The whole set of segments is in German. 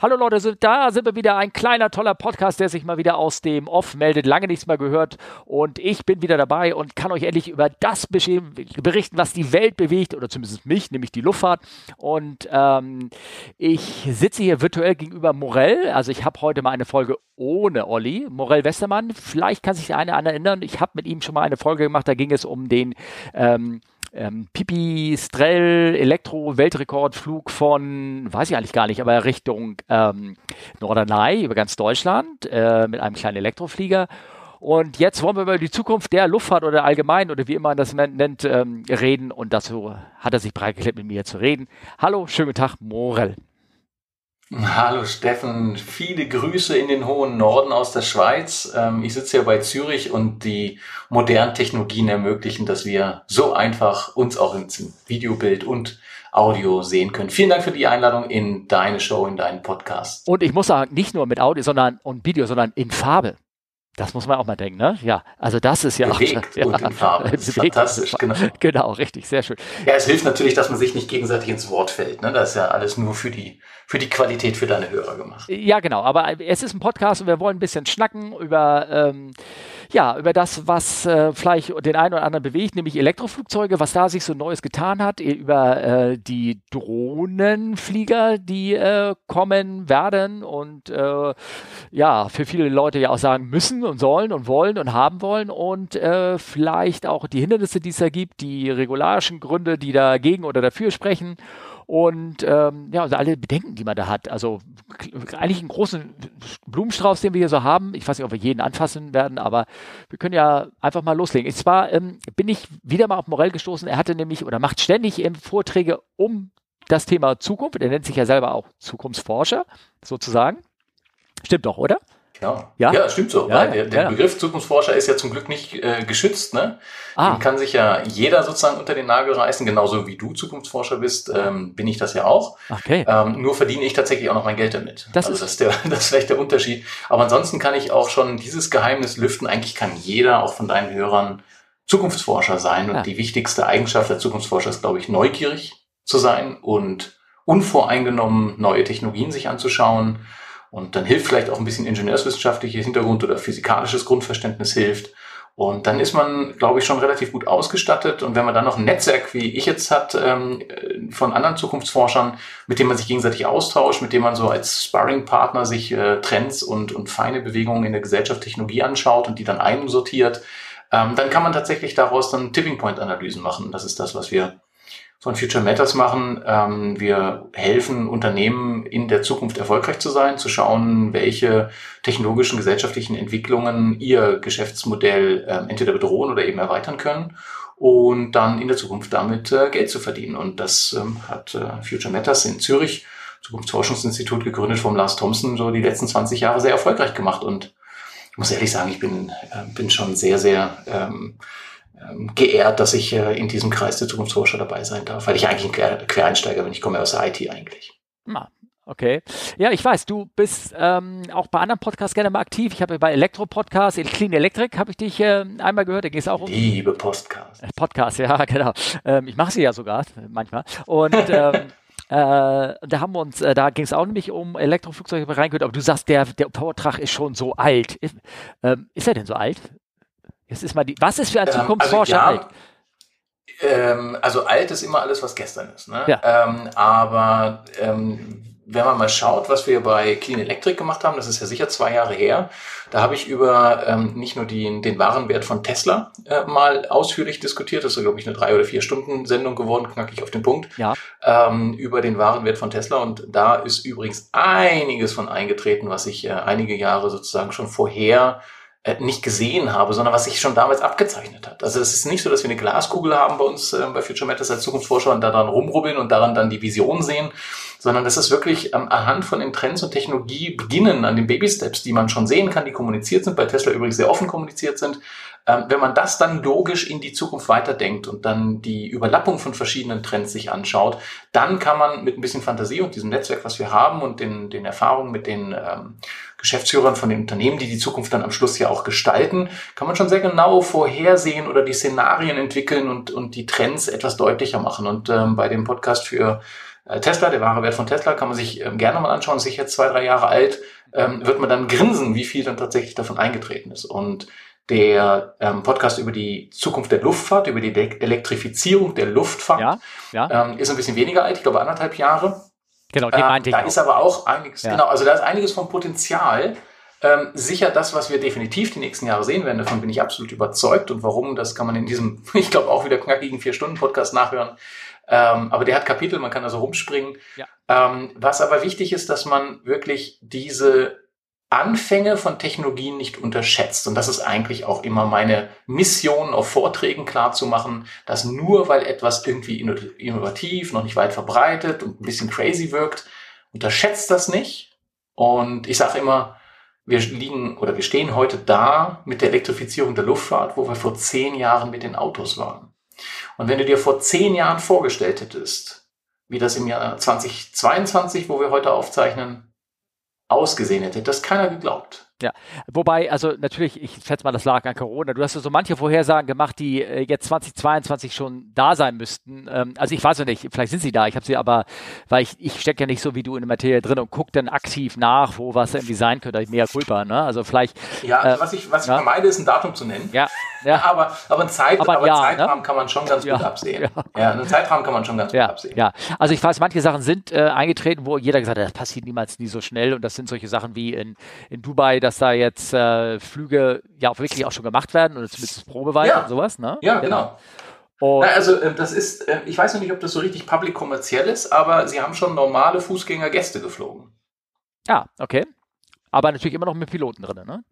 Hallo Leute, da sind wir wieder. Ein kleiner, toller Podcast, der sich mal wieder aus dem Off meldet. Lange nichts mehr gehört. Und ich bin wieder dabei und kann euch endlich über das berichten, was die Welt bewegt, oder zumindest mich, nämlich die Luftfahrt. Und ähm, ich sitze hier virtuell gegenüber Morell. Also ich habe heute mal eine Folge ohne Olli. Morell Westermann. Vielleicht kann sich der eine oder erinnern. Ich habe mit ihm schon mal eine Folge gemacht. Da ging es um den ähm, ähm, Pipistrel Elektro-Weltrekordflug von, weiß ich eigentlich gar nicht, aber Richtung ähm, Norderney über ganz Deutschland äh, mit einem kleinen Elektroflieger. Und jetzt wollen wir über die Zukunft der Luftfahrt oder allgemein oder wie immer man das nennt, ähm, reden. Und dazu hat er sich bereitgeklebt, mit mir zu reden. Hallo, schönen Tag, Morel. Hallo Steffen, viele Grüße in den hohen Norden aus der Schweiz. Ähm, ich sitze hier bei Zürich und die modernen Technologien ermöglichen, dass wir so einfach uns auch in Videobild und Audio sehen können. Vielen Dank für die Einladung in deine Show, in deinen Podcast. Und ich muss sagen, nicht nur mit Audio sondern, und Video, sondern in Farbe. Das muss man auch mal denken, ne? Ja, also das ist ja Bewegt auch ja, und in Farbe. Das ist fantastisch, genau. Genau, richtig, sehr schön. Ja, es hilft natürlich, dass man sich nicht gegenseitig ins Wort fällt. Ne? Das ist ja alles nur für die für die Qualität für deine Hörer gemacht. Ja, genau. Aber es ist ein Podcast und wir wollen ein bisschen schnacken über ähm, ja, über das, was äh, vielleicht den einen oder anderen bewegt, nämlich Elektroflugzeuge, was da sich so Neues getan hat, über äh, die Drohnenflieger, die äh, kommen werden und äh, ja, für viele Leute ja auch sagen müssen und sollen und wollen und haben wollen und äh, vielleicht auch die Hindernisse, die es da gibt, die regularischen Gründe, die dagegen oder dafür sprechen und ähm, ja, also alle Bedenken, die man da hat. Also eigentlich einen großen Blumenstrauß, den wir hier so haben. Ich weiß nicht, ob wir jeden anfassen werden, aber wir können ja einfach mal loslegen. Und zwar ähm, bin ich wieder mal auf Morell gestoßen. Er hatte nämlich oder macht ständig ähm, Vorträge um das Thema Zukunft. Er nennt sich ja selber auch Zukunftsforscher, sozusagen. Stimmt doch, oder? Genau. Ja, ja stimmt so. Ja, der, der ja. Begriff Zukunftsforscher ist ja zum Glück nicht äh, geschützt. Ne? Ah. Den kann sich ja jeder sozusagen unter den Nagel reißen, genauso wie du Zukunftsforscher bist, ähm, bin ich das ja auch. Okay. Ähm, nur verdiene ich tatsächlich auch noch mein Geld damit. Das also ist das, ist der, das ist vielleicht der Unterschied. Aber ansonsten kann ich auch schon dieses Geheimnis lüften. Eigentlich kann jeder, auch von deinen Hörern, Zukunftsforscher sein. Und ja. die wichtigste Eigenschaft der Zukunftsforscher ist, glaube ich, neugierig zu sein und unvoreingenommen neue Technologien sich anzuschauen und dann hilft vielleicht auch ein bisschen ingenieurswissenschaftliches Hintergrund oder physikalisches Grundverständnis hilft. Und dann ist man, glaube ich, schon relativ gut ausgestattet. Und wenn man dann noch ein Netzwerk, wie ich jetzt hat, ähm, von anderen Zukunftsforschern, mit dem man sich gegenseitig austauscht, mit dem man so als Sparring-Partner sich äh, Trends und, und feine Bewegungen in der Gesellschaft, Technologie anschaut und die dann einsortiert, ähm, dann kann man tatsächlich daraus dann Tipping Point-Analysen machen. Das ist das, was wir von Future Matters machen. Ähm, wir helfen Unternehmen in der Zukunft erfolgreich zu sein, zu schauen, welche technologischen, gesellschaftlichen Entwicklungen ihr Geschäftsmodell äh, entweder bedrohen oder eben erweitern können und dann in der Zukunft damit äh, Geld zu verdienen. Und das ähm, hat äh, Future Matters in Zürich, Zukunftsforschungsinstitut gegründet vom Lars Thompson, so die letzten 20 Jahre sehr erfolgreich gemacht. Und ich muss ehrlich sagen, ich bin, äh, bin schon sehr, sehr ähm, ähm, geehrt, dass ich äh, in diesem Kreis der Zukunftsforscher dabei sein darf, weil ich eigentlich ein Quereinsteiger bin. Ich komme aus der IT eigentlich. Ah, okay. Ja, ich weiß, du bist ähm, auch bei anderen Podcasts gerne mal aktiv. Ich habe bei Elektro-Podcast, Clean Electric habe ich dich äh, einmal gehört. Da geht es auch um. Liebe Podcast. Äh, Podcast, ja, genau. Ähm, ich mache sie ja sogar manchmal. Und ähm, Äh, da haben wir uns, äh, da ging es auch nämlich um Elektroflugzeuge reingehört, aber du sagst, der, der Vortrag ist schon so alt. Ist, ähm, ist er denn so alt? Jetzt ist mal die, was ist für ein ähm, Zukunftsforscher also, ja, alt? Ähm, also alt ist immer alles, was gestern ist. Ne? Ja. Ähm, aber ähm, wenn man mal schaut, was wir bei Clean Electric gemacht haben, das ist ja sicher zwei Jahre her, da habe ich über ähm, nicht nur die, den Warenwert von Tesla äh, mal ausführlich diskutiert, das ist, glaube ich, eine drei oder vier Stunden Sendung geworden, knackig auf den Punkt, ja. ähm, über den Warenwert von Tesla. Und da ist übrigens einiges von eingetreten, was ich äh, einige Jahre sozusagen schon vorher nicht gesehen habe, sondern was sich schon damals abgezeichnet hat. Also es ist nicht so, dass wir eine Glaskugel haben bei uns äh, bei Future Matters als Zukunftsforscher und da dran rumrubbeln und daran dann die Vision sehen, sondern das ist wirklich ähm, anhand von den Trends und Technologie beginnen, an den Baby-Steps, die man schon sehen kann, die kommuniziert sind, bei Tesla übrigens sehr offen kommuniziert sind. Ähm, wenn man das dann logisch in die Zukunft weiterdenkt und dann die Überlappung von verschiedenen Trends sich anschaut, dann kann man mit ein bisschen Fantasie und diesem Netzwerk, was wir haben und den, den Erfahrungen mit den ähm, Geschäftsführern von den Unternehmen, die die Zukunft dann am Schluss ja auch gestalten, kann man schon sehr genau vorhersehen oder die Szenarien entwickeln und, und die Trends etwas deutlicher machen. Und ähm, bei dem Podcast für äh, Tesla, der wahre Wert von Tesla, kann man sich ähm, gerne mal anschauen, sicher zwei, drei Jahre alt, ähm, wird man dann grinsen, wie viel dann tatsächlich davon eingetreten ist. Und der ähm, Podcast über die Zukunft der Luftfahrt, über die De Elektrifizierung der Luftfahrt, ja, ja. Ähm, ist ein bisschen weniger alt, ich glaube anderthalb Jahre. Genau, die meinte ähm, Da ist aber auch einiges, ja. genau, also da ist einiges vom Potenzial. Ähm, sicher das, was wir definitiv die nächsten Jahre sehen werden, davon bin ich absolut überzeugt. Und warum, das kann man in diesem, ich glaube, auch wieder knackigen Vier-Stunden-Podcast nachhören. Ähm, aber der hat Kapitel, man kann also rumspringen. Ja. Ähm, was aber wichtig ist, dass man wirklich diese Anfänge von Technologien nicht unterschätzt. Und das ist eigentlich auch immer meine Mission auf Vorträgen klarzumachen, dass nur weil etwas irgendwie innovativ, noch nicht weit verbreitet und ein bisschen crazy wirkt, unterschätzt das nicht. Und ich sage immer, wir liegen oder wir stehen heute da mit der Elektrifizierung der Luftfahrt, wo wir vor zehn Jahren mit den Autos waren. Und wenn du dir vor zehn Jahren vorgestellt hättest, wie das im Jahr 2022, wo wir heute aufzeichnen, ausgesehen hätte, das keiner geglaubt. Ja, wobei, also natürlich, ich schätze mal, das lag an Corona. Du hast ja so manche Vorhersagen gemacht, die äh, jetzt 2022 schon da sein müssten. Ähm, also ich weiß ja nicht, vielleicht sind sie da, ich habe sie aber, weil ich, ich stecke ja nicht so wie du in der Materie drin und gucke dann aktiv nach, wo was irgendwie sein könnte, mehr culpa, ne? Also vielleicht. Ja, also äh, was ich, was ich ja. vermeide, ist ein Datum zu nennen. Ja. ja. aber, aber, ein Zeit, aber, aber ja, Zeitrahmen ne? kann man schon ganz ja. gut absehen. Ja. einen Zeitrahmen kann man schon ganz gut absehen. Ja, also ich weiß, manche Sachen sind äh, eingetreten, wo jeder gesagt hat, das passiert niemals nie so schnell und das sind solche Sachen wie in, in Dubai, dass da jetzt äh, Flüge ja auch wirklich auch schon gemacht werden oder zumindest Probeweise ja. und sowas. Ne? Ja, genau. genau. Na, also äh, das ist, äh, ich weiß noch nicht, ob das so richtig public kommerziell ist, aber sie haben schon normale Fußgänger-Gäste geflogen. Ja, okay. Aber natürlich immer noch mit Piloten drin, ne?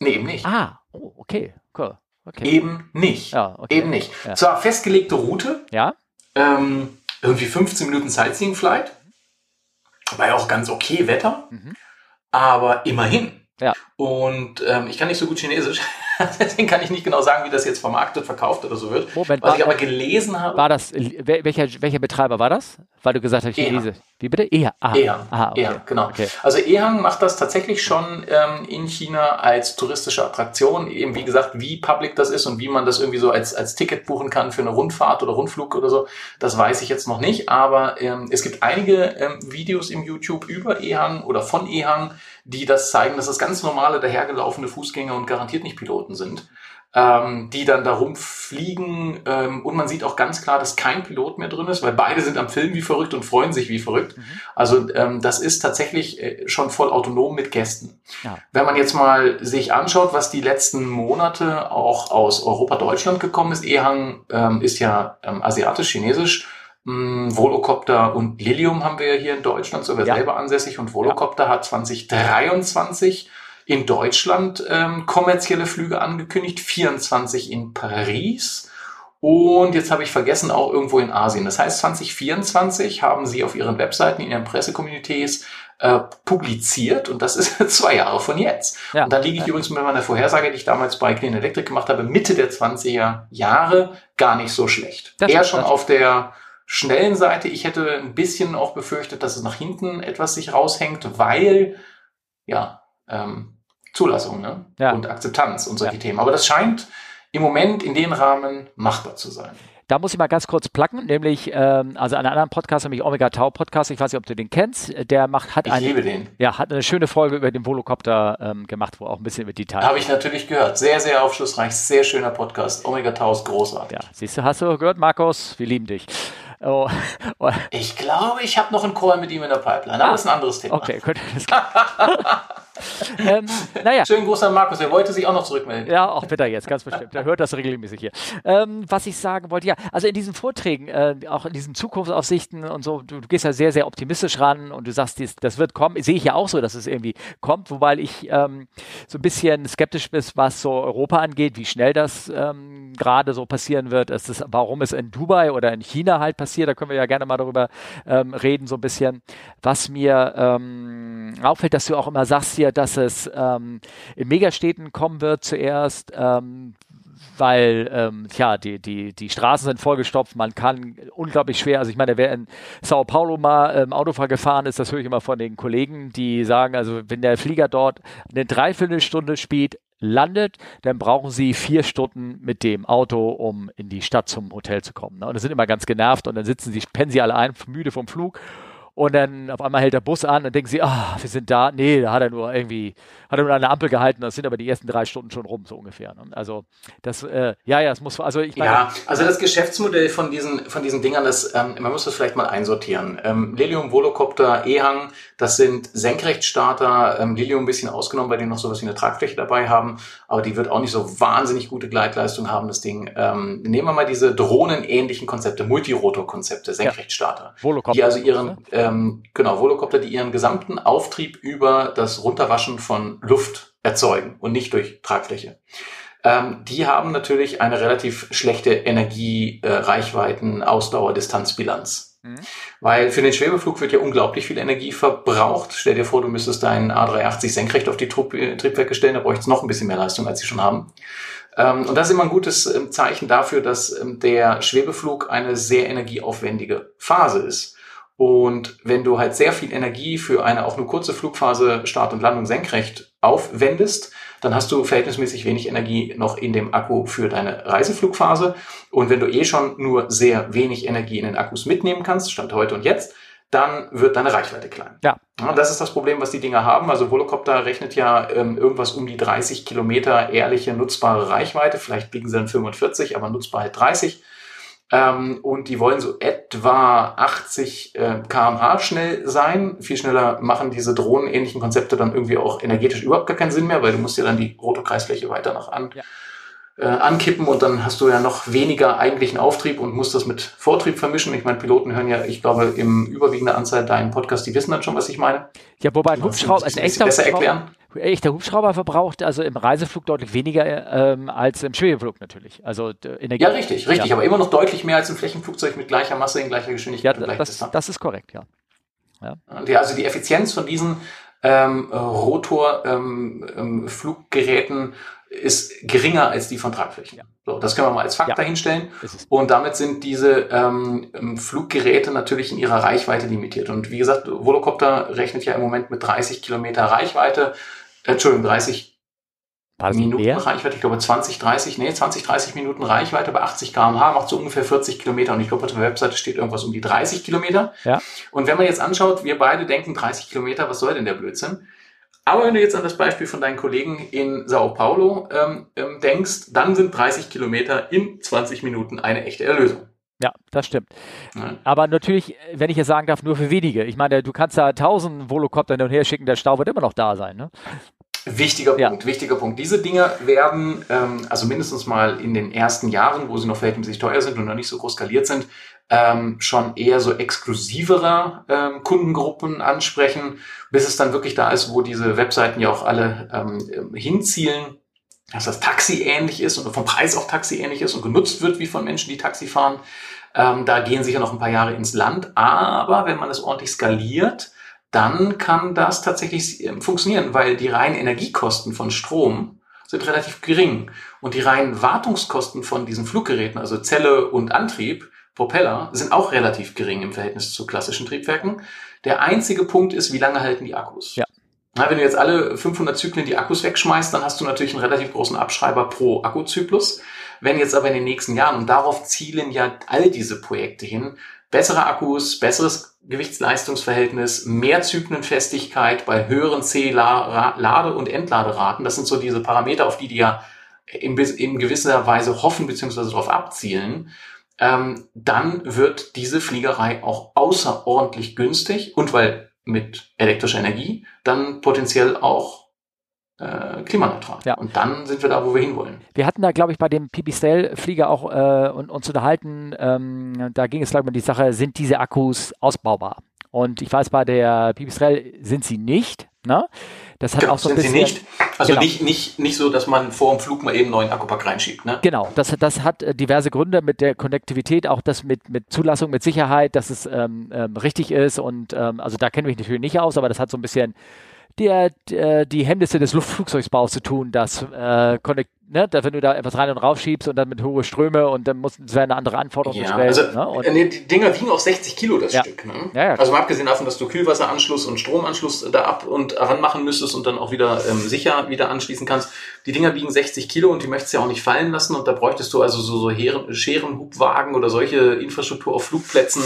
Nee, eben nicht. Ah, oh, okay, cool. Okay. Eben nicht. Ja, okay. Eben nicht. Ja. Zwar festgelegte Route. Ja. Ähm, irgendwie 15 Minuten Sightseeing-Flight. War ja auch ganz okay Wetter. Mhm. Aber immerhin. Ja. Und ähm, ich kann nicht so gut Chinesisch, deswegen kann ich nicht genau sagen, wie das jetzt vermarktet, verkauft oder so wird. Moment, Was ich aber gelesen habe. War das, welcher, welcher Betreiber war das? Weil du gesagt hast, Chinese. Wie bitte? Ehang. Ah. Ehang. Aha, okay. Ehang, genau. Okay. Also Ehang macht das tatsächlich schon ähm, in China als touristische Attraktion. Eben wie gesagt, wie public das ist und wie man das irgendwie so als, als Ticket buchen kann für eine Rundfahrt oder Rundflug oder so, das weiß ich jetzt noch nicht. Aber ähm, es gibt einige ähm, Videos im YouTube über Ehang oder von Ehang, die das zeigen, dass es ganz normale dahergelaufene Fußgänger und garantiert nicht Piloten sind ähm, die dann da rumfliegen. Ähm, und man sieht auch ganz klar, dass kein Pilot mehr drin ist, weil beide sind am Film wie verrückt und freuen sich wie verrückt. Mhm. Also ähm, das ist tatsächlich äh, schon voll autonom mit Gästen. Ja. Wenn man jetzt mal sich anschaut, was die letzten Monate auch aus Europa, Deutschland gekommen ist, Ehang ähm, ist ja ähm, asiatisch-chinesisch. Mm, Volocopter und Lilium haben wir ja hier in Deutschland sogar ja. selber ansässig und Volocopter ja. hat 2023 in Deutschland ähm, kommerzielle Flüge angekündigt, 24 in Paris und jetzt habe ich vergessen, auch irgendwo in Asien. Das heißt, 2024 haben sie auf ihren Webseiten, in ihren Pressekommunités äh, publiziert und das ist zwei Jahre von jetzt. Ja. Und da liege ich übrigens mit meiner Vorhersage, die ich damals bei Clean Electric gemacht habe, Mitte der 20er Jahre gar nicht so schlecht. Das Eher schon auf der schnellen Seite. Ich hätte ein bisschen auch befürchtet, dass es nach hinten etwas sich raushängt, weil ja, ähm, Zulassung ne? ja. und Akzeptanz und solche ja. Themen. Aber das scheint im Moment in den Rahmen machbar zu sein. Da muss ich mal ganz kurz placken, nämlich, ähm, also einen anderen Podcast, nämlich Omega Tau Podcast, ich weiß nicht, ob du den kennst, der macht, hat ich eine, liebe den. Ja, hat eine schöne Folge über den Volocopter ähm, gemacht, wo auch ein bisschen über Details. Habe ich natürlich gehört. Sehr, sehr aufschlussreich, sehr schöner Podcast. Omega Tau ist großartig. Ja, siehst du, hast du gehört, Markus? Wir lieben dich. Oh. Oh. Ich glaube, ich habe noch einen Call mit ihm in der Pipeline, aber ah, das ist ein anderes Thema. Okay, gut. ähm, naja. Schönen Gruß an Markus, er wollte sich auch noch zurückmelden. Ja, auch bitte jetzt, ganz bestimmt. Er hört das regelmäßig hier. Ähm, was ich sagen wollte, ja, also in diesen Vorträgen, äh, auch in diesen Zukunftsaussichten und so, du, du, gehst ja sehr, sehr optimistisch ran und du sagst, dies, das wird kommen. Sehe ich ja auch so, dass es irgendwie kommt, wobei ich ähm, so ein bisschen skeptisch bin, was so Europa angeht, wie schnell das ähm, gerade so passieren wird. Es ist, warum es in Dubai oder in China halt passiert, da können wir ja gerne mal darüber ähm, reden, so ein bisschen. Was mir ähm, auffällt, dass du auch immer sagst hier, dass es ähm, in Megastädten kommen wird zuerst, ähm, weil ähm, ja, die, die, die Straßen sind vollgestopft, man kann unglaublich schwer, also ich meine, wer in Sao Paulo mal ähm, Autofahr gefahren ist, das höre ich immer von den Kollegen, die sagen, also wenn der Flieger dort eine Dreiviertelstunde spielt, landet, dann brauchen sie vier Stunden mit dem Auto, um in die Stadt zum Hotel zu kommen. Ne? Und sind immer ganz genervt und dann sitzen sie, pennen sie alle ein, müde vom Flug und dann auf einmal hält der Bus an und denken sie, ah, wir sind da. Nee, da hat er nur irgendwie, hat er nur eine Ampel gehalten. Das sind aber die ersten drei Stunden schon rum, so ungefähr. Ne? Also das, äh, ja, ja, das muss, also ich meine. Ja, also das Geschäftsmodell von diesen, von diesen Dingern, das, ähm, man muss das vielleicht mal einsortieren. Ähm, Lilium, Volocopter, Ehang, das sind Senkrechtstarter. Ähm, Lilium ein bisschen ausgenommen, weil die noch sowas wie eine Tragfläche dabei haben. Aber die wird auch nicht so wahnsinnig gute Gleitleistung haben, das Ding. Ähm, nehmen wir mal diese drohnenähnlichen Konzepte, Multirotor-Konzepte, Senkrechtstarter. Ja. Volocopter. Die also ihren, ne? Ähm, genau, Volocopter, die ihren gesamten Auftrieb über das Runterwaschen von Luft erzeugen und nicht durch Tragfläche. Ähm, die haben natürlich eine relativ schlechte Energie, äh, Reichweiten, Ausdauer, Distanzbilanz. Mhm. Weil für den Schwebeflug wird ja unglaublich viel Energie verbraucht. Stell dir vor, du müsstest deinen A380 senkrecht auf die Triebwerke stellen, da bräuchtest du noch ein bisschen mehr Leistung, als sie schon haben. Ähm, und das ist immer ein gutes ähm, Zeichen dafür, dass ähm, der Schwebeflug eine sehr energieaufwendige Phase ist. Und wenn du halt sehr viel Energie für eine auch nur kurze Flugphase Start und Landung senkrecht aufwendest, dann hast du verhältnismäßig wenig Energie noch in dem Akku für deine Reiseflugphase. Und wenn du eh schon nur sehr wenig Energie in den Akkus mitnehmen kannst, Stand heute und jetzt, dann wird deine Reichweite klein. Ja. ja das ist das Problem, was die Dinger haben. Also Volocopter rechnet ja ähm, irgendwas um die 30 Kilometer ehrliche nutzbare Reichweite. Vielleicht liegen sie dann 45, aber nutzbar halt 30. Ähm, und die wollen so etwa 80 äh, kmh schnell sein. Viel schneller machen diese drohnenähnlichen Konzepte dann irgendwie auch energetisch überhaupt gar keinen Sinn mehr, weil du musst ja dann die Rotorkreisfläche weiter noch an. Ja. Äh, ankippen und dann hast du ja noch weniger eigentlichen Auftrieb und musst das mit Vortrieb vermischen. Ich meine, Piloten hören ja, ich glaube, im überwiegenden Anzahl deinen Podcast, die wissen dann schon, was ich meine. Ja, wobei ein Hubschrauber, ein echter besser Hubschrauber, erklären echter Hubschrauber verbraucht also im Reiseflug deutlich weniger ähm, als im Schwebeflug natürlich. Also Energie. Ja, richtig, richtig, ja. aber immer noch deutlich mehr als im Flächenflugzeug mit gleicher Masse in gleicher Geschwindigkeit. Ja, das, das ist korrekt, ja. ja. ja. Also die Effizienz von diesen ähm, Rotor-Fluggeräten ähm, ähm, ist geringer als die von Tragflächen. Ja. So, das können wir mal als Fakt ja. dahinstellen. Und damit sind diese ähm, ähm, Fluggeräte natürlich in ihrer Reichweite limitiert. Und wie gesagt, Volocopter rechnet ja im Moment mit 30 Kilometer Reichweite. Entschuldigung, 30 Minuten mehr? Reichweite, ich glaube 20, 30, nee, 20, 30 Minuten Reichweite bei 80 km/h macht so ungefähr 40 Kilometer und ich glaube auf der Webseite steht irgendwas um die 30 Kilometer. Ja. Und wenn man jetzt anschaut, wir beide denken 30 Kilometer, was soll denn der Blödsinn? Aber wenn du jetzt an das Beispiel von deinen Kollegen in Sao Paulo ähm, ähm, denkst, dann sind 30 Kilometer in 20 Minuten eine echte Erlösung. Ja, das stimmt. Ja. Aber natürlich, wenn ich jetzt sagen darf, nur für wenige. Ich meine, du kannst da 1000 Volocopter hin und her schicken, der Stau wird immer noch da sein. Ne? Wichtiger ja. Punkt, wichtiger Punkt. Diese Dinge werden, ähm, also mindestens mal in den ersten Jahren, wo sie noch verhältnismäßig teuer sind und noch nicht so groß skaliert sind, ähm, schon eher so exklusivere ähm, Kundengruppen ansprechen, bis es dann wirklich da ist, wo diese Webseiten ja auch alle ähm, hinzielen, dass das Taxi ähnlich ist und vom Preis auch Taxi ähnlich ist und genutzt wird wie von Menschen, die Taxi fahren. Ähm, da gehen sicher noch ein paar Jahre ins Land, aber wenn man es ordentlich skaliert, dann kann das tatsächlich ähm, funktionieren, weil die reinen Energiekosten von Strom sind relativ gering und die reinen Wartungskosten von diesen Fluggeräten, also Zelle und Antrieb, Propeller, sind auch relativ gering im Verhältnis zu klassischen Triebwerken. Der einzige Punkt ist, wie lange halten die Akkus? Ja. Na, wenn du jetzt alle 500 Zyklen die Akkus wegschmeißt, dann hast du natürlich einen relativ großen Abschreiber pro Akkuzyklus. Wenn jetzt aber in den nächsten Jahren, und darauf zielen ja all diese Projekte hin, bessere Akkus, besseres Gewichtsleistungsverhältnis, mehr Zyklenfestigkeit bei höheren C-Lade- und Entladeraten, das sind so diese Parameter, auf die die ja in, in gewisser Weise hoffen bzw. darauf abzielen, ähm, dann wird diese Fliegerei auch außerordentlich günstig und weil mit elektrischer Energie dann potenziell auch äh, klimaneutral. Ja. Und dann sind wir da, wo wir hinwollen. Wir hatten da, glaube ich, bei dem Pipistrel-Flieger auch äh, uns unterhalten, ähm, da ging es, glaube ich, um die Sache, sind diese Akkus ausbaubar? Und ich weiß, bei der Pipistrel sind sie nicht. Ne? Das hat auch so ein bisschen. Sie nicht. Also genau. nicht, nicht, nicht so, dass man vor dem Flug mal eben einen neuen Akkupack reinschiebt. Ne? Genau, das, das hat äh, diverse Gründe mit der Konnektivität, auch das mit, mit Zulassung, mit Sicherheit, dass es ähm, ähm, richtig ist. Und ähm, also da kenne ich mich natürlich nicht aus, aber das hat so ein bisschen der, der, die Hemmnisse des Luftflugzeugsbaus zu tun, dass äh, ne, da, wenn du da etwas rein und raus schiebst und dann mit hohe Ströme und dann muss, es werden andere Anforderungen ja, gestellt. Also, ne? und, nee, die Dinger wiegen auch 60 Kilo das Ja. Stück. Ne? Ja, ja. Also mal abgesehen davon, dass du Kühlwasseranschluss und Stromanschluss da ab und ranmachen müsstest und dann auch wieder ähm, sicher wieder anschließen kannst. Die Dinger wiegen 60 Kilo und die möchtest du ja auch nicht fallen lassen und da bräuchtest du also so, so Heeren, Scherenhubwagen oder solche Infrastruktur auf Flugplätzen.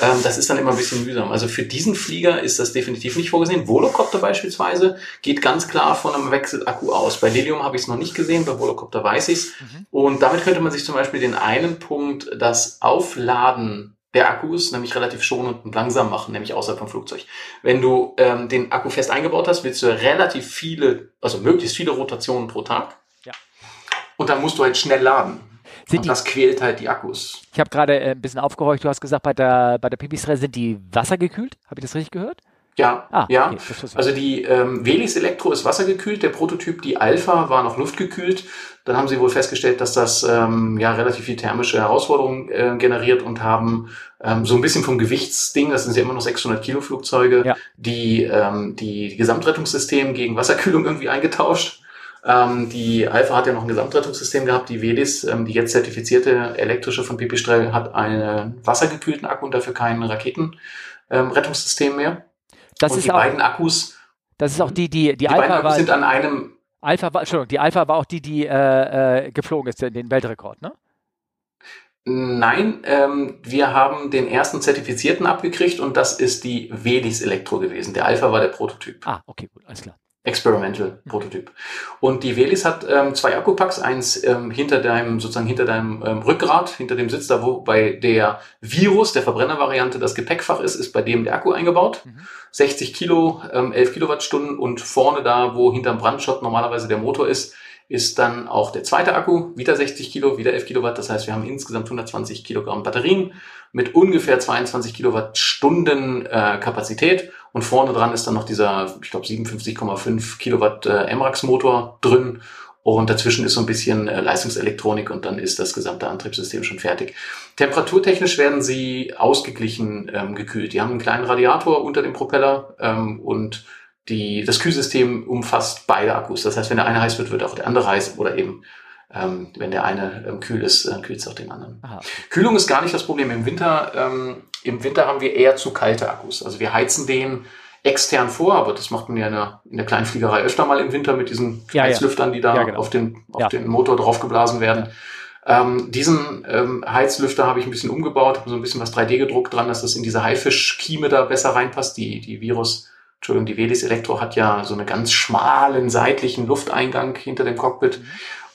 Ähm, das ist dann immer ein bisschen mühsam. Also für diesen Flieger ist das definitiv nicht vorgesehen. Volocopter beispielsweise geht ganz klar von einem Wechselakku aus. Bei Lilium habe ich es noch nicht gesehen, bei Volocopter weiß ich es. Und damit könnte man sich zum Beispiel den einen Punkt, das Aufladen der Akkus nämlich relativ schonend und langsam machen, nämlich außerhalb vom Flugzeug. Wenn du ähm, den Akku fest eingebaut hast, willst du relativ viele, also möglichst viele Rotationen pro Tag. Ja. Und dann musst du halt schnell laden. Sind und die- das quält halt die Akkus. ich habe gerade äh, ein bisschen aufgehorcht, du hast gesagt, bei der, bei der Pipistrel sind die wassergekühlt. Habe ich das richtig gehört? Ja, Ah, ja. okay. Also die ähm, Velis Elektro ist wassergekühlt, der Prototyp, die Alpha, war noch luftgekühlt. Dann haben sie wohl festgestellt, dass das ähm, ja relativ viel thermische Herausforderungen äh, generiert und haben ähm, so ein bisschen vom Gewichtsding, das sind ja immer noch 600 Kilo Flugzeuge, Ja. die, ähm, die Gesamtrettungssystem gegen Wasserkühlung irgendwie eingetauscht. Ähm, die Alpha hat ja noch ein Gesamtrettungssystem gehabt. Die Velis, ähm, die jetzt zertifizierte elektrische von Pipistrel, hat einen wassergekühlten Akku und dafür kein Raketenrettungssystem ähm, Rettungssystem mehr. Das und ist die auch, beiden Akkus, das ist auch die, die, die, die beiden Alpha Akkus war, sind an einem, Alpha war, Entschuldigung, die Alpha war auch die, die äh, äh, geflogen ist, den den Weltrekord, ne? nein, ähm, wir haben den ersten Zertifizierten abgekriegt und das ist die Velis Elektro gewesen. Der Alpha war der Prototyp. Ah, okay, gut, alles klar. Experimental Prototyp. Und die Velis hat ähm, zwei Akkupacks, eins ähm, hinter deinem, sozusagen hinter deinem ähm, Rückgrat, hinter dem Sitz, da wo bei der Virus, der Verbrennervariante, das Gepäckfach ist, ist bei dem der Akku eingebaut. Mhm. 60 Kilo, ähm, 11 Kilowattstunden und vorne da, wo hinterm Brandschott normalerweise der Motor ist, ist dann auch der zweite Akku, wieder 60 Kilo, wieder 11 Kilowatt. Das heißt, wir haben insgesamt 120 Kilogramm Batterien mit ungefähr 22 Kilowattstunden äh, Kapazität. Und vorne dran ist dann noch dieser, ich glaube, 57,5 Kilowatt äh, MRAX-Motor drin. Und dazwischen ist so ein bisschen äh, Leistungselektronik und dann ist das gesamte Antriebssystem schon fertig. Temperaturtechnisch werden sie ausgeglichen ähm, gekühlt. Die haben einen kleinen Radiator unter dem Propeller ähm, und die, das Kühlsystem umfasst beide Akkus. Das heißt, wenn der eine heiß wird, wird auch der andere heiß oder eben ähm, wenn der eine ähm, kühl ist, äh, kühlt es auch den anderen. Aha. Kühlung ist gar nicht das Problem. Im Winter, ähm, im Winter haben wir eher zu kalte Akkus. Also wir heizen den extern vor, aber das macht man ja in der, in der Kleinfliegerei öfter mal im Winter mit diesen ja. Heizlüftern, die da Ja, genau. auf, den, auf Ja. den Motor draufgeblasen werden. Ähm, diesen ähm, Heizlüfter habe ich ein bisschen umgebaut, habe so ein bisschen was 3D gedruckt dran, dass das in diese Haifischkieme da besser reinpasst. Die, die Virus, Entschuldigung, die Velis Elektro hat ja so einen ganz schmalen seitlichen Lufteingang hinter dem Cockpit.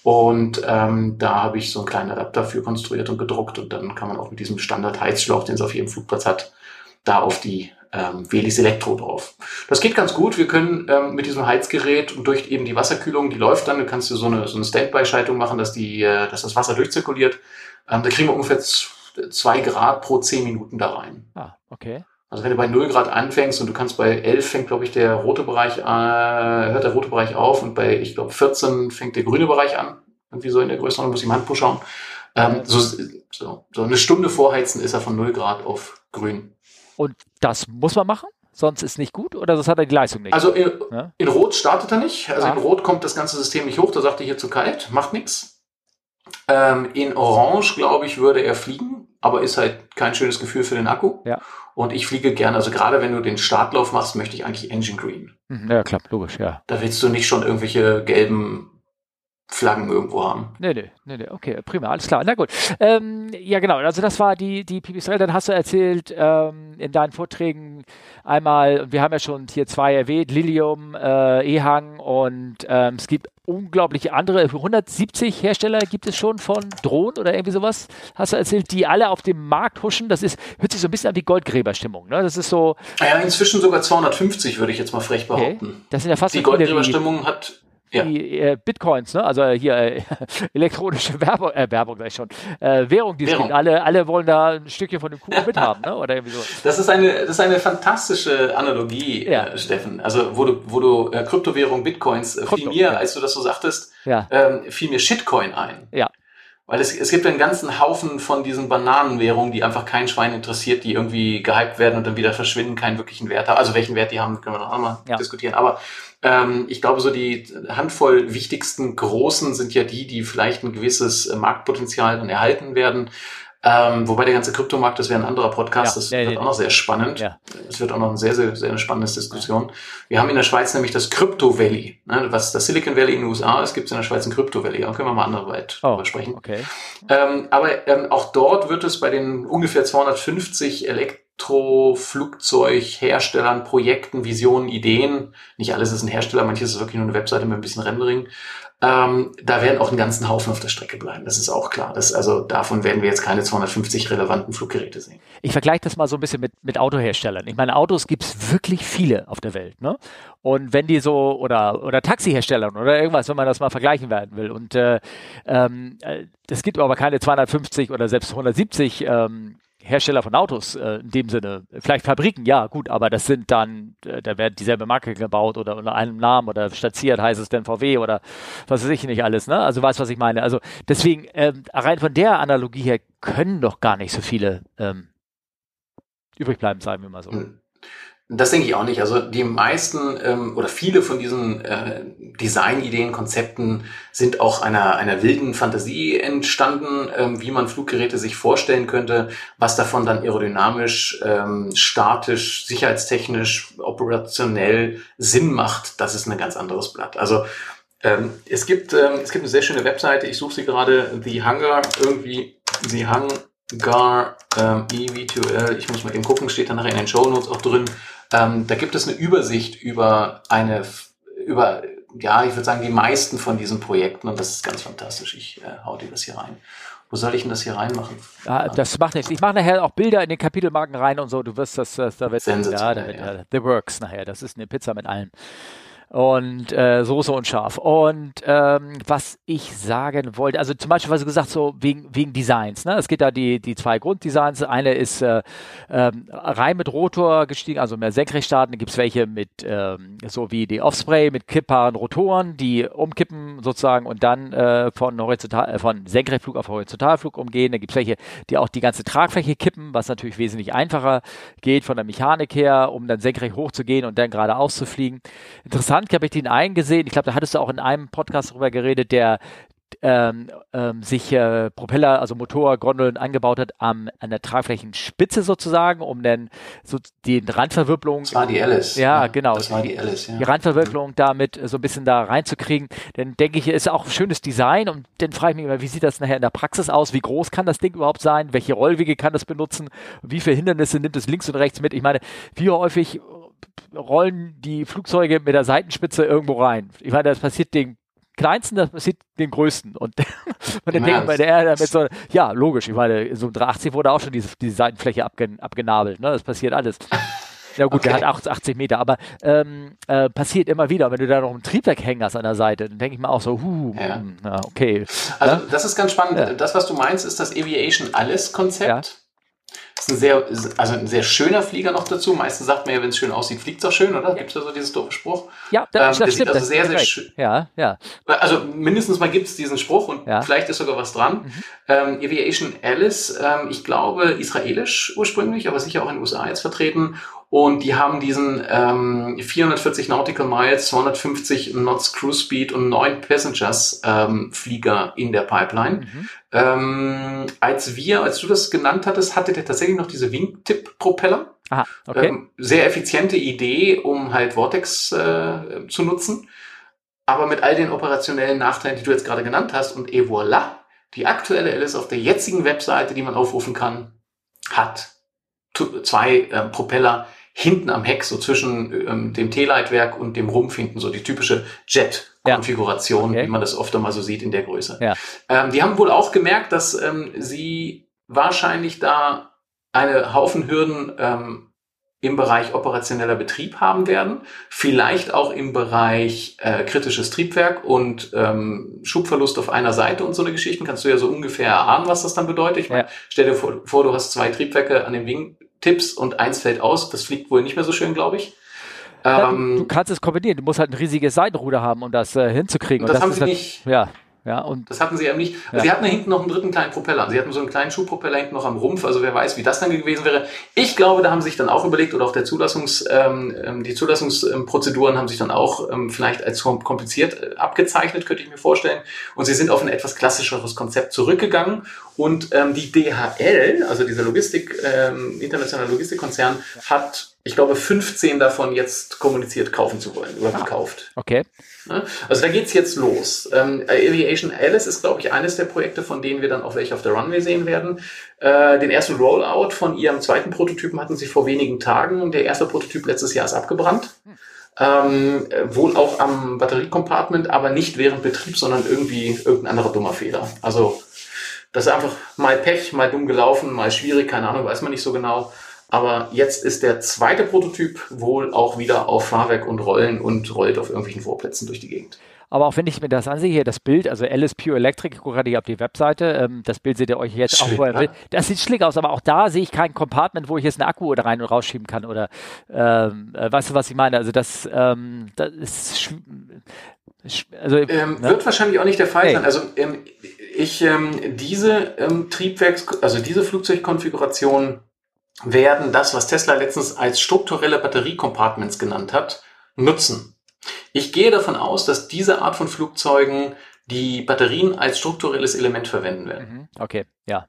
Und ähm, da habe ich so einen kleinen Adapter für konstruiert und gedruckt und dann kann man auch mit diesem Standard-Heizschlauch, den es auf jedem Flugplatz hat, da auf die ähm, Velis Elektro drauf. Das geht ganz gut. Wir können ähm, mit diesem Heizgerät und durch eben die Wasserkühlung, die läuft dann, du kannst du so eine, so eine Standby-Schaltung machen, dass, die, äh, dass das Wasser durchzirkuliert. Ähm, da kriegen wir ungefähr zwei Grad pro zehn Minuten da rein. Ah, okay. Also wenn du bei 0 Grad anfängst und du kannst bei 11 fängt, glaube ich, der rote Bereich, äh, hört der rote Bereich auf und bei, ich glaube, 14 fängt der grüne Bereich an. Irgendwie so in der Größenordnung, muss ich im Handbuch schauen. Ähm, so, so, so eine Stunde vorheizen ist er von 0 Grad auf grün. Und das muss man machen? Sonst ist nicht gut oder das hat er die Leistung nicht? Also in, Ja. in Rot startet er nicht. Also Ah. in Rot kommt das ganze System nicht hoch. Da sagt er hier zu kalt, macht nichts. Ähm, in Orange, glaube ich, würde er fliegen, aber ist halt kein schönes Gefühl für den Akku. Ja. Und ich fliege gerne, also gerade wenn du den Startlauf machst, möchte ich eigentlich Engine Green. Mhm, ja, klar, logisch, ja. Da willst du nicht schon irgendwelche gelben Flaggen irgendwo haben. Nee, nee, nee, nee, okay, prima, alles klar. Na gut. Ähm, ja, genau, also das war die, die Pipistrel. Dann hast du erzählt ähm, in deinen Vorträgen einmal, und wir haben ja schon hier zwei erwähnt, Lilium, äh, Ehang und ähm, es gibt unglaubliche andere, 170 Hersteller gibt es schon von Drohnen oder irgendwie sowas, hast du erzählt, die alle auf dem Markt huschen. Das ist, hört sich so ein bisschen an wie Goldgräberstimmung, ne? Das ist so, Ja, inzwischen sogar 250, würde ich jetzt mal frech okay, behaupten. das sind ja fast Die Goldgräberstimmung hat, ja. die äh, Bitcoins, ne? also äh, hier äh, elektronische Werbung, äh, Werbung sag ich schon, äh, Währung, die es Währung. gibt. Alle, alle wollen da ein Stückchen von dem Kuchen mithaben, ne? oder irgendwie so. Das ist eine, das ist eine fantastische Analogie, Ja. äh, Steffen. Also, wo du, wo du äh, Kryptowährung, Bitcoins, äh, fiel Krypto, mir, ja. als du das so sagtest, ähm, fiel mir Shitcoin ein. Ja. Weil es, es gibt einen ganzen Haufen von diesen Bananenwährungen, die einfach kein Schwein interessiert, die irgendwie gehypt werden und dann wieder verschwinden, keinen wirklichen Wert haben. Also welchen Wert die haben, können wir noch einmal ja. diskutieren. Aber ähm, ich glaube, so die Handvoll wichtigsten Großen sind ja die, die vielleicht ein gewisses Marktpotenzial dann erhalten werden. Ähm, wobei der ganze Kryptomarkt, das wäre ein anderer Podcast, ja, das ja, wird ja, auch noch sehr spannend. Es wird auch noch eine sehr, sehr, sehr spannende Diskussion. Wir haben in der Schweiz nämlich das Crypto Valley. Ne? Was das Silicon Valley in den USA ist, gibt es in der Schweiz ein Crypto Valley. Da können wir mal anderweit oh, drüber sprechen. Okay. Ähm, aber ähm, auch dort wird es bei den ungefähr 250 Elektroflugzeugherstellern, Projekten, Visionen, Ideen, nicht alles ist ein Hersteller, manches ist wirklich nur eine Webseite mit ein bisschen Rendering, ähm, da werden auch einen ganzen Haufen auf der Strecke bleiben. Das ist auch klar. Das, also davon werden wir jetzt keine 250 relevanten Fluggeräte sehen. Ich vergleiche das mal so ein bisschen mit, mit Autoherstellern. Ich meine, Autos gibt es wirklich viele auf der Welt. Ne? Und wenn die so, oder, oder Taxiherstellern oder irgendwas, wenn man das mal vergleichen werden will. Und äh, ähm, äh, es gibt aber keine 250 oder selbst 170 ähm, Hersteller von Autos äh, in dem Sinne. Vielleicht Fabriken, ja, gut, aber das sind dann, äh, da wird dieselbe Marke gebaut oder unter einem Namen oder statiert heißt es dann VW oder was weiß ich nicht alles, ne? Also weißt was ich meine. Also deswegen, ähm, rein von der Analogie her können doch gar nicht so viele ähm, übrig bleiben, sagen wir mal so. Das denke ich auch nicht. Also die meisten ähm, oder viele von diesen äh, Designideen, Konzepten sind auch einer, einer wilden Fantasie entstanden, ähm, wie man Fluggeräte sich vorstellen könnte, was davon dann aerodynamisch, ähm, statisch, sicherheitstechnisch, operationell Sinn macht. Das ist ein ganz anderes Blatt. Also ähm, es gibt ähm, es gibt eine sehr schöne Webseite. Ich suche sie gerade, The Hunger irgendwie. The Hunger ähm, EV2L. Ich muss mal eben gucken, steht da nachher in den Show Notes auch drin. Ähm, da gibt es eine Übersicht über eine, über, ja, ich würde sagen, die meisten von diesen Projekten und das ist ganz fantastisch. Ich äh, hau dir das hier rein. Wo soll ich denn das hier reinmachen? Ja, das macht nichts. Ich mache nachher auch Bilder in den Kapitelmarken rein und so. Du wirst das, das da wird, ja, da wird, ja. The Works nachher. Das ist eine Pizza mit allem und äh, Soße und scharf. Und ähm, was ich sagen wollte, also zum Beispiel, was du gesagt so wegen, wegen Designs. Ne? Es geht da die, die zwei Grunddesigns. Eine ist äh, ähm, rein mit Rotor gestiegen, also mehr Senkrechtstarten. Da gibt es welche mit ähm, so wie die Offspray mit kippbaren Rotoren, die umkippen sozusagen und dann äh, von, horizontal, äh, von Senkrechtflug auf Horizontalflug umgehen. Da gibt es welche, die auch die ganze Tragfläche kippen, was natürlich wesentlich einfacher geht von der Mechanik her, um dann senkrecht hochzugehen und dann geradeaus zu fliegen. Interessant Handke habe ich den einen gesehen. Ich glaube, da hattest du auch in einem Podcast darüber geredet, der ähm, ähm, sich äh, Propeller, also Motorgondeln angebaut hat am, an der Tragflächenspitze sozusagen, um dann so die Randverwirbelung. Das war die Alice. Ja, ja genau. Das war die Alice, ja. Die Randverwirbelung mhm. damit so ein bisschen da reinzukriegen. Dann denke ich, ist auch ein schönes Design und dann frage ich mich immer, wie sieht das nachher in der Praxis aus? Wie groß kann das Ding überhaupt sein? Welche Rollwege kann das benutzen? Wie viele Hindernisse nimmt es links und rechts mit? Ich meine, wie häufig rollen die Flugzeuge mit der Seitenspitze irgendwo rein. Ich meine, das passiert den kleinsten, das passiert den größten. Und, und dann ja, denkt bei der Erde mit so, ja, logisch, ich meine, so ein 380 wurde auch schon diese, diese Seitenfläche abgen, abgenabelt, ne? Das passiert alles. Ja gut, okay. der hat 80 Meter, aber ähm, äh, passiert immer wieder. Wenn du da noch ein Triebwerk hängen hast an der Seite, dann denke ich mal auch so, huh, ja. Hm, ja okay. Also das ist ganz spannend. Das, was du meinst, ist das Aviation Alles Konzept. Ist ein sehr, also ein sehr schöner Flieger noch dazu. Meistens sagt man ja, wenn es schön aussieht, fliegt es auch schön, oder? Gibt es ja so dieses doofe Spruch? Ja, das, ähm, das stimmt. Also sehr, sehr schön. Ja, ja. Also mindestens mal gibt es diesen Spruch und ja. vielleicht ist sogar was dran. Mhm. Ähm, Aviation Alice, ähm, ich glaube israelisch ursprünglich, aber sicher auch in den USA jetzt vertreten und die haben diesen ähm, 440 Nautical Miles, 250 Knots Cruise Speed und 9 Passengers ähm, Flieger in der Pipeline. Mhm. Ähm, als wir, als du das genannt hattest, hatte der tatsächlich noch diese Wingtip-Propeller. Aha, okay. Ähm, sehr effiziente Idee, um halt Vortex äh, zu nutzen. Aber mit all den operationellen Nachteilen, die du jetzt gerade genannt hast, und et voilà, die aktuelle Alice auf der jetzigen Webseite, die man aufrufen kann, hat zwei äh, Propeller hinten am Heck, so zwischen ähm, dem T-Leitwerk und dem Rumpf hinten, so die typische Jet-Konfiguration, ja. okay. wie man das oft einmal so sieht in der Größe. Ähm, die haben wohl auch gemerkt, dass ähm, sie wahrscheinlich da eine Haufen Hürden ähm, im Bereich operationeller Betrieb haben werden, vielleicht auch im Bereich äh, kritisches Triebwerk und ähm, Schubverlust auf einer Seite und so eine Geschichten. Kannst du ja so ungefähr erahnen, was das dann bedeutet. Ich ja. stell dir vor, vor, du hast zwei Triebwerke an den Wing, Tipps und eins fällt aus. Das fliegt wohl nicht mehr so schön, glaube ich. Ähm, du kannst es kombinieren. Du musst halt ein riesiges Seitenruder haben, um das äh, hinzukriegen. Und das, das haben sie nicht. Ja. Ja, und das hatten sie eben nicht. Ja. Sie hatten da hinten noch einen dritten kleinen Propeller. Sie hatten so einen kleinen Schubpropeller hinten noch am Rumpf. Also wer weiß, wie das dann gewesen wäre. Ich glaube, da haben sie sich dann auch überlegt oder auch der Zulassungs, ähm, ähm die Zulassungsprozeduren haben sich dann auch ähm, vielleicht als kompliziert äh, abgezeichnet, könnte ich mir vorstellen. Und sie sind auf ein etwas klassischeres Konzept zurückgegangen. Und ähm, die DHL, also dieser Logistik, ähm, internationale Logistikkonzern, hat ich glaube, 15 davon jetzt kommuniziert kaufen zu wollen oder ah, gekauft. Okay. Also da geht's jetzt los. Ähm, Aviation Alice ist, glaube ich, eines der Projekte, von denen wir dann auch welche auf der Runway sehen werden. Äh, den ersten Rollout von ihrem zweiten Prototypen hatten sie vor wenigen Tagen. Der erste Prototyp letztes Jahr ist abgebrannt. Hm. Ähm, wohl auch am Batteriecompartment, aber nicht während Betrieb, sondern irgendwie irgendein anderer dummer Fehler. Also das ist einfach mal Pech, mal dumm gelaufen, mal schwierig, keine Ahnung, weiß man nicht so genau. Aber jetzt ist der zweite Prototyp wohl auch wieder auf Fahrwerk und Rollen und rollt auf irgendwelchen Vorplätzen durch die Gegend. Aber auch wenn ich mir das ansehe, hier das Bild, also Alice Pure Electric, ich gucke gerade hier auf die Webseite, ähm, das Bild seht ihr euch jetzt Schön, auch. Ja? Das sieht schlick aus, aber auch da sehe ich kein Compartment, wo ich jetzt einen Akku rein und rausschieben kann. Oder ähm, äh, weißt du, was ich meine? Also das, ähm, das ist also, ähm, ne? Wird wahrscheinlich auch nicht der Fall hey. sein. Also ähm, ich ähm, diese Triebwerks, also diese Flugzeugkonfiguration werden das, was Tesla letztens als strukturelle Batteriecompartments genannt hat, nutzen. Ich gehe davon aus, dass diese Art von Flugzeugen die Batterien als strukturelles Element verwenden werden. Mhm. Okay, ja.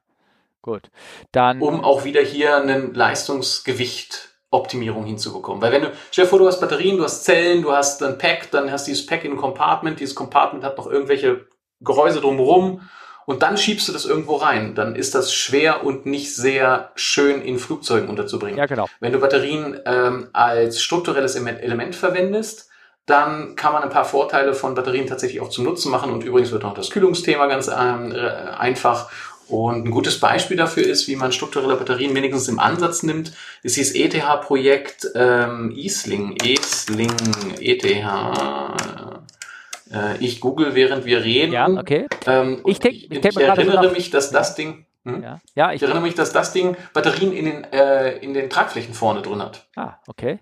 Gut. Dann um auch wieder hier einen Leistungsgewicht Optimierung hinzubekommen. Weil wenn du, stell dir vor, du hast Batterien, du hast Zellen, du hast ein Pack, dann hast du dieses Pack in einem Compartment, dieses Compartment hat noch irgendwelche Gehäuse drumherum und dann schiebst du das irgendwo rein. Dann ist das schwer und nicht sehr schön in Flugzeugen unterzubringen. Ja, genau. Wenn du Batterien ähm, als strukturelles Element verwendest, dann kann man ein paar Vorteile von Batterien tatsächlich auch zum Nutzen machen. Und übrigens wird noch das Kühlungsthema ganz ähm, äh, einfach. Und ein gutes Beispiel dafür ist, wie man strukturelle Batterien wenigstens im Ansatz nimmt, ist dieses ETH-Projekt ähm, ESLING, ESLING, ETH, äh, ich google, während wir reden. Ja, okay. Ähm, ich, denk, ich, ich, ich erinnere mich, dass das Ding hm? Ja. ja, ich, ich erinnere mich, dass das Ding Batterien in den, äh, in den Tragflächen vorne drin hat. Ah, okay.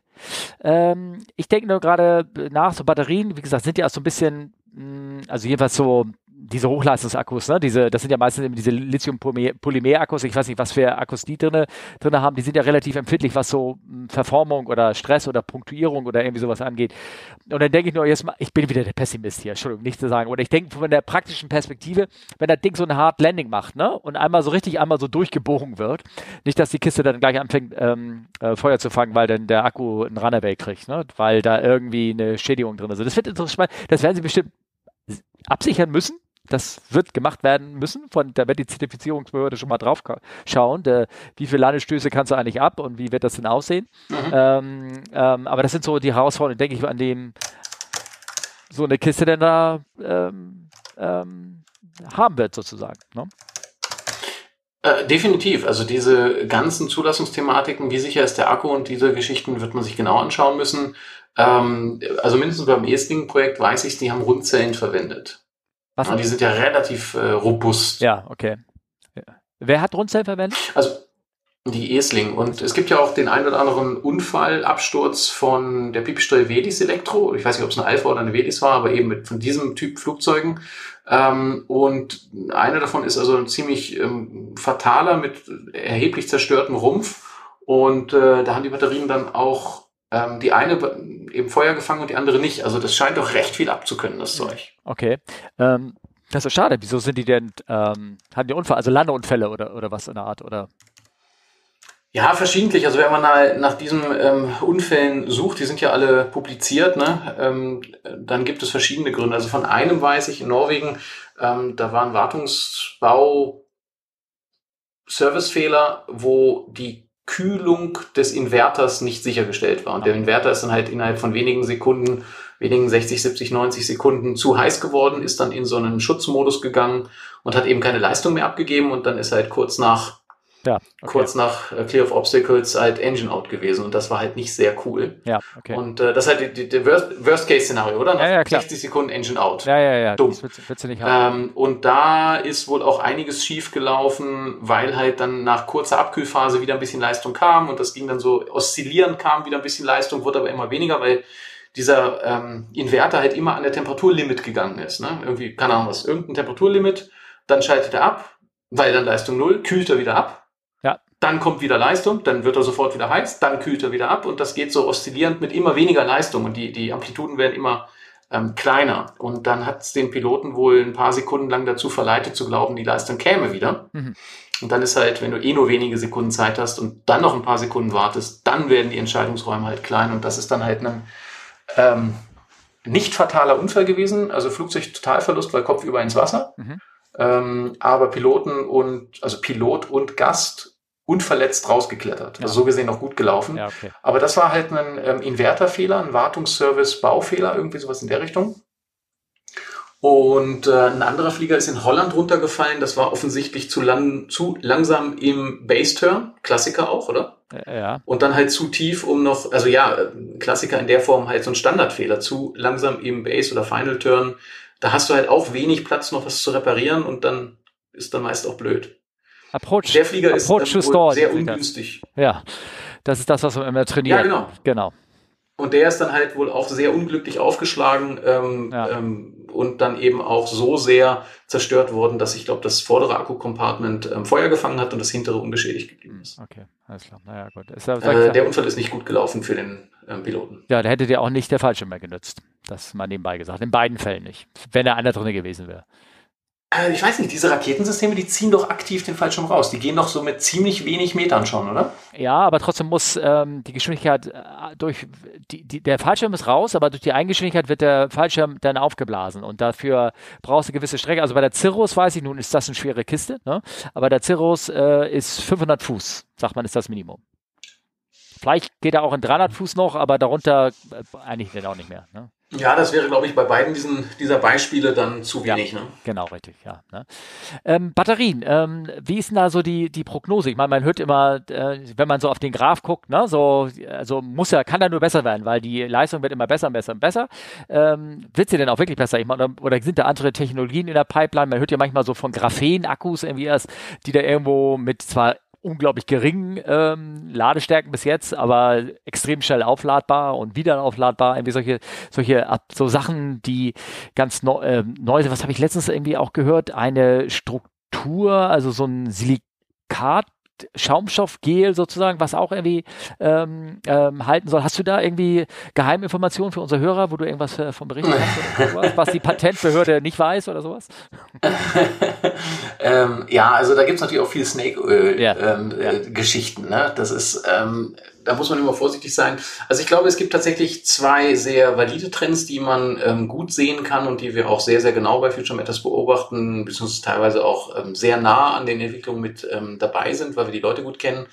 Ähm, ich denke nur gerade nach, so Batterien, wie gesagt, sind ja auch so ein bisschen, mh, hm, also jedenfalls so diese Hochleistungsakkus, ne? diese, das sind ja meistens eben diese Lithium-Polymer-Akkus, ich weiß nicht, was für Akkus die drinne, drinne haben, die sind ja relativ empfindlich, was so hm, Verformung oder Stress oder Punktuierung oder irgendwie sowas angeht. Und dann denke ich nur, jetzt mal, ich bin wieder der Pessimist hier, Entschuldigung, nicht zu sagen. Oder ich denke von der praktischen Perspektive, wenn das Ding so eine Hard Landing macht, ne, und einmal so richtig, einmal so durchgebogen wird, nicht, dass die Kiste dann gleich anfängt, ähm, äh, Feuer zu fangen, weil dann der Akku einen Runaway kriegt, ne, weil da irgendwie eine Schädigung drin ist. Das wird interessant, das werden sie bestimmt absichern müssen, das wird gemacht werden müssen. Von, da wird die Zertifizierungsbehörde schon mal drauf schauen, der, wie viele Landestöße kannst du eigentlich ab und wie wird das denn aussehen. Mhm. Ähm, ähm, aber das sind so die Herausforderungen, denke ich, an dem so eine Kiste denn da ähm, ähm haben wird, sozusagen. Ne? Äh, definitiv. Also diese ganzen Zulassungsthematiken, wie sicher ist der Akku und diese Geschichten wird man sich genau anschauen müssen. Ähm, also mindestens beim E-Sling-Projekt weiß ich, die haben Rundzellen verwendet. Was? Ja, die sind ja relativ äh, robust. Ja, okay. Wer hat Rundzellen verwendet? Also die Esling. Und es gibt ja auch den ein oder anderen Unfallabsturz von der Pipistrel Velis Elektro. Ich weiß nicht, ob es eine Alpha oder eine Velis war, aber eben mit, von diesem Typ Flugzeugen. Ähm, und einer davon ist also ein ziemlich ähm, fataler mit erheblich zerstörtem Rumpf. Und äh, da haben die Batterien dann auch ähm, die eine eben Feuer gefangen und die andere nicht. Also das scheint doch recht viel abzukönnen, das Zeug. Okay. Ähm, das ist schade. Wieso sind die denn, ähm, haben die Unfall, also Landeunfälle oder, oder was in der Art? Oder? Ja, verschiedentlich. Also wenn man nach, nach diesen ähm, Unfällen sucht, die sind ja alle publiziert, ne? ähm, dann gibt es verschiedene Gründe. Also von einem weiß ich in Norwegen, ähm, da war ein Wartungsbau Servicefehler, wo die Kühlung des Inverters nicht sichergestellt war. Und der Inverter ist dann halt innerhalb von wenigen Sekunden, wenigen 60, 70, 90 Sekunden zu heiß geworden, ist dann in so einen Schutzmodus gegangen und hat eben keine Leistung mehr abgegeben und dann ist halt kurz nach ja, okay. kurz nach äh, Clear of Obstacles halt Engine Out gewesen und das war halt nicht sehr cool. Ja, okay. Und äh, das ist halt die, die Worst-Case-Szenario, oder? Nach ja, ja, 60 Sekunden Engine Out. Ja, ja, ja. Dumm. Das willst, willst du nicht haben. Ähm, und da ist wohl auch einiges schief gelaufen, weil halt dann nach kurzer Abkühlphase wieder ein bisschen Leistung kam und das ging dann so oszillierend kam wieder ein bisschen Leistung, wurde aber immer weniger, weil dieser ähm, Inverter halt immer an der Temperaturlimit gegangen ist. Ne? Irgendwie, keine Ahnung was, irgendein Temperaturlimit, dann schaltet er ab, weil dann Leistung null, kühlt er wieder ab. Dann kommt wieder Leistung, dann wird er sofort wieder heiß, dann kühlt er wieder ab und das geht so oszillierend mit immer weniger Leistung und die, die Amplituden werden immer ähm, kleiner. Und dann hat es den Piloten wohl ein paar Sekunden lang dazu verleitet zu glauben, die Leistung käme wieder. Mhm. Und dann ist halt, wenn du eh nur wenige Sekunden Zeit hast und dann noch ein paar Sekunden wartest, dann werden die Entscheidungsräume halt klein und das ist dann halt ein ähm, nicht fataler Unfall gewesen, also Flugzeug Totalverlust, weil Kopf über ins Wasser. Mhm. Ähm, aber Piloten und, also Pilot und Gast unverletzt rausgeklettert. Ja. Also so gesehen noch gut gelaufen. Ja, okay. Aber das war halt ein ähm, Inverterfehler, ein Wartungsservice-Baufehler, irgendwie sowas in der Richtung. Und äh, ein anderer Flieger ist in Holland runtergefallen. Das war offensichtlich zu, lang, zu langsam im Base-Turn. Klassiker auch, oder? Ja. Und dann halt zu tief, um noch, also ja, Klassiker in der Form halt so ein Standardfehler. Zu langsam im Base- oder Final-Turn. Da hast du halt auch wenig Platz, noch was zu reparieren und dann ist dann meist auch blöd. Approach, der Flieger Approach ist äh, sehr ungünstig. Ja, das ist das, was man immer trainiert. Ja, genau. genau. Und der ist dann halt wohl auch sehr unglücklich aufgeschlagen ähm, ja. ähm, und dann eben auch so sehr zerstört worden, dass ich glaube, das vordere Akku-Compartment ähm, Feuer gefangen hat und das hintere unbeschädigt geblieben ist. Okay, alles klar. Naja, gut. Äh, der Unfall ist nicht gut gelaufen für den ähm, Piloten. Ja, da hätte der auch nicht der Fallschirm mehr genützt. Das mal nebenbei gesagt. In beiden Fällen nicht. Wenn da einer drin gewesen wäre. Äh, ich weiß nicht, diese Raketensysteme, die ziehen doch aktiv den Fallschirm raus. Die gehen doch so mit ziemlich wenig Metern schon, oder? Ja, aber trotzdem muss ähm, die Geschwindigkeit äh, durch, die, die, der Fallschirm ist raus, aber durch die Eigengeschwindigkeit wird der Fallschirm dann aufgeblasen und dafür brauchst du eine gewisse Strecke. Also bei der Cirrus weiß ich, nun ist das eine schwere Kiste, ne? aber der Cirrus äh, ist 500 Fuß, sagt man, ist das Minimum. Vielleicht geht er auch in 300 Fuß noch, aber darunter äh, eigentlich dann auch nicht mehr. Ne? Ja, das wäre, glaube ich, bei beiden diesen, dieser Beispiele dann zu wenig. Ja, ne? Genau, richtig, ja. Ne? Ähm, Batterien, ähm, wie ist denn da so die, die Prognose? Ich meine, man hört immer, äh, wenn man so auf den Graph guckt, ne, so, also muss ja, kann da nur besser werden, weil die Leistung wird immer besser und besser und besser. Ähm, wird sie denn auch wirklich besser? Ich meine, oder, oder, sind da andere Technologien in der Pipeline? Man hört ja manchmal so von Graphen-Akkus irgendwie erst, die da irgendwo mit zwar unglaublich geringen ähm, Ladestärken bis jetzt, aber extrem schnell aufladbar und wieder aufladbar. Irgendwie solche, solche so Sachen, die ganz neu, äh, neu sind. Was habe ich letztens irgendwie auch gehört? Eine Struktur, also so ein Silikat Schaumstoffgel sozusagen, was auch irgendwie ähm, ähm, halten soll. Hast du da irgendwie Geheiminformationen für unsere Hörer, wo du irgendwas äh, von berichten kannst, sowas, was die Patentbehörde nicht weiß oder sowas? ähm, ja, also da gibt es natürlich auch viele Snake-Öl-Geschichten. Ja, ähm, ja. ne? Das ist ähm, da muss man immer vorsichtig sein. Also ich glaube, es gibt tatsächlich zwei sehr valide Trends, die man ähm, gut sehen kann und die wir auch sehr, sehr genau bei Future Matters beobachten, beziehungsweise teilweise auch ähm, sehr nah an den Entwicklungen mit ähm, dabei sind, weil wir die Leute gut kennen.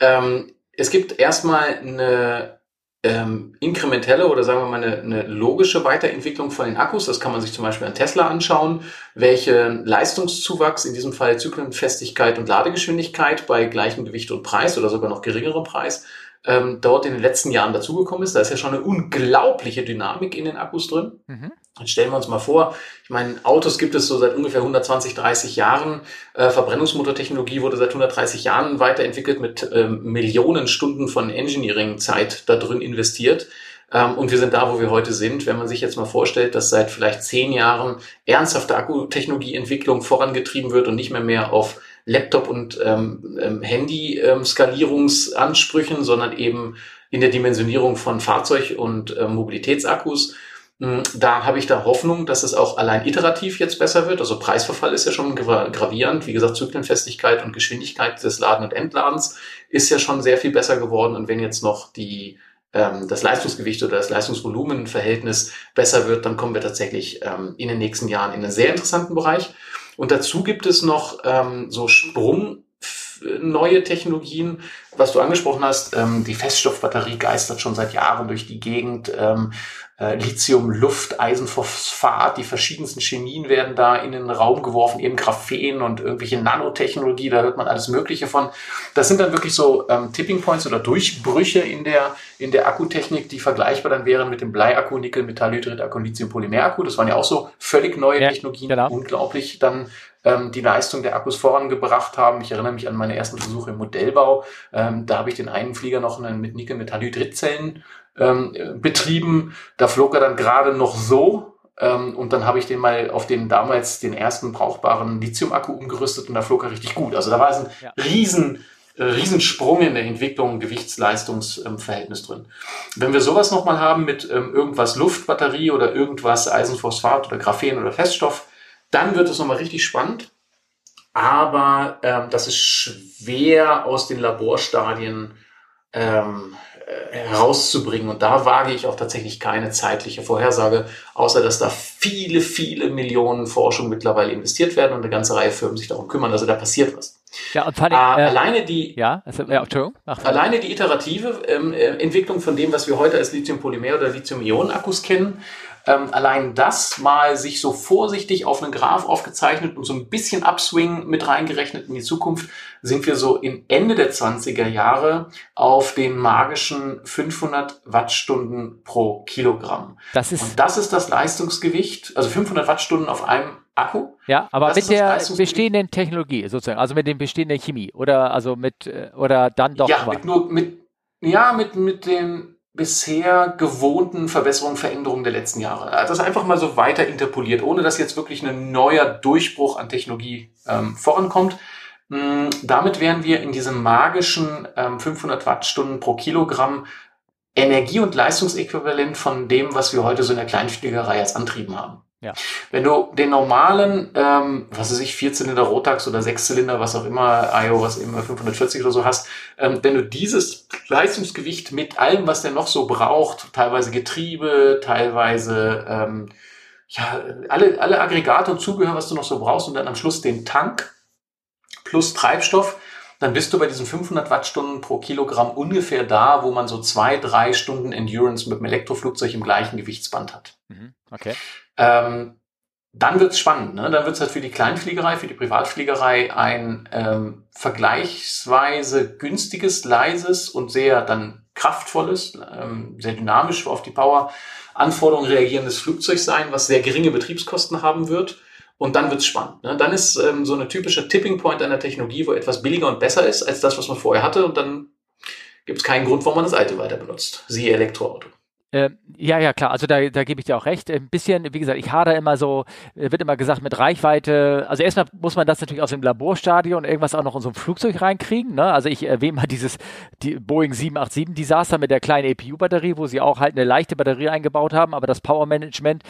Ähm, es gibt erstmal eine ähm, inkrementelle oder sagen wir mal eine, eine logische Weiterentwicklung von den Akkus. Das kann man sich zum Beispiel an Tesla anschauen, welche Leistungszuwachs, in diesem Fall Zyklenfestigkeit und Ladegeschwindigkeit bei gleichem Gewicht und Preis oder sogar noch geringerem Preis ähm, dort in den letzten Jahren dazugekommen ist. Da ist ja schon eine unglaubliche Dynamik in den Akkus drin. Mhm. Dann stellen wir uns mal vor, ich meine, Autos gibt es so seit ungefähr 120, 30 Jahren. Äh, Verbrennungsmotortechnologie wurde seit 130 Jahren weiterentwickelt mit ähm, Millionen Stunden von Engineering-Zeit da drin investiert. Ähm, und wir sind da, wo wir heute sind. Wenn man sich jetzt mal vorstellt, dass seit vielleicht zehn Jahren ernsthafte Akkutechnologieentwicklung vorangetrieben wird und nicht mehr mehr auf Laptop- und ähm, ähm, Handy-Skalierungsansprüchen, sondern eben in der Dimensionierung von Fahrzeug- und äh, Mobilitätsakkus. Hm, da habe ich da Hoffnung, dass es auch allein iterativ jetzt besser wird. Also Preisverfall ist ja schon gravierend. Wie gesagt, Zyklenfestigkeit und Geschwindigkeit des Laden- und Entladens ist ja schon sehr viel besser geworden. Und wenn jetzt noch die, ähm, das Leistungsgewicht oder das Leistungsvolumenverhältnis besser wird, dann kommen wir tatsächlich ähm, in den nächsten Jahren in einen sehr interessanten Bereich. Und dazu gibt es noch ähm, so Sprung neue Technologien, was du angesprochen hast, ähm, die Feststoffbatterie geistert schon seit Jahren durch die Gegend. Ähm, äh, Lithium, Luft, Eisenphosphat, die verschiedensten Chemien werden da in den Raum geworfen, eben Graphen und irgendwelche Nanotechnologie, da hört man alles Mögliche von. Das sind dann wirklich so ähm, Tipping Points oder Durchbrüche in der, in der Akkutechnik, die vergleichbar dann wären mit dem Bleiakku, Nickel, Metallhydrid-Akku, Lithium-Polymer-Akku. Das waren ja auch so völlig neue ja, Technologien, genau. unglaublich dann ähm, die Leistung der Akkus vorangebracht haben. Ich erinnere mich an meine ersten Versuche im Modellbau. Ähm, da habe ich den einen Flieger noch mit Nickel-Metallhydridzellen ähm, betrieben. Da flog er dann gerade noch so. Ähm, und dann habe ich den mal auf den damals den ersten brauchbaren Lithium-Akku umgerüstet und da flog er richtig gut. Also da war es ein ja. riesen, äh, Riesensprung in der Entwicklung, Gewichtsleistungsverhältnis drin. Wenn wir sowas nochmal haben mit ähm, irgendwas Luftbatterie oder irgendwas Eisenphosphat oder Graphen oder Feststoff, dann wird es nochmal richtig spannend. Aber ähm, das ist schwer aus den Laborstadien ähm, äh, herauszubringen. Und da wage ich auch tatsächlich keine zeitliche Vorhersage, außer dass da viele, viele Millionen Forschung mittlerweile investiert werden und eine ganze Reihe Firmen sich darum kümmern. Also da passiert was. Ja, und fand ich, äh, alleine die, ja, also, ja, Entschuldigung. Ach, alleine die iterative ähm, äh, Entwicklung von dem, was wir heute als Lithium-Polymer oder Lithium-Ionen-Akkus kennen, ähm, allein das mal sich so vorsichtig auf einen Graph aufgezeichnet und so ein bisschen Upswing mit reingerechnet in die Zukunft, sind wir so im Ende der 20er Jahre auf den magischen 500 Wattstunden pro Kilogramm. Das ist und das ist das Leistungsgewicht, also 500 Wattstunden auf einem Akku. Ja, aber mit der bestehenden Technologie sozusagen, also mit dem bestehenden Chemie oder also mit äh, oder dann doch. Ja, mit nur mit ja mit mit den bisher gewohnten Verbesserungen, Veränderungen der letzten Jahre. Das einfach mal so weiter interpoliert, ohne dass jetzt wirklich ein neuer Durchbruch an Technologie ähm, vorankommt. Mm, damit wären wir in diesem magischen ähm, 500 Wattstunden pro Kilogramm Energie- und Leistungsäquivalent von dem, was wir heute so in der Kleinfliegerei als Antrieben haben. Ja. Wenn du den normalen, ähm, was weiß ich, Vierzylinder Rotax oder Sechszylinder, was auch immer, IO, was immer 540 oder so hast, ähm, wenn du dieses Leistungsgewicht mit allem, was der noch so braucht, teilweise Getriebe, teilweise ähm, ja, alle, alle Aggregate und Zubehör, was du noch so brauchst, und dann am Schluss den Tank plus Treibstoff, dann bist du bei diesen 500 Wattstunden pro Kilogramm ungefähr da, wo man so zwei, drei Stunden Endurance mit dem Elektroflugzeug im gleichen Gewichtsband hat. Mhm, okay. Ähm, dann wird's spannend. Ne? Dann wird's halt für die Kleinfliegerei, für die Privatfliegerei ein ähm, vergleichsweise günstiges, leises und sehr dann kraftvolles, ähm, sehr dynamisch auf die Power-Anforderungen reagierendes Flugzeug sein, was sehr geringe Betriebskosten haben wird. Und dann wird's spannend. Ne? Dann ist ähm, so eine typische Tipping Point einer Technologie, wo etwas billiger und besser ist als das, was man vorher hatte. Und dann gibt's keinen Grund, warum man das alte weiter benutzt. Siehe Elektroauto. Äh, ja, ja, klar. Also da, da gebe ich dir auch recht. Ein bisschen, wie gesagt, ich hader immer so, äh, wird immer gesagt mit Reichweite. Also erstmal muss man das natürlich aus dem Laborstadion irgendwas auch noch in so ein Flugzeug reinkriegen. Ne? Also ich erwähne mal dieses die Boeing 787 Desaster mit der kleinen APU-Batterie, wo sie auch halt eine leichte Batterie eingebaut haben, aber das Power Management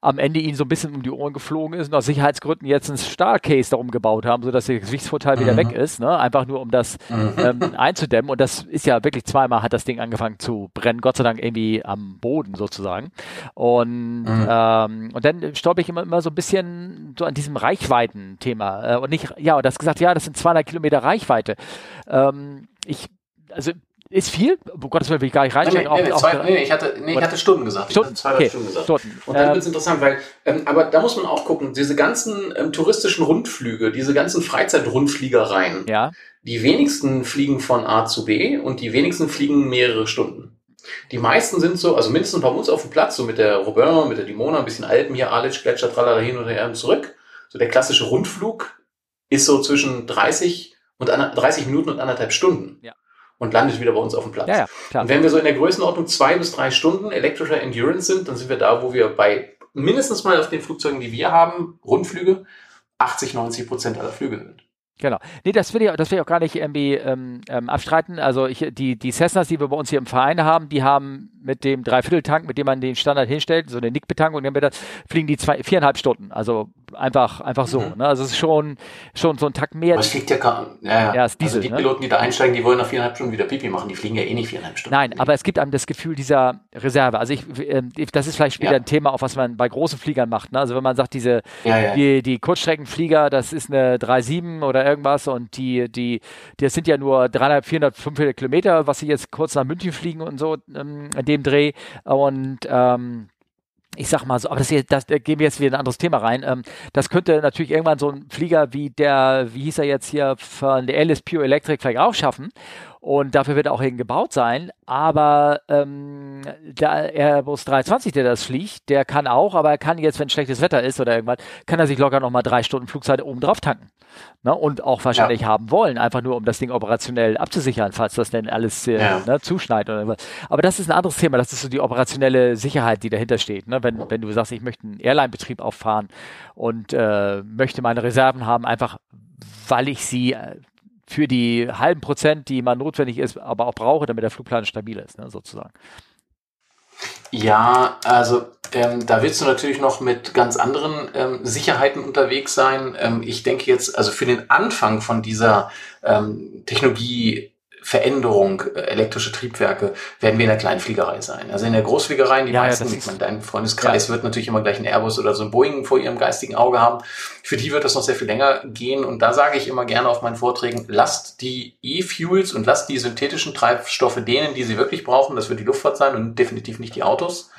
am Ende ihnen so ein bisschen um die Ohren geflogen ist und aus Sicherheitsgründen jetzt ein Stahlcase darum gebaut haben, sodass der Gewichtsvorteil mhm. wieder weg ist. Ne? Einfach nur, um das mhm. ähm, einzudämmen. Und das ist ja wirklich zweimal hat das Ding angefangen zu brennen. Gott sei Dank irgendwie am Boden sozusagen. Und, mhm. ähm, und dann stolper ich immer, immer so ein bisschen so an diesem Reichweiten-Thema. Äh, und nicht, ja, und das gesagt, ja, das sind 200 Kilometer Reichweite. Ähm, ich, also ist viel? Um Gottes Willen will ich gar nicht reinsteigen. Nee, nee, nee, zwei, nee, ich hatte, nee, ich hatte Stunden gesagt. Stunden? Ich hatte okay. Stunden gesagt. Stunden. Und dann ähm, wird es interessant, weil, ähm, aber da muss man auch gucken, diese ganzen ähm, touristischen Rundflüge, diese ganzen Freizeitrundfliegereien, ja. die wenigsten fliegen von A zu B und die wenigsten fliegen mehrere Stunden. Die meisten sind so, also mindestens bei uns auf dem Platz, so mit der Robin, mit der Dimona, ein bisschen Alpen hier, Alic, Gletscher, Tralala hin und her und zurück. So der klassische Rundflug ist so zwischen 30 und 30 Minuten und anderthalb Stunden. Ja. Und landet wieder bei uns auf dem Platz. Ja, ja. Und wenn wir so in der Größenordnung zwei bis drei Stunden elektrischer Endurance sind, dann sind wir da, wo wir bei mindestens mal auf den Flugzeugen, die wir haben, Rundflüge, 80, 90 Prozent aller Flüge sind. Genau. Nee, das will ich, das will ich auch gar nicht irgendwie ähm, ähm, abstreiten. Also ich, die, die Cessnas, die wir bei uns hier im Verein haben, die haben mit dem Dreivierteltank, mit dem man den Standard hinstellt, so eine Nickbetankung, dann fliegen die zwei, viereinhalb Stunden. Also einfach, einfach so. Mhm. Ne? Also es ist schon, schon so ein Tag mehr. Aber es fliegt ja kaum. Ja, ja. ist Diesel, also die ne? Piloten, die da einsteigen, die wollen nach viereinhalb Stunden wieder Pipi machen. Die fliegen ja eh nicht viereinhalb Stunden. Nein, aber es gibt einem das Gefühl dieser Reserve. Also ich, äh, das ist vielleicht später ja. ein Thema, auch was man bei großen Fliegern macht. Ne? Also wenn man sagt, diese, ja, die, die Kurzstreckenflieger, das ist eine 3,7 oder irgendwas und die die, die, das sind ja nur 300, 400, 500 Kilometer, was sie jetzt kurz nach München fliegen und so ähm, in dem Dreh. Und ähm, ich sag mal so, aber das, hier, das da gehen wir jetzt wieder in ein anderes Thema rein. Ähm, das könnte natürlich irgendwann so ein Flieger wie der, wie hieß er jetzt hier von der Alice Pure Electric vielleicht auch schaffen. Und dafür wird er auch gebaut sein. Aber ähm, der Airbus 320, der das fliegt, der kann auch, aber er kann jetzt, wenn schlechtes Wetter ist oder irgendwas, kann er sich locker nochmal drei Stunden Flugzeit oben drauf tanken. Ne? Und auch wahrscheinlich ja. haben wollen, einfach nur um das Ding operationell abzusichern, falls das denn alles äh, ja. ne, zuschneit oder was. Aber das ist ein anderes Thema. Das ist so die operationelle Sicherheit, die dahinter steht. Ne? Wenn, wenn du sagst, ich möchte einen Airline-Betrieb auffahren und äh, möchte meine Reserven haben, einfach weil ich sie äh, für die halben Prozent, die mal notwendig ist, aber auch brauche, damit der Flugplan stabil ist, ne, sozusagen. Ja, also ähm, da willst du natürlich noch mit ganz anderen ähm, Sicherheiten unterwegs sein. Ähm, ich denke jetzt, also für den Anfang von dieser ähm, Technologie Veränderung äh, elektrische Triebwerke werden wir in der Kleinfliegerei sein. Also in der Großfliegerei, die ja, meisten, ja, ich meine, dein Freundeskreis ja. wird natürlich immer gleich ein Airbus oder so ein Boeing vor ihrem geistigen Auge haben. Für die wird das noch sehr viel länger gehen. Und da sage ich immer gerne auf meinen Vorträgen, lasst die E-Fuels und lasst die synthetischen Treibstoffe denen, die sie wirklich brauchen. Das wird die Luftfahrt sein und definitiv nicht die Autos.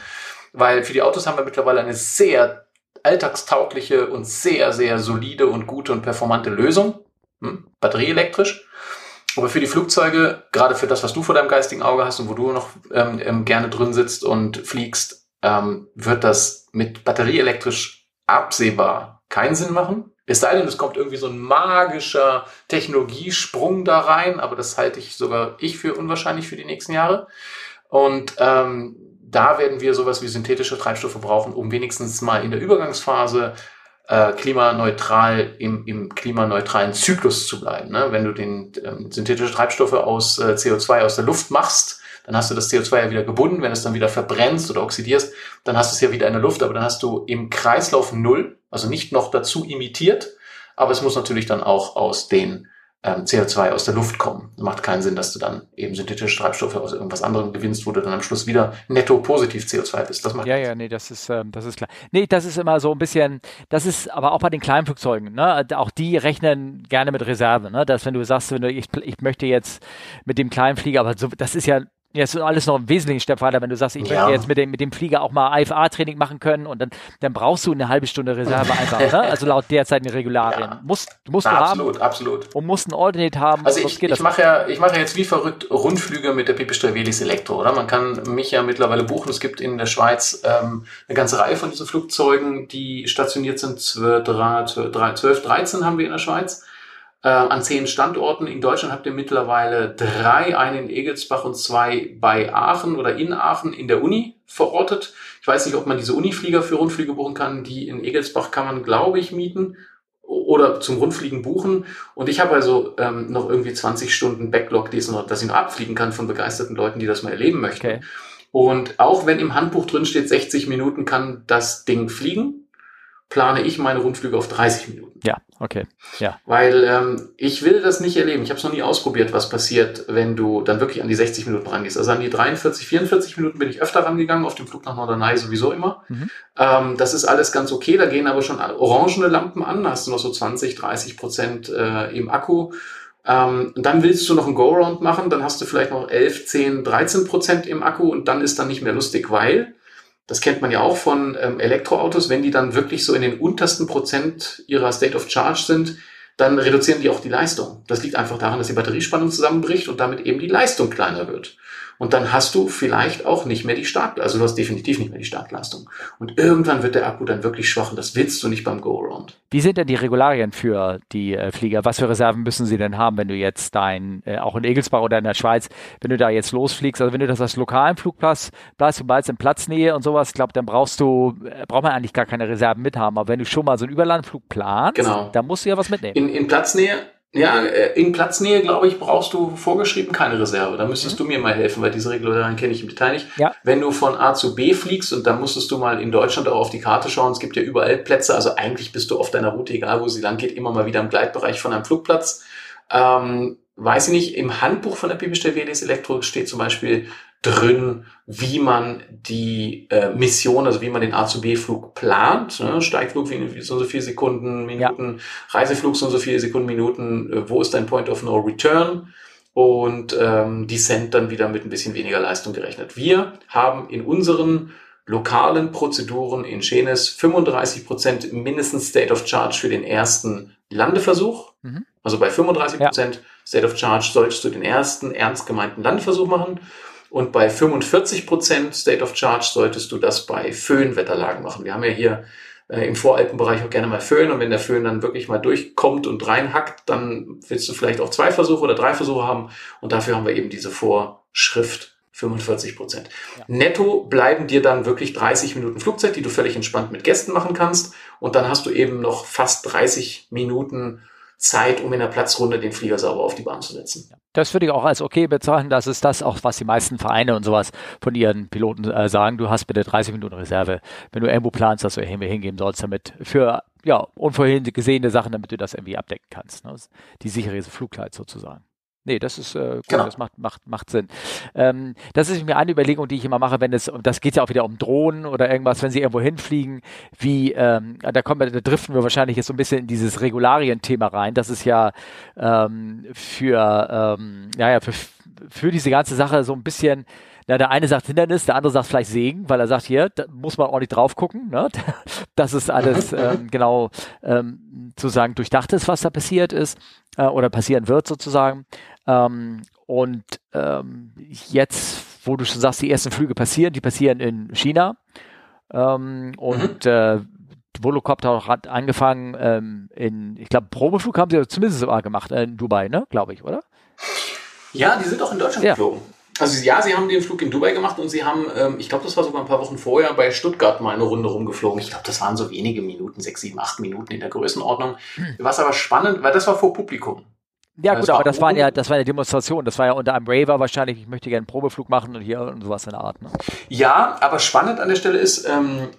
Weil für die Autos haben wir mittlerweile eine sehr alltagstaugliche und sehr, sehr solide und gute und performante Lösung. Hm? Batterieelektrisch. Aber für die Flugzeuge, gerade für das, was du vor deinem geistigen Auge hast und wo du noch ähm, ähm, gerne drin sitzt und fliegst, ähm, wird das mit batterieelektrisch absehbar keinen Sinn machen. Es sei denn, es kommt irgendwie so ein magischer Technologiesprung da rein, aber das halte ich sogar ich für unwahrscheinlich für die nächsten Jahre. Und ähm, da werden wir sowas wie synthetische Treibstoffe brauchen, um wenigstens mal in der Übergangsphase äh, klimaneutral im, im klimaneutralen Zyklus zu bleiben. Ne? Wenn du den ähm, synthetische Treibstoffe aus äh, CO2 aus der Luft machst, dann hast du das CO2 ja wieder gebunden. Wenn es dann wieder verbrennst oder oxidierst, dann hast du es ja wieder in der Luft, aber dann hast du im Kreislauf null, also nicht noch dazu imitiert, aber es muss natürlich dann auch aus den ähm, CO2 aus der Luft kommen. Macht keinen Sinn, dass du dann eben synthetische Treibstoffe aus irgendwas anderem gewinnst, wo du dann am Schluss wieder netto positiv CO2 bist. Das macht ja, ja, nee, das ist, ähm, das ist klar. Nee, das ist immer so ein bisschen, das ist aber auch bei den kleinen Flugzeugen, ne? Auch die rechnen gerne mit Reserve, ne? Dass wenn du sagst, wenn du, ich, ich möchte jetzt mit dem kleinen Flieger, aber so, das ist ja ja, ist alles noch ein wesentlichen Step weiter, wenn du sagst, ich ja. möchte jetzt mit dem, mit dem Flieger auch mal IFA-Training machen können und dann, dann brauchst du eine halbe Stunde Reserve einfach, ne? Also laut derzeitigen Regularien. Ja. Musst, musst Na, du absolut, haben. Absolut, absolut. Und musst ein Alternate haben. Also ich, ich mache ja, ich mache jetzt wie verrückt Rundflüge mit der Pipistrellis Elektro, oder? Man kann mich ja mittlerweile buchen. Es gibt in der Schweiz ähm, eine ganze Reihe von diesen Flugzeugen, die stationiert sind. 12, 12 13 haben wir in der Schweiz äh, an zehn Standorten. In Deutschland habt ihr mittlerweile drei, einen in Egelsbach und zwei bei Aachen oder in Aachen in der Uni verortet. Ich weiß nicht, ob man diese Uniflieger für Rundflüge buchen kann. Die in Egelsbach kann man, glaube ich, mieten oder zum Rundfliegen buchen. Und ich habe also ähm, noch irgendwie 20 Stunden Backlog, die noch, dass ich noch abfliegen kann von begeisterten Leuten, die das mal erleben möchten. Okay. Und auch wenn im Handbuch drin steht, 60 Minuten kann das Ding fliegen, plane ich meine Rundflüge auf 30 Minuten. Ja, okay. Ja. Weil ähm, ich will das nicht erleben. Ich habe es noch nie ausprobiert, was passiert, wenn du dann wirklich an die 60 Minuten rangehst. Also an die 43, 44 Minuten bin ich öfter rangegangen, auf dem Flug nach Norderney sowieso immer. Mhm. Ähm, das ist alles ganz okay. Da gehen aber schon orangene Lampen an. Da hast du noch so 20, 30 Prozent äh, im Akku. Ähm, und dann willst du noch ein Go-Round machen, dann hast du vielleicht noch 11, 10, 13 Prozent im Akku und dann ist dann nicht mehr lustig, weil das kennt man ja auch von ähm, Elektroautos, wenn die dann wirklich so in den untersten Prozent ihrer State of Charge sind, dann reduzieren die auch die Leistung. Das liegt einfach daran, dass die Batteriespannung zusammenbricht und damit eben die Leistung kleiner wird. Und dann hast du vielleicht auch nicht mehr die Startleistung. Also du hast definitiv nicht mehr die Startleistung. Und irgendwann wird der Akku dann wirklich schwach und das willst du nicht beim Go-Around. Wie sind denn die Regularien für die äh, Flieger? Was für Reserven müssen sie denn haben, wenn du jetzt dein, äh, auch in Egelsbach oder in der Schweiz, wenn du da jetzt losfliegst, also wenn du das als lokalen Flugplatz bleibst, du bleibst in Platznähe und sowas, glaube, dann brauchst du, äh, braucht man eigentlich gar keine Reserven mithaben. Aber wenn du schon mal so einen Überlandflug planst, genau. dann musst du ja was mitnehmen. In, in Platznähe ja, äh, in Platznähe, glaube ich, brauchst du vorgeschrieben keine Reserve. Da müsstest mhm. du mir mal helfen, weil diese Regularien kenne ich im Detail nicht. Ja. Wenn du von A zu B fliegst und dann musstest du mal in Deutschland auch auf die Karte schauen, es gibt ja überall Plätze, also eigentlich bist du auf deiner Route, egal wo sie lang geht, immer mal wieder im Gleitbereich von einem Flugplatz. Ähm, weiß ich nicht, im Handbuch von der Pipistrel WDS Elektro steht zum Beispiel drin, wie man die äh, Mission, also wie man den A zu B Flug plant, ne? Steigflug wie so und so viele Sekunden, Minuten, ja. Reiseflug so und so viele Sekunden, Minuten, äh, wo ist dein Point of No Return? Und ähm, Descent dann wieder mit ein bisschen weniger Leistung gerechnet. Wir haben in unseren lokalen Prozeduren in Schenes 35 Prozent mindestens State of Charge für den ersten Landeversuch. Mhm. Also bei 35 Prozent ja State of Charge solltest du den ersten ernst gemeinten Landversuch machen. Und bei 45% State of Charge solltest du das bei Föhnwetterlagen machen. Wir haben ja hier äh, im Voralpenbereich auch gerne mal Föhn und wenn der Föhn dann wirklich mal durchkommt und reinhackt, dann willst du vielleicht auch zwei Versuche oder drei Versuche haben und dafür haben wir eben diese Vorschrift 45 Prozent. Ja. Netto bleiben dir dann wirklich 30 Minuten Flugzeit, die du völlig entspannt mit Gästen machen kannst und dann hast du eben noch fast 30 Minuten Zeit, um in der Platzrunde den Flieger sauber auf die Bahn zu setzen. Das würde ich auch als okay bezeichnen. Das ist das auch, was die meisten Vereine und sowas von ihren Piloten äh, sagen. Du hast bitte 30 Minuten Reserve, wenn du irgendwo planst, dass du irgendwie hingehen sollst, damit für ja, unvorhergesehene Sachen, damit du das irgendwie abdecken kannst. Ne? Die sichere Flugzeit sozusagen. Nee, das ist äh, gut, genau. das macht, macht, macht Sinn. Ähm, das ist mir eine Überlegung, die ich immer mache, wenn es, und das geht ja auch wieder um Drohnen oder irgendwas, wenn sie irgendwo hinfliegen, wie, ähm, da kommen wir, da driften wir wahrscheinlich jetzt so ein bisschen in dieses Regularien-Thema rein. Das ist ja ähm, für, ähm, ja, ja, für, für diese ganze Sache so ein bisschen, na, der eine sagt Hindernis, der andere sagt vielleicht Segen, weil er sagt, hier, da muss man ordentlich drauf gucken, ne? dass es alles ähm, genau ähm, sozusagen durchdacht ist, was da passiert ist äh, oder passieren wird sozusagen. Ähm, und ähm, jetzt, wo du schon sagst, die ersten Flüge passieren, die passieren in China. Ähm, und mhm. äh, Volocopter hat angefangen ähm, in, ich glaube, Probeflug haben sie zumindest sogar gemacht, äh, in Dubai, ne? Glaube ich, oder? Ja, die sind auch in Deutschland ja. geflogen. Also ja, sie haben den Flug in Dubai gemacht und sie haben, ähm, ich glaube, das war sogar ein paar Wochen vorher bei Stuttgart mal eine Runde rumgeflogen. Ich glaube, das waren so wenige Minuten, sechs, sieben, acht Minuten in der Größenordnung. Hm. Was aber spannend, weil das war vor Publikum. Ja, gut, aber das, waren ja, das war eine Demonstration. Das war ja unter einem Raver wahrscheinlich, ich möchte gerne einen Probeflug machen und hier und sowas in der Art. Ne? Ja, aber spannend an der Stelle ist, ähm,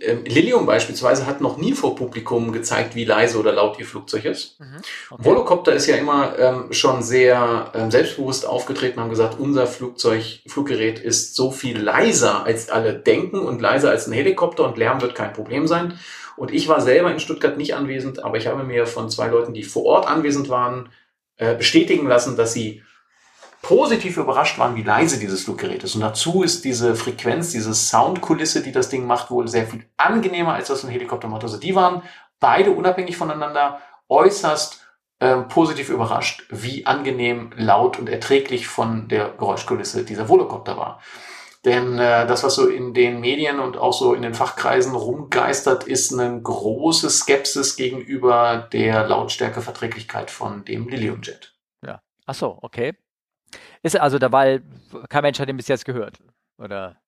äh, Lilium beispielsweise hat noch nie vor Publikum gezeigt, wie leise oder laut ihr Flugzeug ist. Mhm. Okay. Volocopter ist ja immer ähm, schon sehr ähm, selbstbewusst aufgetreten, haben gesagt, unser Flugzeug, Fluggerät ist so viel leiser, als alle denken und leiser als ein Helikopter und Lärm wird kein Problem sein. Und ich war selber in Stuttgart nicht anwesend, aber ich habe mir von zwei Leuten, die vor Ort anwesend waren, äh, bestätigen lassen, dass sie positiv überrascht waren, wie leise dieses Fluggerät ist. Und dazu ist diese Frequenz, diese Soundkulisse, die das Ding macht, wohl sehr viel angenehmer, als das ein Helikopter macht. Also die waren beide unabhängig voneinander äußerst äh, positiv überrascht, wie angenehm, laut und erträglich von der Geräuschkulisse dieser Volocopter war. Denn äh, das, was so in den Medien und auch so in den Fachkreisen rumgeistert, ist eine große Skepsis gegenüber der Lautstärkeverträglichkeit von dem Lilium-Jet. Ja. Ach so, okay. Ist also dabei, kein Mensch hat ihn bis jetzt gehört, oder?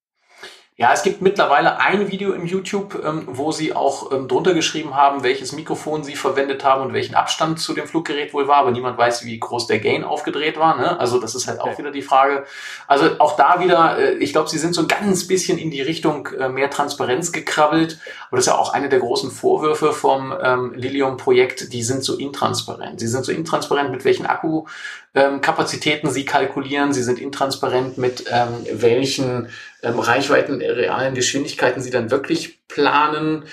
Ja, es gibt mittlerweile ein Video im YouTube, ähm, wo sie auch ähm, drunter geschrieben haben, welches Mikrofon sie verwendet haben und welchen Abstand zu dem Fluggerät wohl war, aber niemand weiß, wie groß der Gain aufgedreht war. Ne? Also das ist halt okay. auch wieder die Frage. Also auch da wieder, äh, ich glaube, sie sind so ein ganz bisschen in die Richtung äh, mehr Transparenz gekrabbelt. Aber das ist ja auch eine der großen Vorwürfe vom ähm, Lilium-Projekt. Die sind so intransparent. Sie sind so intransparent, mit welchen Akku ähm, sie kalkulieren. Sie sind intransparent mit ähm, welchen ähm, Reichweiten, äh, realen Geschwindigkeiten sie dann wirklich planen.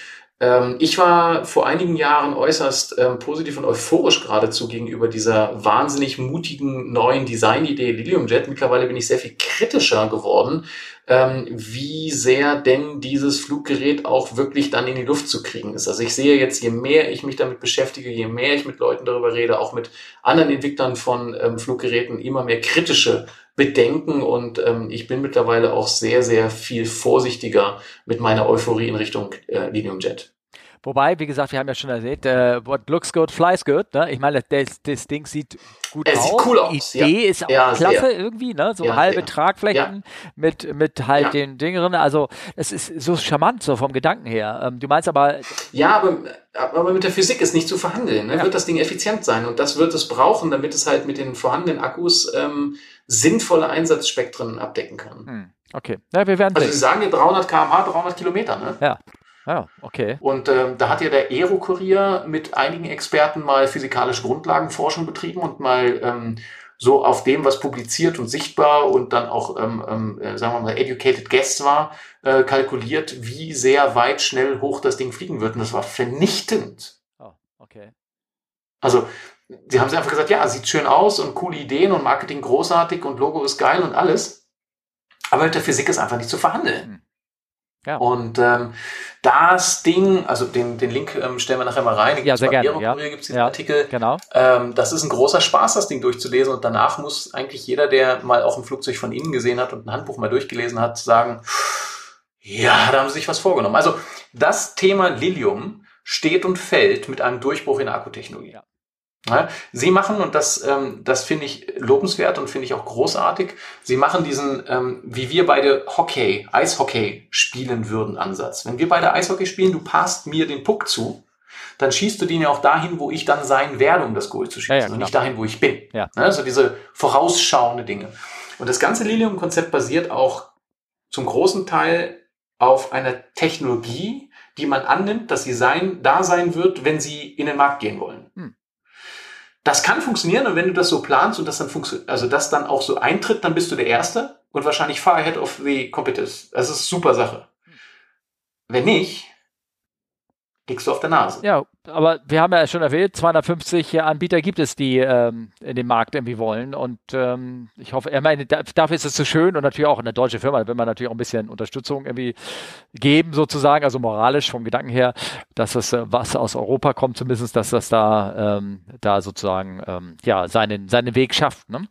Ähm, ich war vor einigen Jahren äußerst ähm, positiv und euphorisch geradezu gegenüber dieser wahnsinnig mutigen neuen Designidee Lilium Jet. Mittlerweile bin ich sehr viel kritischer geworden, ähm, wie sehr denn dieses Fluggerät auch wirklich dann in die Luft zu kriegen ist. Also ich sehe jetzt, je mehr ich mich damit beschäftige, je mehr ich mit Leuten darüber rede, auch mit anderen Entwicklern von ähm, Fluggeräten, immer mehr kritische Bedenken und ähm, ich bin mittlerweile auch sehr, sehr viel vorsichtiger mit meiner Euphorie in Richtung äh, Linium Jet. Wobei, wie gesagt, wir haben ja schon erzählt, äh, what looks good, flies good. Ne? Ich meine, das, das Ding sieht gut es aus. Sieht cool aus. Die Idee ja. ist auch ja, klasse sehr. irgendwie, ne? So ja, halbe. Tragflächen mit, mit halt den Dingen. Also es ist so charmant, so vom Gedanken her. Ähm, du meinst aber. Ja, aber, aber mit der Physik ist nicht zu verhandeln. Ne? Wird das Ding effizient sein? Und das wird es brauchen, damit es halt mit den vorhandenen Akkus ähm, sinnvolle Einsatzspektren abdecken kann. Hm. Okay. Ja, wir werden also sehen. Sie sagen hier 300 km/h, 300 Kilometer, ne? Ja. Ja, okay. Und ähm, da hat ja der Aero-Kurier mit einigen Experten mal physikalische Grundlagenforschung betrieben und mal ähm, so auf dem, was publiziert und sichtbar und dann auch, ähm, ähm, äh, sagen wir mal, educated guess war, äh, kalkuliert, wie sehr weit, schnell, hoch das Ding fliegen wird. Und das war vernichtend. Oh, okay. Also, sie haben sie einfach gesagt, ja, sieht schön aus und coole Ideen und Marketing großartig und Logo ist geil und alles. Aber mit der Physik ist einfach nicht zu verhandeln. Hm. Ja. Und ähm, das Ding, also den, den Link ähm, stellen wir nachher mal rein. Ja, sehr gerne. Ja. Gibt es diesen ja, Artikel. Genau. Ähm, das ist ein großer Spaß, das Ding durchzulesen. Und danach muss eigentlich jeder, der mal auch ein Flugzeug von innen gesehen hat und ein Handbuch mal durchgelesen hat, sagen, ja, da haben sie sich was vorgenommen. Also das Thema Lilium steht und fällt mit einem Durchbruch in der Akkutechnologie. Ja. Ja, sie machen, und das, ähm, das finde ich lobenswert und finde ich auch großartig, sie machen diesen, ähm, wie wir beide Hockey, Eishockey spielen würden, Ansatz. Wenn wir beide Eishockey spielen, du passt mir den Puck zu, dann schießt du den ja auch dahin, wo ich dann sein werde, um das Goal zu schießen, ja, ja, und nicht dahin, wo ich bin. Ja. Also diese vorausschauende Dinge. Und das ganze Lilium-Konzept basiert auch zum großen Teil auf einer Technologie, die man annimmt, dass sie sein, da sein wird, wenn sie in den Markt gehen wollen. Hm. Das kann funktionieren und wenn du das so planst und das dann funktioniert, also das dann auch so eintritt, dann bist du der Erste und wahrscheinlich far ahead of the competitors. Das ist super Sache. Wenn nicht, liegst du auf der Nase. Ja, aber wir haben ja schon erwähnt, 250 Anbieter gibt es, die ähm, in den Markt irgendwie wollen. Und ähm, ich hoffe, ich meine, dafür ist es so schön und natürlich auch eine deutsche Firma, da will man natürlich auch ein bisschen Unterstützung irgendwie geben, sozusagen, also moralisch vom Gedanken her, dass das, äh, was aus Europa kommt, zumindest, dass das da, ähm, da sozusagen ähm, ja, seinen, seinen Weg schafft. Ne?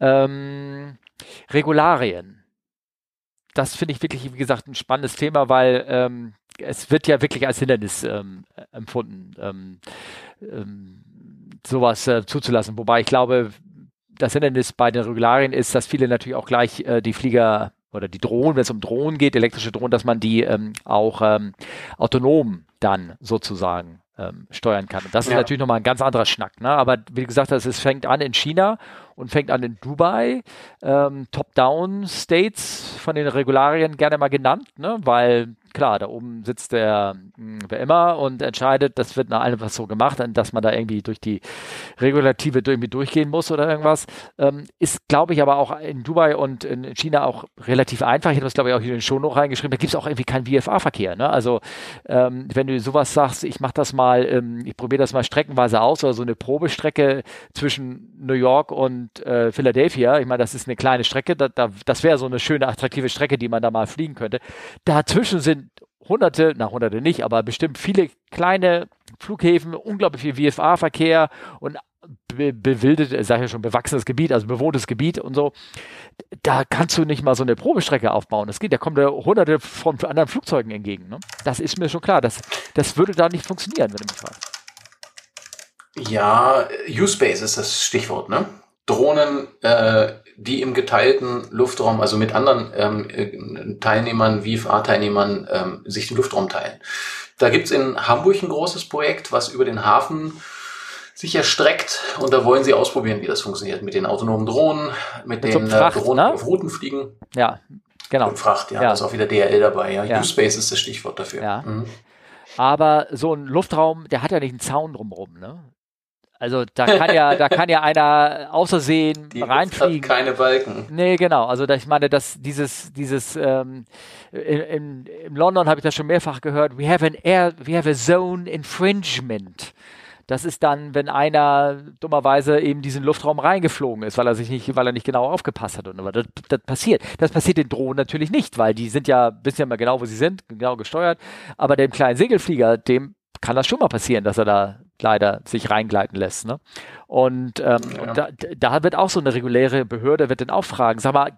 Ähm, Regularien das finde ich wirklich, wie gesagt, ein spannendes Thema, weil ähm, es wird ja wirklich als Hindernis ähm, empfunden, ähm, ähm, sowas äh, zuzulassen. Wobei ich glaube, das Hindernis bei den Regularien ist, dass viele natürlich auch gleich äh, die Flieger oder die Drohnen, wenn es um Drohnen geht, elektrische Drohnen, dass man die ähm, auch ähm, autonom dann sozusagen ähm, steuern kann. Und das ja. ist natürlich nochmal ein ganz anderer Schnack. Ne? Aber wie gesagt, es fängt an in China und fängt an in Dubai. Ähm, Top-Down-States von den Regularien gerne mal genannt, ne? weil klar, da oben sitzt der hm, wer immer und entscheidet, das wird nach allem was so gemacht, dass man da irgendwie durch die Regulative irgendwie durchgehen muss oder irgendwas. Ähm, ist, glaube ich, aber auch in Dubai und in China auch relativ einfach. Ich habe das, glaube ich, auch hier in den Show noch reingeschrieben. Da gibt es auch irgendwie keinen VFA-Verkehr. Ne? Also, ähm, wenn du sowas sagst, ich mache das mal, ähm, ich probiere das mal streckenweise aus oder so eine Probestrecke zwischen New York und äh, Philadelphia. Ich meine, das ist eine kleine Strecke. Da, da, das wäre so eine schöne, attraktive Strecke, die man da mal fliegen könnte. Dazwischen sind hunderte, na hunderte nicht, aber bestimmt viele kleine Flughäfen, unglaublich viel VFA-Verkehr und be bewildet, sag ich ja schon, bewachsenes Gebiet, also bewohntes Gebiet und so. Da kannst du nicht mal so eine Probestrecke aufbauen. Das geht, da kommen da hunderte von anderen Flugzeugen entgegen. Ne? Das ist mir schon klar. Das, das würde da nicht funktionieren, wenn du mich fragst. Ja, U-Space ist das Stichwort, ne? Drohnen, äh, die im geteilten Luftraum, also mit anderen ähm, äh, Teilnehmern, VFA-Teilnehmern, ähm, sich den Luftraum teilen. Da gibt's in Hamburg ein großes Projekt, was über den Hafen sich erstreckt und da wollen sie ausprobieren, wie das funktioniert mit den autonomen Drohnen, mit, mit den so Fracht, äh, Drohnen, ne? auf Routen fliegen. Ja, genau. Und Fracht, ja, ja. da ist auch wieder DRL dabei. Ja. ja. U-Space ist das Stichwort dafür. Ja. Mhm. Aber so ein Luftraum, der hat ja nicht einen Zaun drumherum, ne? Also da kann ja, da kann ja einer außersehen Die reinfliegen. Hat keine Balken. Nee, genau. Also ich meine, dass dieses, dieses ähm, in, in, in London habe ich das schon mehrfach gehört. We have an air, we have a zone infringement. Das ist dann, wenn einer dummerweise eben diesen Luftraum reingeflogen ist, weil er sich nicht, weil er nicht genau aufgepasst hat. Und aber das, das passiert. Das passiert den Drohnen natürlich nicht, weil die sind ja, wissen ja mal genau, wo sie sind, genau gesteuert. Aber dem kleinen Segelflieger, dem kann das schon mal passieren, dass er da leider sich reingleiten lässt. Ne? Und, ähm, ja. da, da, wird auch so eine reguläre Behörde, wird dann auch fragen, sag mal,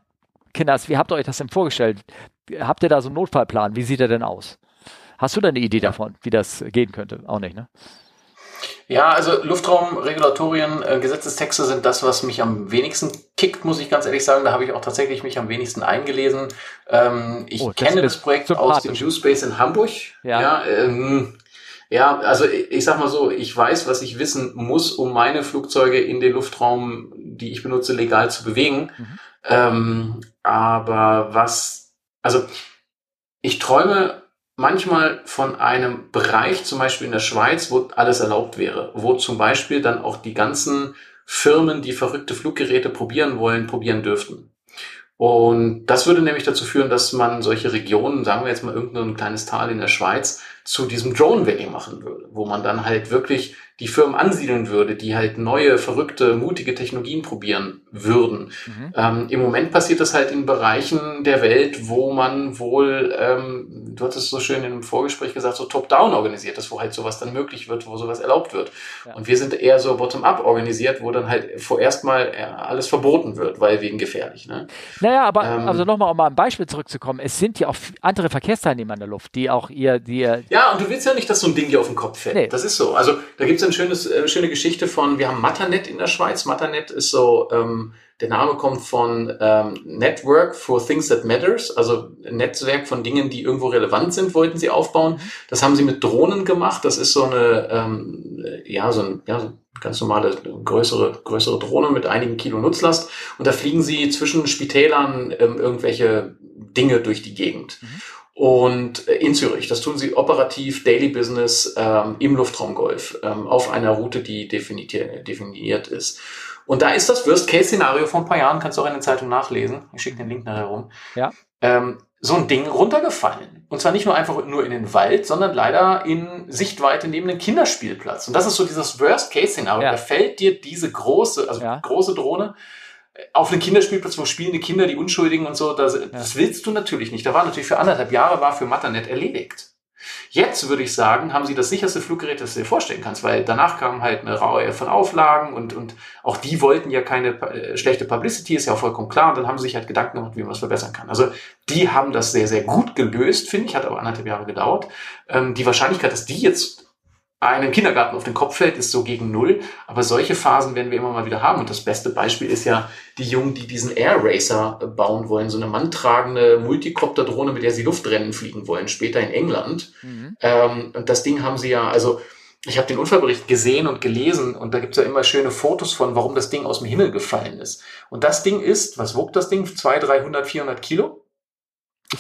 Kinders, wie habt ihr euch das denn vorgestellt? Habt ihr da so einen Notfallplan? Wie sieht er denn aus? Hast du da eine Idee davon, wie das gehen könnte? Auch nicht, ne? Ja, also Luftraumregulatorien, äh, Gesetzestexte sind das, was mich am wenigsten kickt, muss ich ganz ehrlich sagen. Da habe ich auch tatsächlich mich am wenigsten eingelesen. Ähm, ich oh, das kenne das Projekt aus dem Juice in Hamburg. Ja. ja ähm, ja, also ich sag mal so, ich weiß, was ich wissen muss, um meine Flugzeuge in den Luftraum, die ich benutze, legal zu bewegen. Mhm. Ähm, aber was, also ich träume manchmal von einem Bereich, zum Beispiel in der Schweiz, wo alles erlaubt wäre, wo zum Beispiel dann auch die ganzen Firmen, die verrückte Fluggeräte probieren wollen, probieren dürften. Und das würde nämlich dazu führen, dass man solche Regionen, sagen wir jetzt mal irgendein kleines Tal in der Schweiz, zu diesem Drone Valley machen würde, wo man dann halt wirklich die Firmen ansiedeln würde, die halt neue, verrückte, mutige Technologien probieren würden. Mhm. Ähm, Im Moment passiert das halt in Bereichen der Welt, wo man wohl ähm, du hattest so schön im Vorgespräch gesagt, so top-down organisiert ist, wo halt sowas dann möglich wird, wo sowas erlaubt wird. Ja. Und wir sind eher so bottom-up organisiert, wo dann halt vorerst mal äh, alles verboten wird, weil wegen gefährlich. Ne? Naja, aber ähm, also nochmal, um mal ein Beispiel zurückzukommen, es sind ja auch andere Verkehrsteilnehmer in der Luft, die auch ihr, die Ja, und du willst ja nicht, dass so ein Ding dir auf den Kopf fällt. Nee. Das ist so. Also da gibt es eine schönes, äh, schöne Geschichte von, wir haben Matanet in der Schweiz. Matanet ist so, ähm, der Name kommt von ähm, Network for Things That Matters, also ein Netzwerk von Dingen, die irgendwo relevant sind, wollten sie aufbauen. Mhm. Das haben sie mit Drohnen gemacht. Das ist so eine, ähm, ja, so ein, ja, so ganz normale größere, größere Drohne mit einigen Kilo Nutzlast. Und da fliegen sie zwischen Spitälern ähm, irgendwelche Dinge durch die Gegend. Mhm. Und äh, in Zürich, das tun sie operativ, Daily Business ähm, im Luftraumgolf, ähm, auf einer Route, die definiert, definiert ist. Und da ist das Worst-Case-Szenario von ein paar Jahren, kannst du auch in der Zeitung nachlesen. Ich schicke den Link nachher rum. Ja. Ähm, so ein Ding runtergefallen. Und zwar nicht nur einfach nur in den Wald, sondern leider in Sichtweite neben den Kinderspielplatz. Und das ist so dieses Worst-Case-Szenario. Ja. Da fällt dir diese große, also ja. große Drohne auf einen Kinderspielplatz, wo spielende Kinder, die Unschuldigen und so, das, ja. das willst du natürlich nicht. Da war natürlich für anderthalb Jahre war für Matternet erledigt. Jetzt würde ich sagen, haben sie das sicherste Fluggerät, das du dir vorstellen kannst, weil danach kam halt eine Reihe von Auflagen und, und auch die wollten ja keine äh, schlechte Publicity, ist ja auch vollkommen klar. Und dann haben sie sich halt Gedanken gemacht, wie man es verbessern kann. Also die haben das sehr, sehr gut gelöst, finde ich, hat aber anderthalb Jahre gedauert. Ähm, die Wahrscheinlichkeit, dass die jetzt einem Kindergarten auf den Kopf fällt, ist so gegen null. Aber solche Phasen werden wir immer mal wieder haben. Und das beste Beispiel ist ja die Jungen, die diesen Air Racer bauen wollen. So eine manntragende Multicopter-Drohne, mit der sie Luftrennen fliegen wollen, später in England. Mhm. Ähm, und das Ding haben sie ja, also ich habe den Unfallbericht gesehen und gelesen und da gibt's ja immer schöne Fotos von, warum das Ding aus dem Himmel gefallen ist. Und das Ding ist, was wog das Ding? 200, 300, 400 Kilo?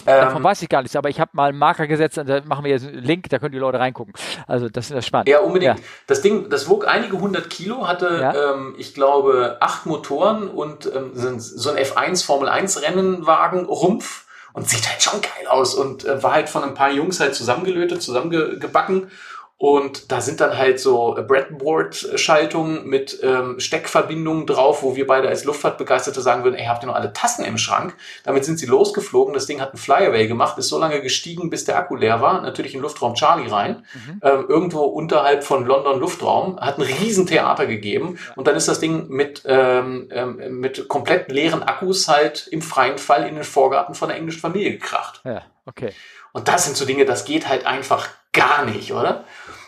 Davon ähm, weiß ich gar nichts, aber ich habe mal einen Marker gesetzt und da machen wir jetzt einen Link, da können die Leute reingucken. Also das ist spannend. Ja, unbedingt. Ja. Das Ding, das wog einige hundert Kilo, hatte, ja. ähm, ich glaube, acht Motoren und ähm, so ein F1 Formel 1 Rennenwagen, Rumpf und sieht halt schon geil aus und äh, war halt von ein paar Jungs halt zusammengelötet, zusammengebacken und da sind dann halt so Breadboard-Schaltungen mit ähm, Steckverbindungen drauf, wo wir beide als Luftfahrtbegeisterte sagen würden, ey, habt ihr noch alle Tasten im Schrank? Damit sind sie losgeflogen. Das Ding hat einen Flyaway gemacht, ist so lange gestiegen, bis der Akku leer war. Natürlich in Luftraum Charlie rein. Mhm. Ähm, irgendwo unterhalb von London Luftraum. Hat ein Riesentheater gegeben. Und dann ist das Ding mit, ähm, ähm, mit komplett leeren Akkus halt im freien Fall in den Vorgarten von der englischen Familie gekracht. Ja, okay. Und das sind so Dinge, das geht halt einfach gar nicht, oder?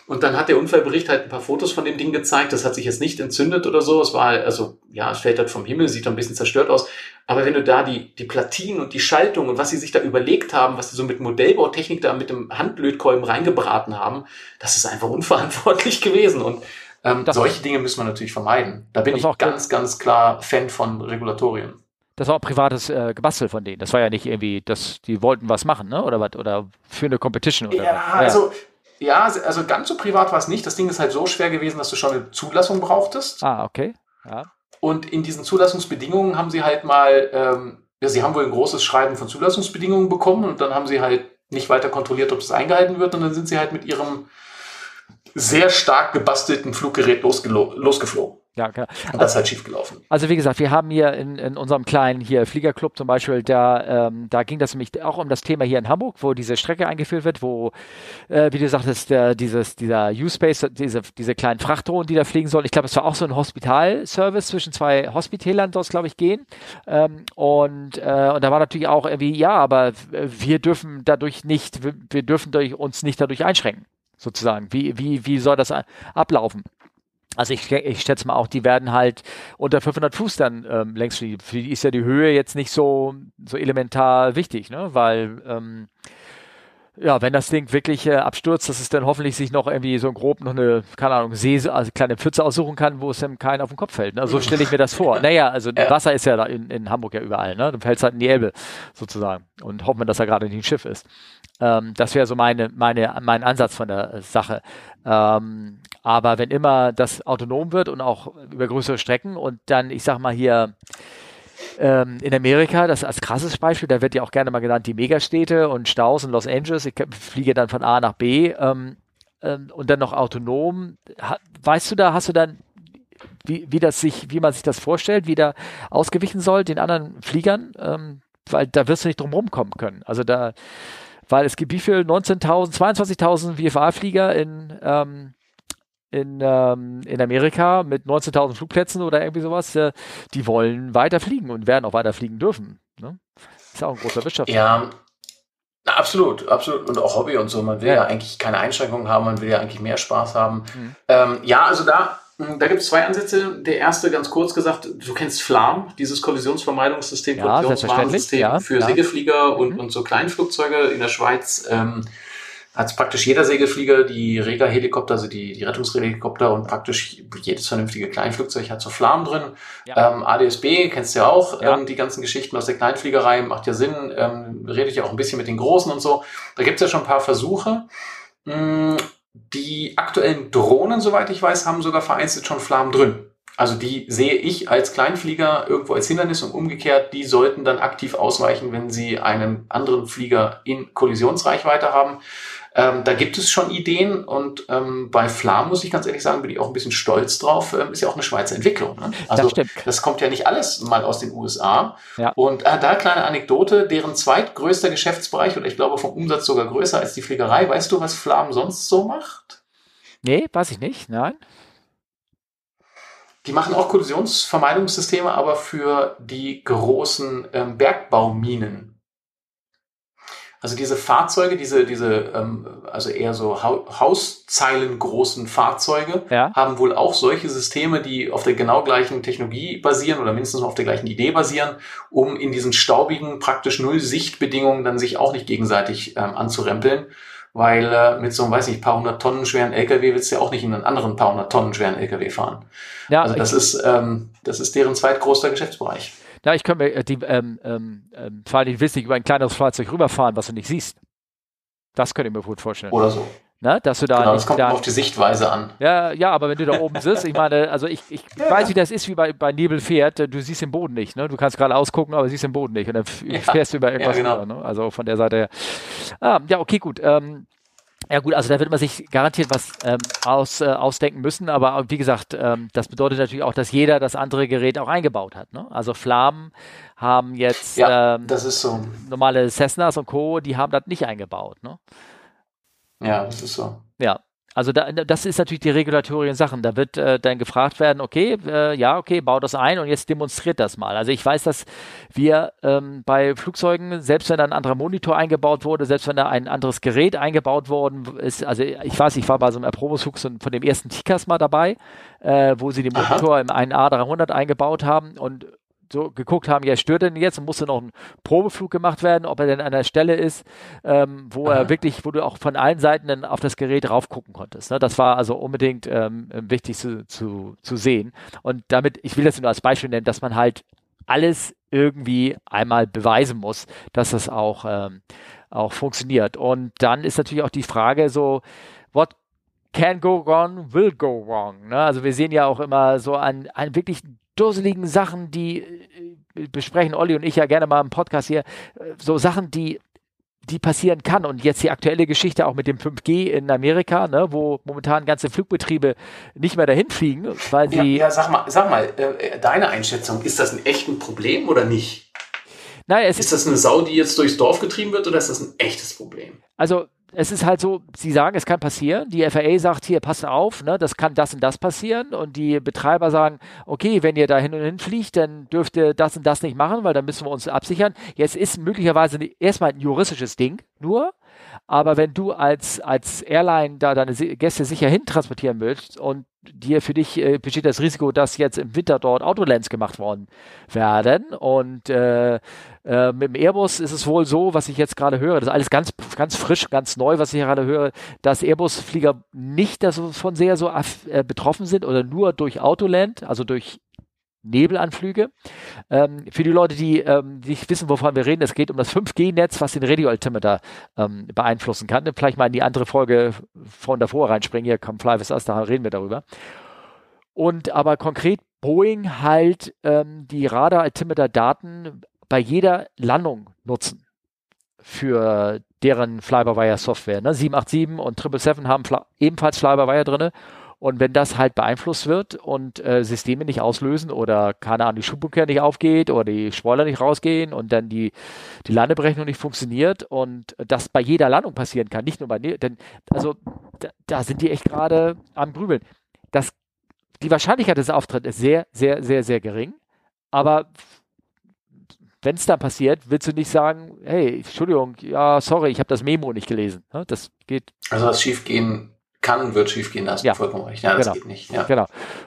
Und dann hat der Unfallbericht halt ein paar Fotos von dem Ding gezeigt. Das hat sich jetzt nicht entzündet oder so. Es war, also, ja, es fällt halt vom Himmel, sieht ein bisschen zerstört aus. Aber wenn du da die, die Platinen und die Schaltung und was sie sich da überlegt haben, was sie so mit Modellbautechnik da mit dem Handlötkolben reingebraten haben, das ist einfach unverantwortlich gewesen. Und ähm, solche Dinge müssen wir natürlich vermeiden. Da bin ich ganz, ganz klar Fan von Regulatorien. Das war auch privates äh, Gebastel von denen. Das war ja nicht irgendwie, dass die wollten was machen, ne? Oder was? Oder für eine Competition oder ja, was? Ja, also ja, also ganz so privat war es nicht. Das Ding ist halt so schwer gewesen, dass du schon eine Zulassung brauchtest. Ah, okay. Ja. Und in diesen Zulassungsbedingungen haben sie halt mal, ähm, ja, sie haben wohl ein großes Schreiben von Zulassungsbedingungen bekommen und dann haben sie halt nicht weiter kontrolliert, ob das eingehalten wird und dann sind sie halt mit ihrem sehr stark gebastelten Fluggerät losgeflogen. Ja, genau. Und das ist halt schief gelaufen. Also wie gesagt, wir haben hier in, in unserem kleinen hier Fliegerclub zum Beispiel, da, ähm, da ging das nämlich auch um das Thema hier in Hamburg, wo diese Strecke eingeführt wird, wo, äh, wie du sagtest, der, dieses, dieser U-Space, diese, diese kleinen Frachtdrohnen, die da fliegen sollen. Ich glaube, es war auch so ein Hospitalservice zwischen zwei Hospitälern, dort glaube ich, gehen. Ähm, und, äh, und da war natürlich auch irgendwie, ja, aber wir dürfen dadurch nicht, wir, wir dürfen durch, uns nicht dadurch einschränken sozusagen. Wie, wie, wie soll das ablaufen? Also ich, ich schätze mal auch, die werden halt unter 500 Fuß dann ähm, längst fliegen. Für die ist ja die Höhe jetzt nicht so, so elementar wichtig, ne? weil ähm, ja, wenn das Ding wirklich äh, abstürzt, dass es dann hoffentlich sich noch irgendwie so grob noch eine, keine Ahnung, See, also kleine Pfütze aussuchen kann, wo es dann keinen auf den Kopf fällt. Ne? So stelle ich mir das vor. Naja, also ja. Wasser ist ja da in, in Hamburg ja überall, ne? Du fällst halt in die Elbe sozusagen und hoffen wir, dass er gerade nicht ein Schiff ist. Ähm, das wäre so meine, meine, mein Ansatz von der Sache. Ähm, aber wenn immer das autonom wird und auch über größere Strecken und dann, ich sag mal hier, ähm, in Amerika, das als krasses Beispiel, da wird ja auch gerne mal genannt, die Megastädte und Staus in Los Angeles. Ich fliege dann von A nach B ähm, ähm, und dann noch autonom. Ha, weißt du da, hast du dann, wie, wie das sich, wie man sich das vorstellt, wie da ausgewichen soll, den anderen Fliegern? Ähm, weil da wirst du nicht drum rumkommen können. Also da weil es gibt wie viel? 19.000, 22.000 VFA-Flieger in, ähm, in, ähm, in Amerika mit 19.000 Flugplätzen oder irgendwie sowas. Äh, die wollen weiter fliegen und werden auch weiter fliegen dürfen. Ne? Ist auch ein großer Wirtschaft. Ja, na, absolut, absolut. Und auch Hobby und so. Man will ja. ja, eigentlich keine Einschränkungen haben, man will ja eigentlich mehr Spaß haben. Mhm. Ähm, ja, also da, hm, da gibt es zwei Ansätze. Der erste, ganz kurz gesagt, du kennst FLAM, dieses Kollisionsvermeidungssystem, ja, Kollisionswarnsystem ja, für. Segelflieger und, mhm. und so Kleinflugzeuge in der Schweiz. Ähm, hat praktisch jeder Segelflieger, die Rega-Helikopter, also die, die Rettungshelikopter und praktisch jedes vernünftige Kleinflugzeug hat so Flammen drin. Ja. Ähm, ADSB kennst du ja auch, ja. ähm, die ganzen Geschichten aus der Kleinfliegerei, macht ja Sinn, ähm, redet ja auch ein bisschen mit den Großen und so. Da gibt's ja schon ein paar Versuche. Hm, die aktuellen Drohnen, soweit ich weiß, haben sogar vereinzelt schon Flammen drin. Also die sehe ich als Kleinflieger irgendwo als Hindernis und umgekehrt, die sollten dann aktiv ausweichen, wenn sie einen anderen Flieger in Kollisionsreichweite haben. Ähm, da gibt es schon Ideen und ähm, bei Flam muss ich ganz ehrlich sagen, bin ich auch ein bisschen stolz drauf. Ähm, ist ja auch eine Schweizer Entwicklung. Ne? Also das, das, kommt ja nicht alles mal aus den USA. Ja. Und äh, da kleine Anekdote, deren zweitgrößter Geschäftsbereich oder ich glaube vom Umsatz sogar größer als die Fliegerei. Weißt du, was Flam sonst so macht? Nee, weiß ich nicht. Nein. Die machen auch Kollisionsvermeidungssysteme, aber für die großen ähm, Bergbauminen. Also diese Fahrzeuge, diese, diese, ähm, also eher so Hauszeilen großen Fahrzeuge, ja. haben wohl auch solche Systeme, die auf der genau gleichen Technologie basieren oder mindestens auf der gleichen Idee basieren, um in diesen staubigen, praktisch null Sichtbedingungen dann sich auch nicht gegenseitig ähm, anzurempeln. Weil äh, mit so einem, weiß nicht, paar hundert Tonnen schweren LKW willst du ja auch nicht in einen anderen paar hundert Tonnen schweren LKW fahren. Ja, also das ist, ähm, das ist deren zweitgrößter Geschäftsbereich. Ja, ich könnte mir äh, die, ähm, ähm, ähm, vor allem, willst nicht über ein kleineres Fahrzeug rüberfahren, was du nicht siehst. Das könnte ich mir gut vorstellen. Oder so. Ne, dass du da genau, das kommt da, auf die Sichtweise an. Ja, ja, aber wenn du da oben sitzt, ich meine, also ich, ich ja, weiß, wie das ist, wie bei, bei Nebelpferd, du siehst den Boden nicht, ne? Du kannst gerade ausgucken, aber siehst den Boden nicht und dann ja, fährst du über irgendwas ja, genau. rüber, ne? Also von der Seite her. Ah, ja, okay, gut. Ähm, ja gut, also da wird man sich garantiert was ähm, aus, äh, ausdenken müssen, aber wie gesagt, ähm, das bedeutet natürlich auch, dass jeder das andere Gerät auch eingebaut hat. Ne? Also Flammen haben jetzt ja, ähm, das ist so. normale Cessnas und Co., die haben das nicht eingebaut. Ne? Ja, das ist so. Ja, also da, das ist natürlich die regulatorischen Sachen. Da wird äh, dann gefragt werden, okay, äh, ja, okay, bau das ein und jetzt demonstriert das mal. Also ich weiß, dass wir ähm, bei Flugzeugen, selbst wenn da ein anderer Monitor eingebaut wurde, selbst wenn da ein anderes Gerät eingebaut worden ist, also ich weiß, ich war bei so einem Erprobungsflug von dem ersten TICAS mal dabei, äh, wo sie den Monitor Aha. im einen A300 eingebaut haben und so geguckt haben, ja, stört er denn jetzt und musste noch ein Probeflug gemacht werden, ob er denn an der Stelle ist, ähm, wo Aha. er wirklich, wo du auch von allen Seiten dann auf das Gerät rauf gucken konntest. Ne? Das war also unbedingt ähm, wichtig zu, zu, zu sehen. Und damit, ich will das nur als Beispiel nennen, dass man halt alles irgendwie einmal beweisen muss, dass das auch, ähm, auch funktioniert. Und dann ist natürlich auch die Frage so, what can go wrong, will go wrong. Ne? Also wir sehen ja auch immer so an, an wirklich dusseligen Sachen, die äh, besprechen Olli und ich ja gerne mal im Podcast hier, äh, so Sachen, die die passieren kann. Und jetzt die aktuelle Geschichte auch mit dem 5G in Amerika, ne, wo momentan ganze Flugbetriebe nicht mehr dahin fliegen, weil sie. Ja, ja sag mal, sag mal, äh, deine Einschätzung, ist das ein echtes Problem oder nicht? Nein, es ist, ist das eine Sau, die jetzt durchs Dorf getrieben wird oder ist das ein echtes Problem? Also es ist halt so, sie sagen, es kann passieren. Die FAA sagt hier, passt auf, ne, das kann das und das passieren. Und die Betreiber sagen, okay, wenn ihr da hin und hin fliegt, dann dürft ihr das und das nicht machen, weil dann müssen wir uns absichern. Jetzt ist möglicherweise erstmal ein juristisches Ding nur. Aber wenn du als, als Airline da deine Gäste sicher hin transportieren willst und dir für dich äh, besteht das Risiko, dass jetzt im Winter dort Autolands gemacht worden werden. Und äh, äh, mit dem Airbus ist es wohl so, was ich jetzt gerade höre, das ist alles ganz, ganz frisch, ganz neu, was ich gerade höre, dass Airbus-Flieger nicht davon sehr so äh, betroffen sind oder nur durch Autoland, also durch Nebelanflüge. Ähm, für die Leute, die ähm, nicht wissen, wovon wir reden, es geht um das 5G-Netz, was den Radio-Altimeter ähm, beeinflussen kann. Vielleicht mal in die andere Folge von davor reinspringen. Hier kommt Fly with Us, da reden wir darüber. Und aber konkret Boeing halt ähm, die Radar-Altimeter-Daten bei jeder Landung nutzen für deren Fly-by-Wire-Software. Ne? 787 und 777 haben ebenfalls Fly-by-Wire drin Und wenn das halt beeinflusst wird und äh, Systeme nicht auslösen oder keine Ahnung, die Schubumkehr nicht aufgeht oder die Spoiler nicht rausgehen und dann die, die Landeberechnung nicht funktioniert und das bei jeder Landung passieren kann, nicht nur bei, denn, also da, da sind die echt gerade am Grübeln. Das, die Wahrscheinlichkeit, dass es auftritt, ist sehr, sehr, sehr, sehr gering. Aber wenn es dann passiert, willst du nicht sagen, hey, Entschuldigung, ja, sorry, ich habe das Memo nicht gelesen. Das geht. Also was schiefgehen kann, wird schiefgehen, da hast ja. vollkommen recht. Ja, das genau. geht nicht. Ja. Genau.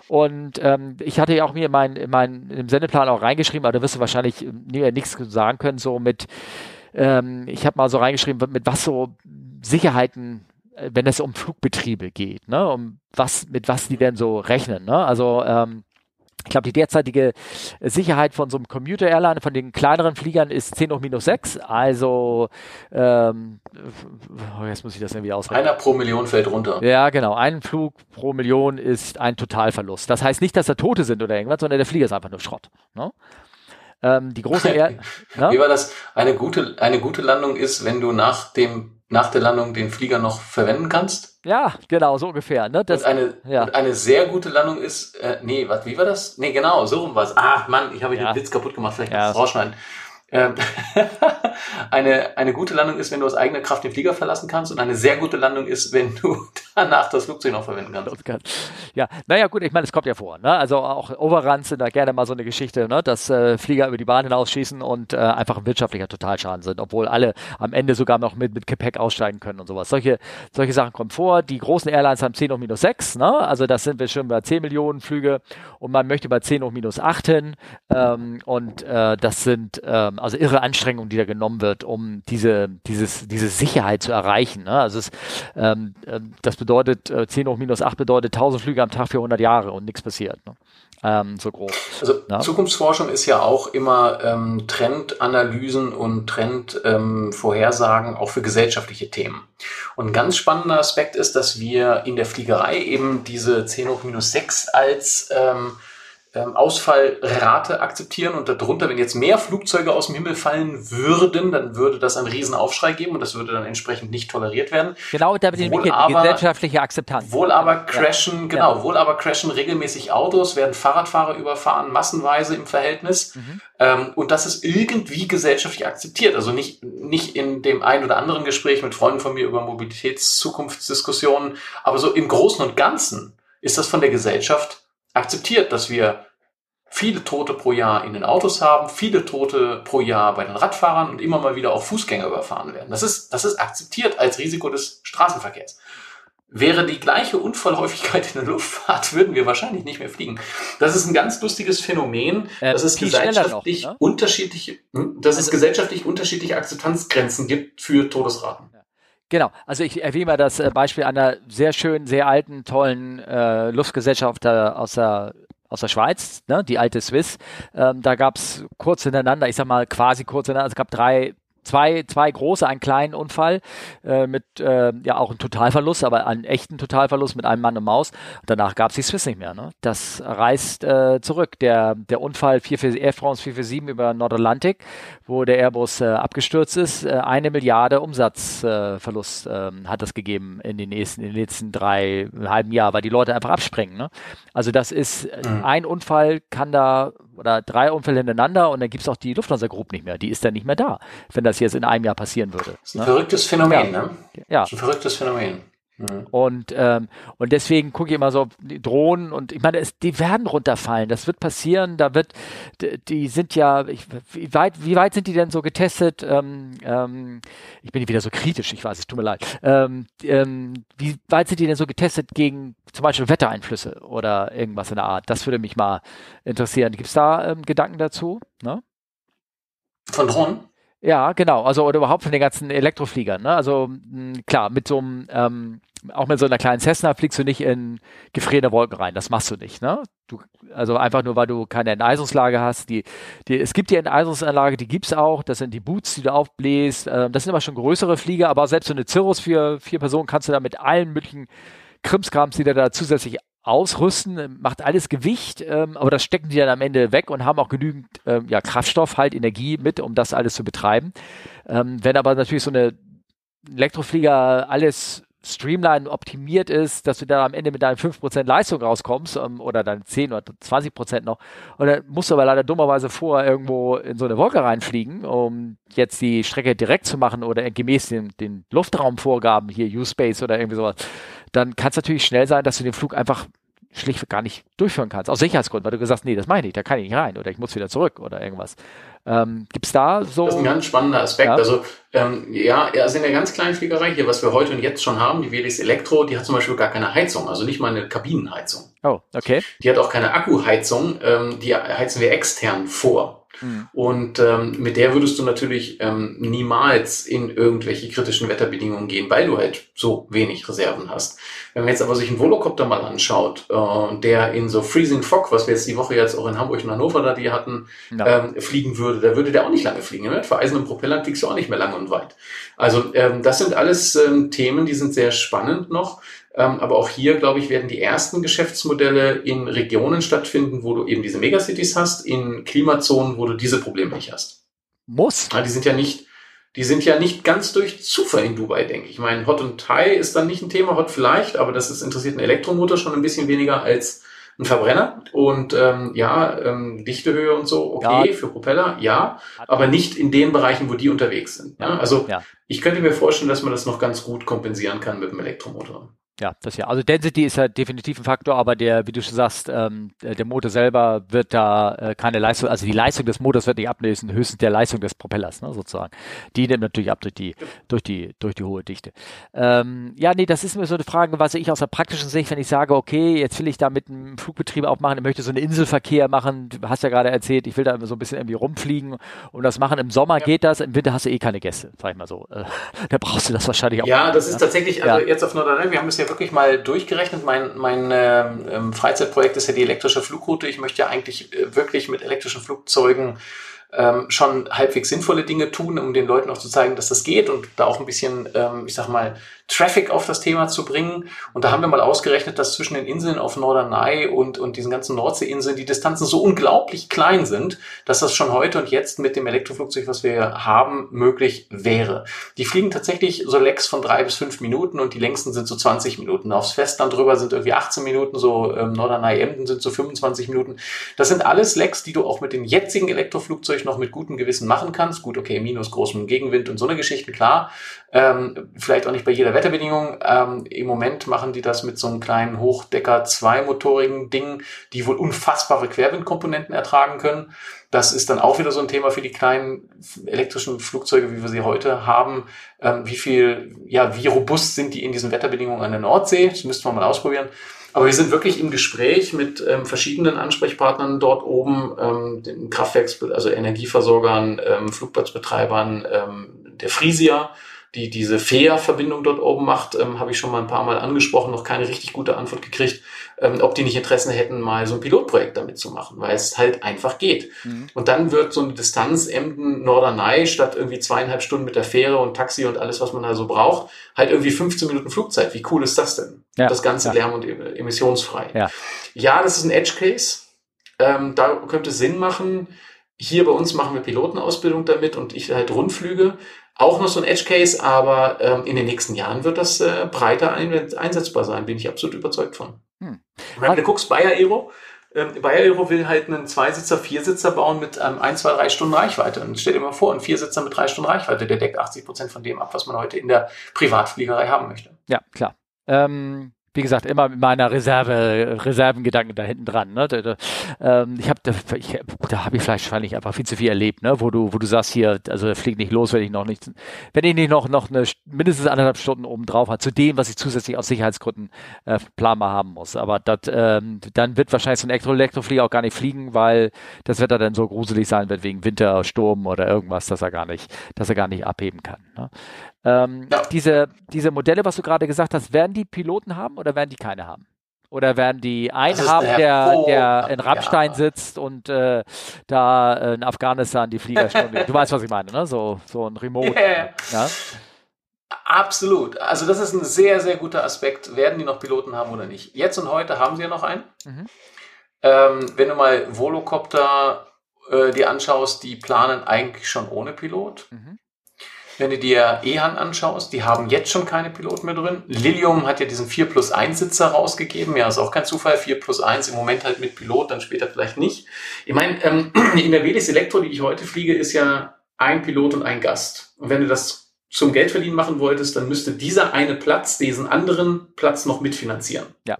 Und ähm, ich hatte ja auch mir in mein, in mein, im Sendeplan auch reingeschrieben, aber da wirst du wahrscheinlich nichts sagen können, so mit, ähm, ich habe mal so reingeschrieben, mit was so Sicherheiten äh, wenn es um Flugbetriebe geht, ne, um was, mit was die denn so rechnen, ne? Also ähm, ich glaube, die derzeitige Sicherheit von so einem Commuter Airline, von den kleineren Fliegern ist 10 hoch minus 6. Also, ähm, oh, jetzt muss ich das irgendwie ausrechnen. Einer pro Million fällt runter. Ja, genau. Ein Flug pro Million ist ein Totalverlust. Das heißt nicht, dass da Tote sind oder irgendwas, sondern der Flieger ist einfach nur Schrott. Ne? Ähm, die große Air ne? Wie war das? Eine gute, eine gute Landung ist, wenn du nach dem nach der Landung den Flieger noch verwenden kannst. Ja, genau, so ungefähr. Ne? Das, und, eine, ja. und eine sehr gute Landung ist, äh, nee, was, wie war das? Nee, genau, so rum war es. Ah, Mann, ich habe ja. den Blitz kaputt gemacht, vielleicht ja. rausschneiden. Ähm, eine, eine gute Landung ist, wenn du aus eigener Kraft den Flieger verlassen kannst und eine sehr gute Landung ist, wenn du danach das Flugzeug noch verwenden kannst. Ja, naja gut, ich meine, es kommt ja vor. Ne? Also auch Overruns sind da gerne mal so eine Geschichte, ne? dass äh, Flieger über die Bahn hinausschießen und äh, einfach ein wirtschaftlicher Totalschaden sind, obwohl alle am Ende sogar noch mit, mit Gepäck aussteigen können und sowas. Solche, solche Sachen kommen vor. Die großen Airlines haben 10 hoch minus 6, ne? also das sind wir schon bei 10 Millionen Flüge und man möchte bei 10 hoch minus 8 hin ähm, und äh, das sind ähm, also irre Anstrengungen, die da genommen wird, um diese, dieses, diese Sicherheit zu erreichen. Ne? Also es, ähm, ähm das bedeutet, äh, 10 hoch minus 8 bedeutet 1000 Flüge am Tag für 100 Jahre und nichts passiert. Ne? Ähm, so grob. Also ja? Zukunftsforschung ist ja auch immer ähm, Trendanalysen und Trendvorhersagen ähm, auch für gesellschaftliche Themen. Und ein ganz spannender Aspekt ist, dass wir in der Fliegerei eben diese 10 hoch minus 6 als ähm, Ausfallrate akzeptieren und darunter, wenn jetzt mehr Flugzeuge aus dem Himmel fallen würden, dann würde das einen Riesenaufschrei geben und das würde dann entsprechend nicht toleriert werden. Genau, da wohl aber, gesellschaftliche Akzeptanz. Wohl aber crashen, ja. genau, ja. wohl aber crashen regelmäßig Autos, werden Fahrradfahrer überfahren, massenweise im Verhältnis. Mhm. Ähm, und das ist irgendwie gesellschaftlich akzeptiert. Also nicht, nicht in dem ein oder anderen Gespräch mit Freunden von mir über Mobilitätszukunftsdiskussionen, aber so im Großen und Ganzen ist das von der Gesellschaft akzeptiert, dass wir viele Tote pro Jahr in den Autos haben, viele Tote pro Jahr bei den Radfahrern und immer mal wieder auch Fußgänger überfahren werden. Das ist, das ist akzeptiert als Risiko des Straßenverkehrs. Wäre die gleiche Unfallhäufigkeit in der Luftfahrt, würden wir wahrscheinlich nicht mehr fliegen. Das ist ein ganz lustiges Phänomen, äh, dass es gesellschaftlich noch, ne? unterschiedliche, hm, dass also, es gesellschaftlich unterschiedliche Akzeptanzgrenzen gibt für Todesraten. Genau, also ich erwähne mal das äh, Beispiel einer sehr schönen, sehr alten, tollen äh, Luftgesellschaft aus der aus der Schweiz, ne, die alte Swiss. Ähm, da gab es kurz hintereinander, ich sag mal quasi kurz hintereinander, also es gab drei zwei, zwei große, einen kleinen Unfall äh, mit äh, ja auch einem Totalverlust, aber einen echten Totalverlust mit einem Mann und Maus. Danach gab es die Swiss nicht mehr. Ne? Das reist äh, zurück. Der, der Unfall 4, Air France 447 über Nordatlantik, wo der Airbus äh, abgestürzt ist, äh, eine Milliarde Umsatzverlust äh, hat das gegeben in den nächsten, in den letzten drei halben Jahr, weil die Leute einfach abspringen. Ne? Also das ist mhm. ein Unfall kann da oder drei Unfälle hintereinander und dann gibt es auch die Lufthansa Group nicht mehr. Die ist dann nicht mehr da, wenn das jetzt in einem Jahr passieren würde. Das ist ein ne? verrücktes Phänomen, ja. ne? Ja. Das ist ein verrücktes Phänomen. Mhm. Und, ähm, und deswegen gucke ich immer so die Drohnen und ich meine, es, die werden runterfallen. Das wird passieren. Da wird, die, die sind ja, ich, wie, weit, wie weit sind die denn so getestet? Ähm, ähm, ich bin wieder so kritisch, ich weiß, es tut mir leid. Ähm, ähm, wie weit sind die denn so getestet gegen zum Beispiel Wettereinflüsse oder irgendwas in der Art? Das würde mich mal interessieren. Gibt es da ähm, Gedanken dazu? Ne? Von Drohnen? Ja, genau. Also oder überhaupt von den ganzen Elektrofliegern. Ne? Also mh, klar, mit so einem ähm, auch mit so einer kleinen Cessna fliegst du nicht in gefrierende Wolken rein. Das machst du nicht. Ne? Du, also einfach nur, weil du keine Enteisungslage hast. Die, die, es gibt die Enteisungsanlage, die gibt's auch. Das sind die Boots, die du aufbläst. Äh, das sind aber schon größere Flieger. Aber selbst so eine Cirrus für vier Personen kannst du da mit allen möglichen Krimskrams, die du da zusätzlich ausrüsten, macht alles Gewicht, ähm, aber das stecken die dann am Ende weg und haben auch genügend ähm, ja, Kraftstoff, halt Energie mit, um das alles zu betreiben. Ähm, wenn aber natürlich so eine Elektroflieger alles Streamline optimiert ist, dass du da am Ende mit deinen 5% Leistung rauskommst ähm, oder dann 10 oder 20% noch. Und dann musst du aber leider dummerweise vorher irgendwo in so eine Wolke reinfliegen, um jetzt die Strecke direkt zu machen oder gemäß den, den Luftraumvorgaben, hier U-Space oder irgendwie sowas. Dann kann es natürlich schnell sein, dass du den Flug einfach schlichtweg gar nicht durchführen kannst. Aus Sicherheitsgründen, weil du gesagt hast, nee, das meine ich, da kann ich nicht rein oder ich muss wieder zurück oder irgendwas. Ähm, Gibt es da so. Das ist ein ganz spannender Aspekt. Ja. Also, ähm, ja, also in der ganz kleinen Fliegerei hier, was wir heute und jetzt schon haben, die Velis Elektro, die hat zum Beispiel gar keine Heizung, also nicht mal eine Kabinenheizung. Oh, okay. Die hat auch keine Akkuheizung, ähm, die heizen wir extern vor. Mhm. Und ähm, mit der würdest du natürlich ähm, niemals in irgendwelche kritischen Wetterbedingungen gehen, weil du halt so wenig Reserven hast. Wenn man jetzt aber sich einen Volocopter mal anschaut, äh, der in so Freezing Fog, was wir jetzt die Woche jetzt auch in Hamburg und Hannover da die hatten, ja. ähm, fliegen würde, da würde der auch nicht lange fliegen. Mit vereisenem Propellern fliegst du auch nicht mehr lang und weit. Also ähm, das sind alles ähm, Themen, die sind sehr spannend noch. Ähm, aber auch hier, glaube ich, werden die ersten Geschäftsmodelle in Regionen stattfinden, wo du eben diese Megacities hast, in Klimazonen, wo du diese Probleme nicht hast. Muss. Die sind ja nicht, die sind ja nicht ganz durch Zufall in Dubai, denke ich. Ich meine, Hot und Thai ist dann nicht ein Thema, Hot vielleicht, aber das ist interessiert einen Elektromotor schon ein bisschen weniger als ein Verbrenner. Und ähm, ja, ähm, Dichtehöhe und so, okay, ja. für Propeller, ja, aber nicht in den Bereichen, wo die unterwegs sind. Ja? Also ja. ich könnte mir vorstellen, dass man das noch ganz gut kompensieren kann mit dem Elektromotor. Ja, das ja. Also Density ist ja definitiv ein Faktor, aber der, wie du schon sagst, ähm, der Motor selber wird da äh, keine Leistung, also die Leistung des Motors wird nicht ablösen, höchstens der Leistung des Propellers, ne, sozusagen. Die nimmt natürlich ab durch die, durch die, durch die hohe Dichte. Ähm, ja, nee, das ist mir so eine Frage, was ich aus der praktischen Sicht, wenn ich sage, okay, jetzt will ich da mit einem Flugbetrieb auch machen, ich möchte so einen Inselverkehr machen, du hast ja gerade erzählt, ich will da immer so ein bisschen irgendwie rumfliegen und das machen. Im Sommer ja. geht das, im Winter hast du eh keine Gäste, sag ich mal so. Äh, da brauchst du das wahrscheinlich auch. Ja, das ist ne? tatsächlich, also ja. jetzt auf Nordrhein, wir haben es ja wirklich mal durchgerechnet. Mein, mein ähm, Freizeitprojekt ist ja die elektrische Flugroute. Ich möchte ja eigentlich äh, wirklich mit elektrischen Flugzeugen ähm, schon halbwegs sinnvolle Dinge tun, um den Leuten auch zu zeigen, dass das geht und da auch ein bisschen, ähm, ich sag mal, Traffic auf das Thema zu bringen. Und da haben wir mal ausgerechnet, dass zwischen den Inseln auf Norderney und, und diesen ganzen Nordseeinseln die Distanzen so unglaublich klein sind, dass das schon heute und jetzt mit dem Elektroflugzeug, was wir haben, möglich wäre. Die fliegen tatsächlich so Lecks von drei bis fünf Minuten und die längsten sind so 20 Minuten. Aufs Festland drüber sind irgendwie 18 Minuten, so ähm, Norderney-Emden sind so 25 Minuten. Das sind alles Lecks, die du auch mit den jetzigen Elektroflugzeugen noch mit gutem Gewissen machen kannst. Gut, okay, minus großem Gegenwind und so eine Geschichte, klar. Ähm, vielleicht auch nicht bei jeder Wetterbedingung. Ähm, Im Moment machen die das mit so einem kleinen Hochdecker zweimotorigen Ding, die wohl unfassbare Querwindkomponenten ertragen können. Das ist dann auch wieder so ein Thema für die kleinen elektrischen Flugzeuge, wie wir sie heute haben. Ähm, wie viel, ja, wie robust sind die in diesen Wetterbedingungen an der Nordsee? Das müssten wir mal ausprobieren. Aber wir sind wirklich im Gespräch mit ähm, verschiedenen Ansprechpartnern dort oben, ähm, den Kraftwerks, also Energieversorgern, ähm, Flugplatzbetreibern, ähm, der Frisia, die diese FEA-Verbindung dort oben macht, ähm, habe ich schon mal ein paar Mal angesprochen, noch keine richtig gute Antwort gekriegt, ähm, ob die nicht Interesse hätten, mal so ein Pilotprojekt damit zu machen, weil es halt einfach geht. Mhm. Und dann wird so eine Distanz Emden-Norderney statt irgendwie zweieinhalb Stunden mit der Fähre und Taxi und alles, was man da so braucht, halt irgendwie 15 Minuten Flugzeit. Wie cool ist das denn? Ja, das Ganze ja. lärm- und emissionsfrei. Ja. ja, das ist ein Edge-Case. Ähm, da könnte es Sinn machen, hier bei uns machen wir Pilotenausbildung damit und ich halt Rundflüge auch noch so ein Edge Case, aber ähm, in den nächsten Jahren wird das äh, breiter ein einsetzbar sein, bin ich absolut überzeugt von. Hm. Wenn du guckst, Bayer Aero, ähm, Bayer Aero will halt einen Zweisitzer, Viersitzer bauen mit ähm, ein, zwei, drei Stunden Reichweite. Und stell dir mal vor, ein Viersitzer mit drei Stunden Reichweite, der deckt 80 Prozent von dem ab, was man heute in der Privatfliegerei haben möchte. Ja, klar. Ähm, wie gesagt, immer mit meiner Reserve, Reservengedanken da hinten dran. Ne? Da, da, ähm, ich habe da, ich, da habe ich vielleicht wahrscheinlich einfach viel zu viel erlebt, ne? wo du, wo du sagst hier, also der fliegt nicht los, wenn ich noch nicht, wenn ich nicht noch, noch eine mindestens anderthalb Stunden oben drauf habe, zu dem, was ich zusätzlich aus Sicherheitsgründen äh, planbar haben muss. Aber dat, ähm, dann wird wahrscheinlich so ein Elektro Elektroflieger auch gar nicht fliegen, weil das Wetter dann so gruselig sein wird wegen Winter, Sturm oder irgendwas, dass er gar nicht, dass er gar nicht abheben kann. Ne? Ähm, ja. diese, diese Modelle, was du gerade gesagt hast, werden die Piloten haben oder werden die keine haben? Oder werden die einen haben, der, der in Rammstein ja. sitzt und äh, da in Afghanistan die Fliegerstunde. du weißt, was ich meine, ne? So, so ein Remote. Yeah. Ja? Absolut. Also das ist ein sehr, sehr guter Aspekt. Werden die noch Piloten haben oder nicht? Jetzt und heute haben sie ja noch einen. Mhm. Ähm, wenn du mal Volocopter äh, dir anschaust, die planen eigentlich schon ohne Pilot. Mhm. Wenn du dir Ehan anschaust, die haben jetzt schon keine Piloten mehr drin. Lilium hat ja diesen 4 plus 1 Sitzer rausgegeben. Ja, ist auch kein Zufall. 4 plus 1 im Moment halt mit Pilot, dann später vielleicht nicht. Ich meine, ähm, in der Velis Elektro, die ich heute fliege, ist ja ein Pilot und ein Gast. Und wenn du das zum Geldverdienen machen wolltest, dann müsste dieser eine Platz diesen anderen Platz noch mitfinanzieren. Ja.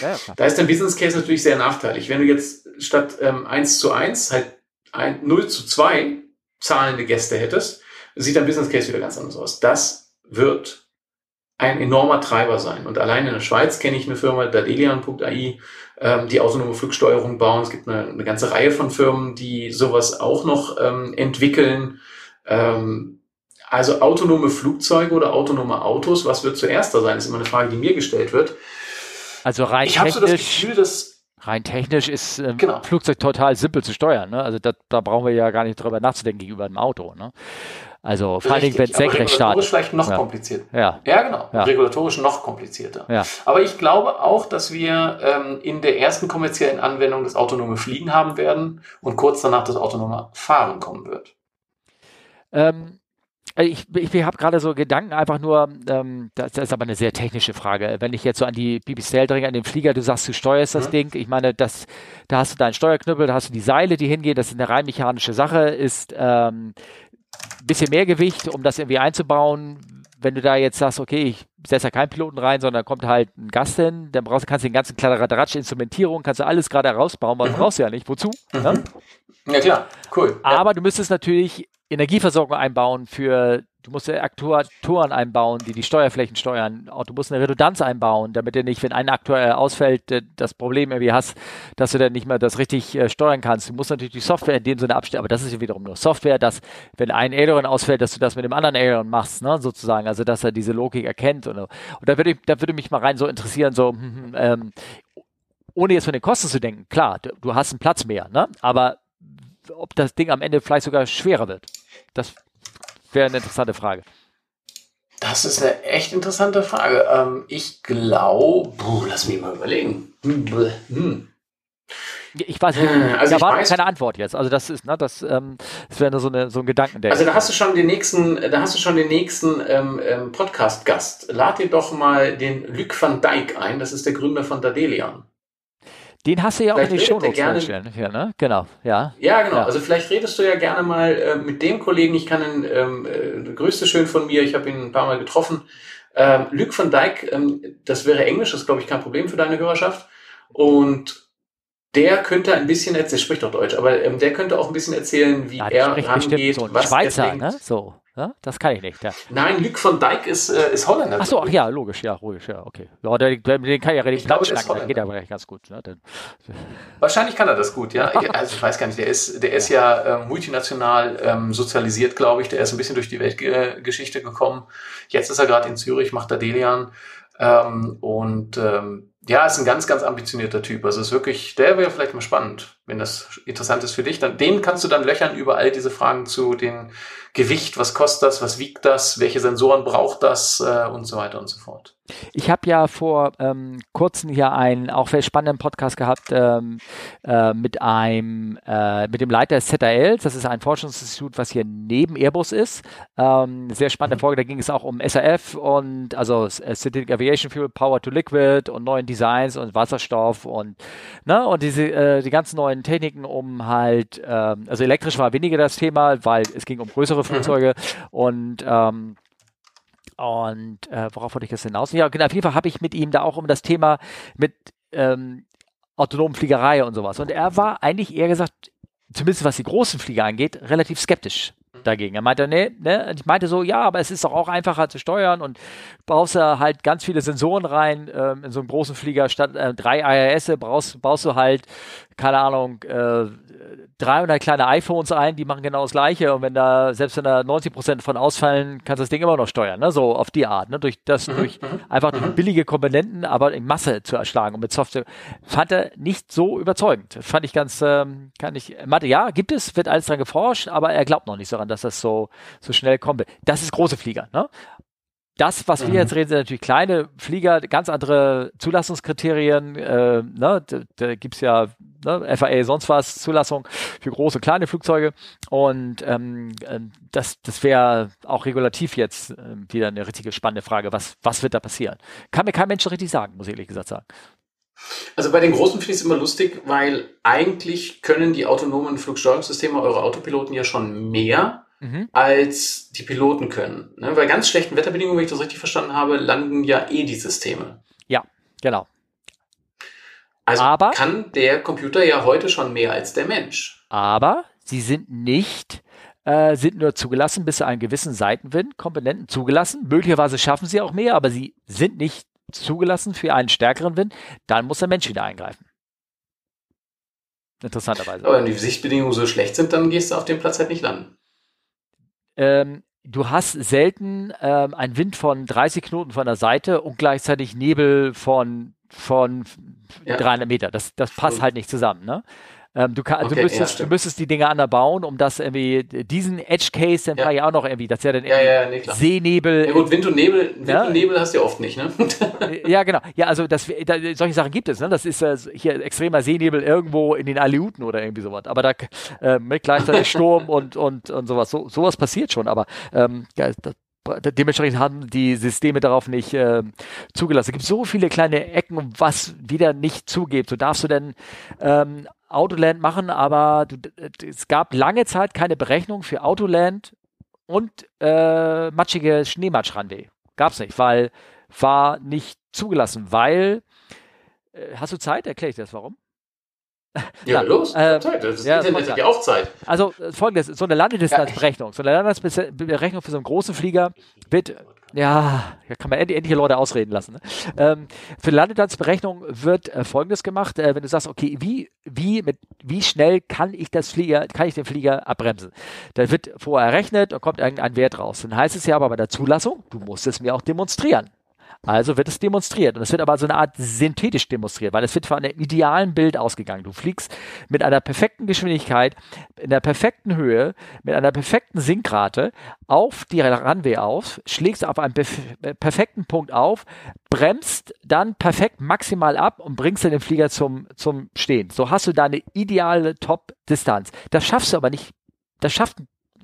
ja, ja da ist der Business Case natürlich sehr nachteilig. Wenn du jetzt statt ähm, 1 zu 1 halt ein 0 zu 2 zahlende Gäste hättest, sieht dein Business Case wieder ganz anders aus. Das wird ein enormer Treiber sein. Und allein in der Schweiz kenne ich eine Firma, Dadelian.ai, ähm, die autonome Flugsteuerung bauen. Es gibt eine, eine, ganze Reihe von Firmen, die sowas auch noch ähm, entwickeln. Ähm, also autonome Flugzeuge oder autonome Autos, was wird zuerst da sein, ist immer eine Frage, die mir gestellt wird. Also rein ich technisch, so das Gefühl, dass rein technisch ist ähm, genau. Flugzeug total simpel zu steuern. Ne? Also da, da, brauchen wir ja gar nicht drüber nachzudenken gegenüber einem Auto. Ne? Also vor allem, wenn es senkrecht startet. Regulatorisch vielleicht noch ja. komplizierter. Ja, ja genau. Ja. Regulatorisch noch komplizierter. Ja. Aber ich glaube auch, dass wir ähm, in der ersten kommerziellen Anwendung das autonome Fliegen haben werden und kurz danach das autonome Fahren kommen wird. Ähm, ich, ich, ich habe gerade so Gedanken, einfach nur, ähm, das, das, ist aber eine sehr technische Frage. Wenn ich jetzt so an die BBC denke, an den Flieger, du sagst, du steuerst das mhm. Ding, ich meine, das, da hast du deinen Steuerknüppel, da hast du die Seile, die hingehen, das ist eine rein mechanische Sache, ist ähm, bisschen mehr Gewicht, um das irgendwie einzubauen. Wenn du da jetzt sagst, okay, ich setze da keinen Piloten rein, sondern kommt halt ein Gast hin, dann brauchst, kannst du den ganzen Kladderadatsch, Instrumentierung, kannst du alles gerade herausbauen, weil mhm. brauchst du ja nicht. Wozu? Mhm. Ne? Ja klar, cool. Aber ja. du müsstest natürlich Energieversorgung einbauen für Du musst ja Aktuatoren einbauen, die die Steuerflächen steuern. Du musst eine Redundanz einbauen, damit du nicht, wenn ein Aktuar äh, ausfällt, äh, das Problem irgendwie hast, dass du dann nicht mehr das richtig äh, steuern kannst. Du musst natürlich die Software in dem Sinne abstellen, aber das ist ja wiederum nur Software, dass wenn ein Aileron ausfällt, dass du das mit dem anderen Aileron machst, ne, sozusagen. Also dass er diese Logik erkennt. Und, und da würde da würde mich mal rein so interessieren, so hm, hm, ähm, ohne jetzt von den Kosten zu denken, klar, du, du hast einen Platz mehr, ne? Aber ob das Ding am Ende vielleicht sogar schwerer wird. Das wäre eine interessante Frage. Das ist eine echt interessante Frage. Ähm, ich glaube, lass mich mal überlegen. Hm. Ich weiß nicht, hm, also da war weiß, keine Antwort jetzt. Also das ist, ne, das, ähm, das wäre so, eine, so ein Gedanken. Also da hast du schon den nächsten, da hast du schon den nächsten ähm, ähm, Podcast-Gast. Lad dir doch mal den Luc van Dijk ein. Das ist der Gründer von Dadelian. Den hast du ja auch in die Shownotes gerne, ja, ne? Genau, ja. Ja, genau. Ja. Also vielleicht redest du ja gerne mal äh, mit dem Kollegen. Ich kann ihn, ähm, äh, grüßte schön von mir. Ich habe ihn ein paar Mal getroffen. Ähm, Luc van Dijk, ähm, das wäre Englisch, das ist, glaube ich, kein Problem für deine Hörerschaft. Und der könnte ein bisschen erzählen, spricht doch Deutsch, aber ähm, der könnte auch ein bisschen erzählen, wie ja, er rangeht, so was Schweizer, er. Ne? So. Ja, das kann ich nicht. Ja. Nein, Luc von Dijk ist, äh, ist Holländer. Achso, ach ja, logisch, ja, logisch, ja, okay. Ja, den, den kann ich ja relativ ich glaube, schnacken, geht aber ganz gut. Ne? Wahrscheinlich kann er das gut, ja. also ich weiß gar nicht, der ist, der ist ja, ja äh, multinational ähm, sozialisiert, glaube ich. Der ist ein bisschen durch die Weltgeschichte gekommen. Jetzt ist er gerade in Zürich, macht er Delian. Ähm, und ähm, ja, ist ein ganz, ganz ambitionierter Typ. Also ist wirklich, der wäre vielleicht mal spannend, wenn das interessant ist für dich. Dann, den kannst du dann löchern über all diese Fragen zu den Gewicht, was kostet das, was wiegt das, welche Sensoren braucht das äh, und so weiter und so fort. Ich habe ja vor ähm, kurzem hier einen auch sehr spannenden Podcast gehabt ähm, äh, mit einem äh, mit dem Leiter des ZAL. Das ist ein Forschungsinstitut, was hier neben Airbus ist. Ähm, sehr spannende mhm. Folge. Da ging es auch um SAF und also äh, Synthetic Aviation Fuel, Power to Liquid und neuen Designs und Wasserstoff und ne und diese äh, die ganzen neuen Techniken, um halt ähm, also elektrisch war weniger das Thema, weil es ging um größere. Flugzeuge mhm. und ähm, und äh, worauf wollte ich jetzt hinaus? Ja, genau, auf jeden Fall habe ich mit ihm da auch um das Thema mit ähm, autonomen Fliegerei und sowas. Und er war eigentlich eher gesagt, zumindest was die großen Flieger angeht, relativ skeptisch dagegen. Er meinte, nee, ne, ich meinte so, ja, aber es ist doch auch einfacher zu steuern und brauchst du halt ganz viele Sensoren rein. Ähm, in so einem großen Flieger statt äh, drei IRS brauchst, baust du halt, keine Ahnung, äh, 300 kleine iPhones ein, die machen genau das Gleiche. Und wenn da, selbst wenn da 90 Prozent von ausfallen, kannst du das Ding immer noch steuern, ne? So auf die Art, ne? Durch das, mhm. durch mhm, einfach durch mhm. billige Komponenten, aber in Masse zu erschlagen und mit Software. Fand er nicht so überzeugend. Fand ich ganz, ähm, kann ich, meinte, ja, gibt es, wird alles dran geforscht, aber er glaubt noch nicht so daran, dass das so, so schnell kommt. Das ist große Flieger, ne? Das, was wir mhm. jetzt reden, sind natürlich kleine Flieger, ganz andere Zulassungskriterien. Äh, ne? Da, da gibt es ja ne, FAA, sonst was, Zulassung für große, kleine Flugzeuge. Und ähm, äh, das, das wäre auch regulativ jetzt äh, wieder eine richtige spannende Frage. Was, was wird da passieren? Kann mir kein Mensch richtig sagen, muss ich ehrlich gesagt sagen. Also bei den großen finde ich es immer lustig, weil eigentlich können die autonomen Flugsteuerungssysteme eure Autopiloten ja schon mehr mhm. als die Piloten können. Ne? Bei ganz schlechten Wetterbedingungen, wenn ich das richtig verstanden habe, landen ja eh die Systeme. Ja, genau. Also aber, kann der Computer ja heute schon mehr als der Mensch. Aber sie sind nicht, äh, sind nur zugelassen bis zu einem gewissen Seitenwind, Komponenten zugelassen. Möglicherweise schaffen sie auch mehr, aber sie sind nicht zugelassen für einen stärkeren Wind. Dann muss der Mensch wieder eingreifen. Interessanterweise. Aber wenn die Sichtbedingungen so schlecht sind, dann gehst du auf dem Platz halt nicht landen. Ähm, du hast selten ähm, einen Wind von 30 Knoten von der Seite und gleichzeitig Nebel von von ja. 300 Meter. Das, das passt halt nicht zusammen. Ne? Ähm, du, kann, okay, du, müsstest, ja, du müsstest die Dinge anders bauen, um das irgendwie, diesen Edge Case dann ja. auch noch irgendwie, das ist ja dann ja, nee, Seenebel. Ja gut, Wind und Nebel, Wind und Nebel hast du ja oft nicht, ne? ja, genau. Ja, also das, da, solche Sachen gibt es, ne? Das ist äh, hier extremer Seenebel irgendwo in den Aleuten oder irgendwie sowas. Aber da äh, mit gleichzeitig Sturm und, und, und sowas. So, sowas passiert schon, aber ähm, ja, das, dementsprechend haben die Systeme darauf nicht äh, zugelassen. Es gibt so viele kleine Ecken, was wieder nicht zugeht. So darfst du denn ähm, Autoland machen, aber du, es gab lange Zeit keine Berechnung für Autoland und äh, matschige Schneematschrandee. Gab es nicht, weil war nicht zugelassen, weil äh, hast du Zeit? Erkläre ich das warum? Ja, Na, los, äh, Zeit. Das ja, Internet hat ja auch Zeit. Also äh, folgendes, so eine Landedistanzberechnung, so eine Landedistanzberechnung für so einen großen Flieger wird, ja, ja kann man endlich, endlich Leute ausreden lassen. Ne? Ähm, für Landedistanzberechnung wird äh, folgendes gemacht, äh, wenn du sagst, okay, wie, wie, mit, wie schnell kann ich das Flieger, kann ich den Flieger abbremsen? Da wird vorher errechnet und kommt irgendein Wert raus. Dann heißt es ja aber bei der Zulassung, du musst es mir auch demonstrieren. Also wird es demonstriert. Und es wird aber so eine Art synthetisch demonstriert, weil es wird von einem idealen Bild ausgegangen. Du fliegst mit einer perfekten Geschwindigkeit, in der perfekten Höhe, mit einer perfekten Sinkrate auf die Runway auf, schlägst auf einen perfekten Punkt auf, bremst dann perfekt maximal ab und bringst dann den Flieger zum, zum Stehen. So hast du deine ideale Top-Distanz. Das schaffst du aber nicht das schafft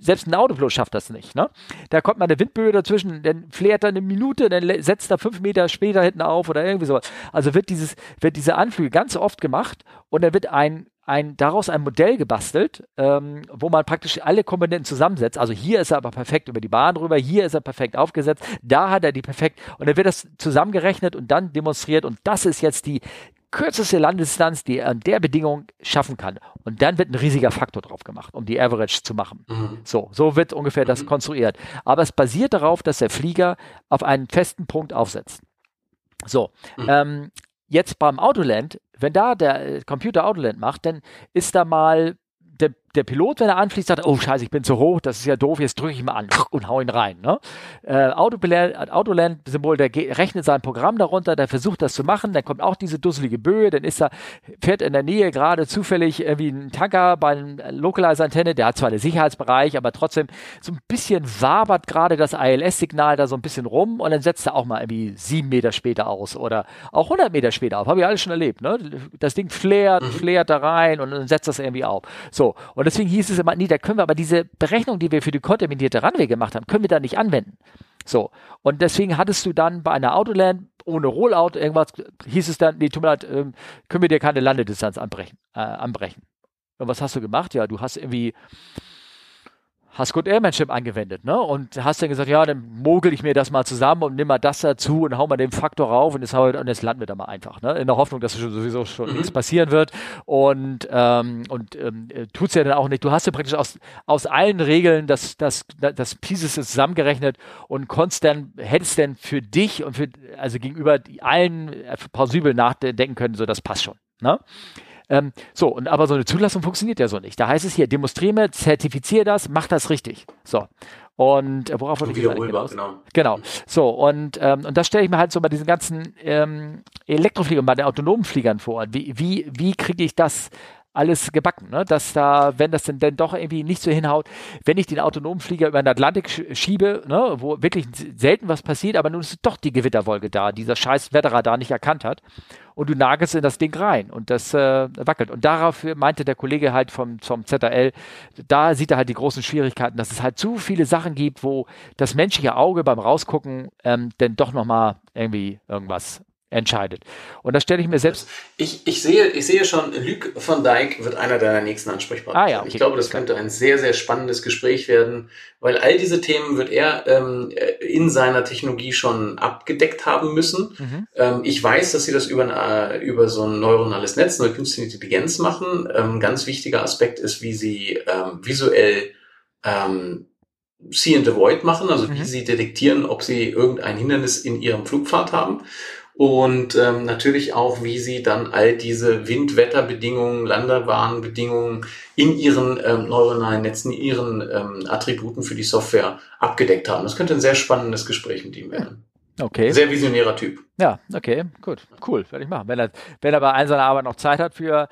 selbst ein Autopilot schafft das nicht. Ne? Da kommt mal eine Windböe dazwischen, dann flärt er eine Minute, dann setzt er fünf Meter später hinten auf oder irgendwie sowas. Also wird dieses, wird diese Anflüge ganz oft gemacht und dann wird ein ein, daraus ein Modell gebastelt, ähm, wo man praktisch alle Komponenten zusammensetzt. Also hier ist er aber perfekt über die Bahn drüber, hier ist er perfekt aufgesetzt, da hat er die perfekt und dann wird das zusammengerechnet und dann demonstriert und das ist jetzt die, kürzeste Landdistanz, die er an der Bedingung schaffen kann. Und dann wird ein riesiger Faktor drauf gemacht, um die Average zu machen. Mhm. So, so wird ungefähr das mhm. konstruiert. Aber es basiert darauf, dass der Flieger auf einen festen Punkt aufsetzt. So, mhm. ähm, jetzt beim Autoland, wenn da der Computer Autoland macht, dann ist da mal der, der Pilot, wenn er anfließt, sagt, oh scheiße, ich bin zu hoch, das ist ja doof, jetzt drücke ich mal an und hau ihn rein. Ne? Äh, Autoland-Symbol, der rechnet sein Programm darunter, der versucht das zu machen, dann kommt auch diese dusselige Böe, dann ist er, fährt in der Nähe gerade zufällig irgendwie ein Tanker bei einer Localizer-Antenne, der hat zwar einen Sicherheitsbereich, aber trotzdem so ein bisschen wabert gerade das ILS-Signal da so ein bisschen rum und dann setzt er auch mal irgendwie sieben Meter später aus oder auch 100 Meter später auf. Habe ich alles schon erlebt. Ne? Das Ding flärt, mhm. flärt da rein und dann setzt das irgendwie auf. So, und deswegen hieß es immer, nee, da können wir aber diese Berechnung, die wir für die kontaminierte Runway gemacht haben, können wir da nicht anwenden. So, und deswegen hattest du dann bei einer Autoland ohne Rollout irgendwas, hieß es dann, nee, tut mir leid, ähm, können wir dir keine Landedistanz anbrechen. Äh, anbrechen. Und was hast du gemacht? Ja, du hast irgendwie hast Good Airmanship angewendet, ne? Und hast dann gesagt, ja, dann mogel ich mir das mal zusammen und nimm mal das dazu und hau mal den Faktor rauf und jetzt, und jetzt landen wir da mal einfach, ne? In der Hoffnung, dass sowieso schon mhm. nichts passieren wird. Und, ähm, und ähm, tut's ja dann auch nicht. Du hast ja praktisch aus, aus allen Regeln das, das, das Pieces zusammengerechnet und konntest dann, hättest dann für dich und für, also gegenüber allen plausibel nachdenken können, so das passt schon. Ne? Ähm, so, und aber so eine Zulassung funktioniert ja so nicht. Da heißt es hier, demonstriere mir, zertifiziere das, mach das richtig. So. Und äh, worauf wollte ich genau. genau. Genau. So, und, ähm, und das stelle ich mir halt so bei diesen ganzen ähm, Elektrofliegern, bei den autonomen Fliegern vor. Wie, wie, wie kriege ich das alles gebacken, ne? dass da, wenn das denn, denn doch irgendwie nicht so hinhaut, wenn ich den autonomen Flieger über den Atlantik schiebe, ne? wo wirklich selten was passiert, aber nun ist doch die Gewitterwolke da, dieser scheiß Wetterradar nicht erkannt hat und du nagelst in das Ding rein und das äh, wackelt. Und darauf meinte der Kollege halt vom, vom ZRL, da sieht er halt die großen Schwierigkeiten, dass es halt zu viele Sachen gibt, wo das menschliche Auge beim Rausgucken ähm, denn doch nochmal irgendwie irgendwas entscheidet. Und das stelle ich mir selbst. Ich, ich, sehe, ich sehe schon, Luc van Dijk wird einer deiner nächsten Ansprechpartner. Ah, ja, okay. Ich glaube, das könnte ein sehr, sehr spannendes Gespräch werden, weil all diese Themen wird er ähm, in seiner Technologie schon abgedeckt haben müssen. Mhm. Ähm, ich weiß, dass sie das über, ein, über so ein neuronales Netz, eine künstliche Intelligenz machen. Ähm, ganz wichtiger Aspekt ist, wie sie ähm, visuell ähm, See and Avoid machen, also mhm. wie sie detektieren, ob sie irgendein Hindernis in ihrem Flugpfad haben und ähm, natürlich auch, wie sie dann all diese Windwetterbedingungen, Landebahnbedingungen in ihren ähm, neuronalen Netzen, in ihren ähm, Attributen für die Software abgedeckt haben. Das könnte ein sehr spannendes Gespräch mit ihm werden. Okay. Sehr visionärer Typ. Ja, okay, gut, cool, werde ich machen. Wenn er, wenn er bei einer seiner Arbeit noch Zeit hat für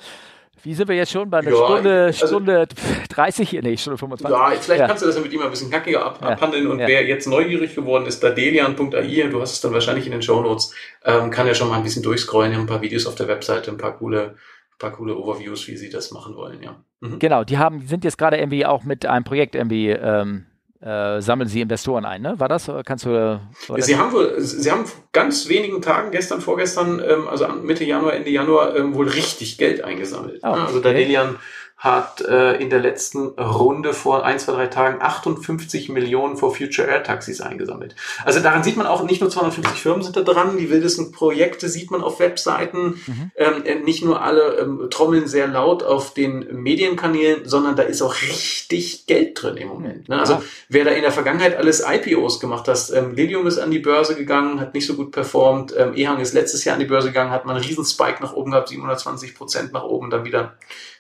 wie sind wir jetzt schon bei einer ja, Stunde, also, Stunde 30? Nee, Stunde 25. Ja, vielleicht ja. kannst du das ja mit ihm ein bisschen knackiger ab, abhandeln. Und wer jetzt neugierig geworden ist, dadelian.ai, du hast es dann wahrscheinlich in den Show Notes, ähm, kann ja schon mal ein bisschen durchscrollen, ein paar Videos auf der Webseite, ein paar coole, paar coole Overviews, wie sie das machen wollen, ja. Mhm. Genau, die haben, sind jetzt gerade irgendwie auch mit einem Projekt irgendwie ähm, äh, sammeln Sie Investoren ein, ne? War das? Kannst du? Sie haben wohl, Sie haben ganz wenigen Tagen, gestern, vorgestern, ähm, also Mitte Januar, Ende Januar, ähm, wohl richtig Geld eingesammelt. Oh, okay. Also Delian hat äh, in der letzten Runde vor ein, zwei, drei Tagen 58 Millionen for Future Air Taxis eingesammelt. Also daran sieht man auch, nicht nur 250 Firmen sind da dran, die wildesten Projekte sieht man auf Webseiten. Mhm. Ähm, äh, nicht nur alle ähm, trommeln sehr laut auf den Medienkanälen, sondern da ist auch richtig Geld drin im Moment. Ne? Also ja. wer da in der Vergangenheit alles IPOs gemacht hat, ähm, Lilium ist an die Börse gegangen, hat nicht so gut performt, ähm, Ehang ist letztes Jahr an die Börse gegangen, hat man einen riesen Spike nach oben gehabt, 720 Prozent nach oben, dann wieder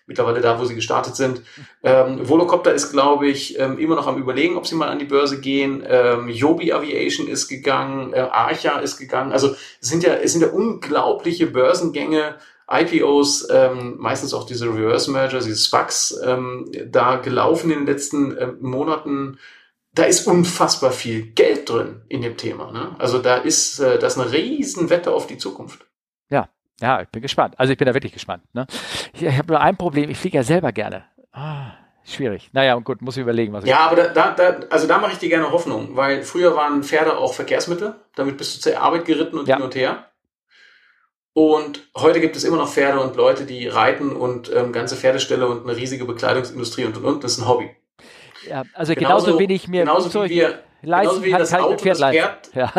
mittlerweile da, wo sie gestartet sind. Ähm, Volocopter ist, glaube ich, ähm, immer noch am überlegen, ob sie mal an die Börse gehen. Ähm, Joby Aviation ist gegangen, äh, Archa ist gegangen. Also es sind ja, es sind ja unglaubliche Börsengänge, IPOs, ähm, meistens auch diese Reverse Mergers, diese SPACs, ähm, da gelaufen in den letzten äh, Monaten. Da ist unfassbar viel Geld drin in dem Thema. Ne? Also da ist äh, das eine riesen Wette auf die Zukunft. Ja, ja, ich bin gespannt. Also ich bin da wirklich gespannt. Ne? Ich, ich habe nur ein Problem, ich fliege ja selber gerne. Ah, schwierig. Naja, gut, muss ich überlegen, was Ja, aber da, da, da, also da mache ich dir gerne Hoffnung, weil früher waren Pferde auch Verkehrsmittel. Damit bist du zur Arbeit geritten und ja. hin und her. Und heute gibt es immer noch Pferde und Leute, die reiten und ähm, ganze Pferdeställe und eine riesige Bekleidungsindustrie und und und. Das ist ein Hobby. Ja, also genauso, genauso wenig mir. Genauso wie wir leisten genauso wie das Auto das Pferd, ja.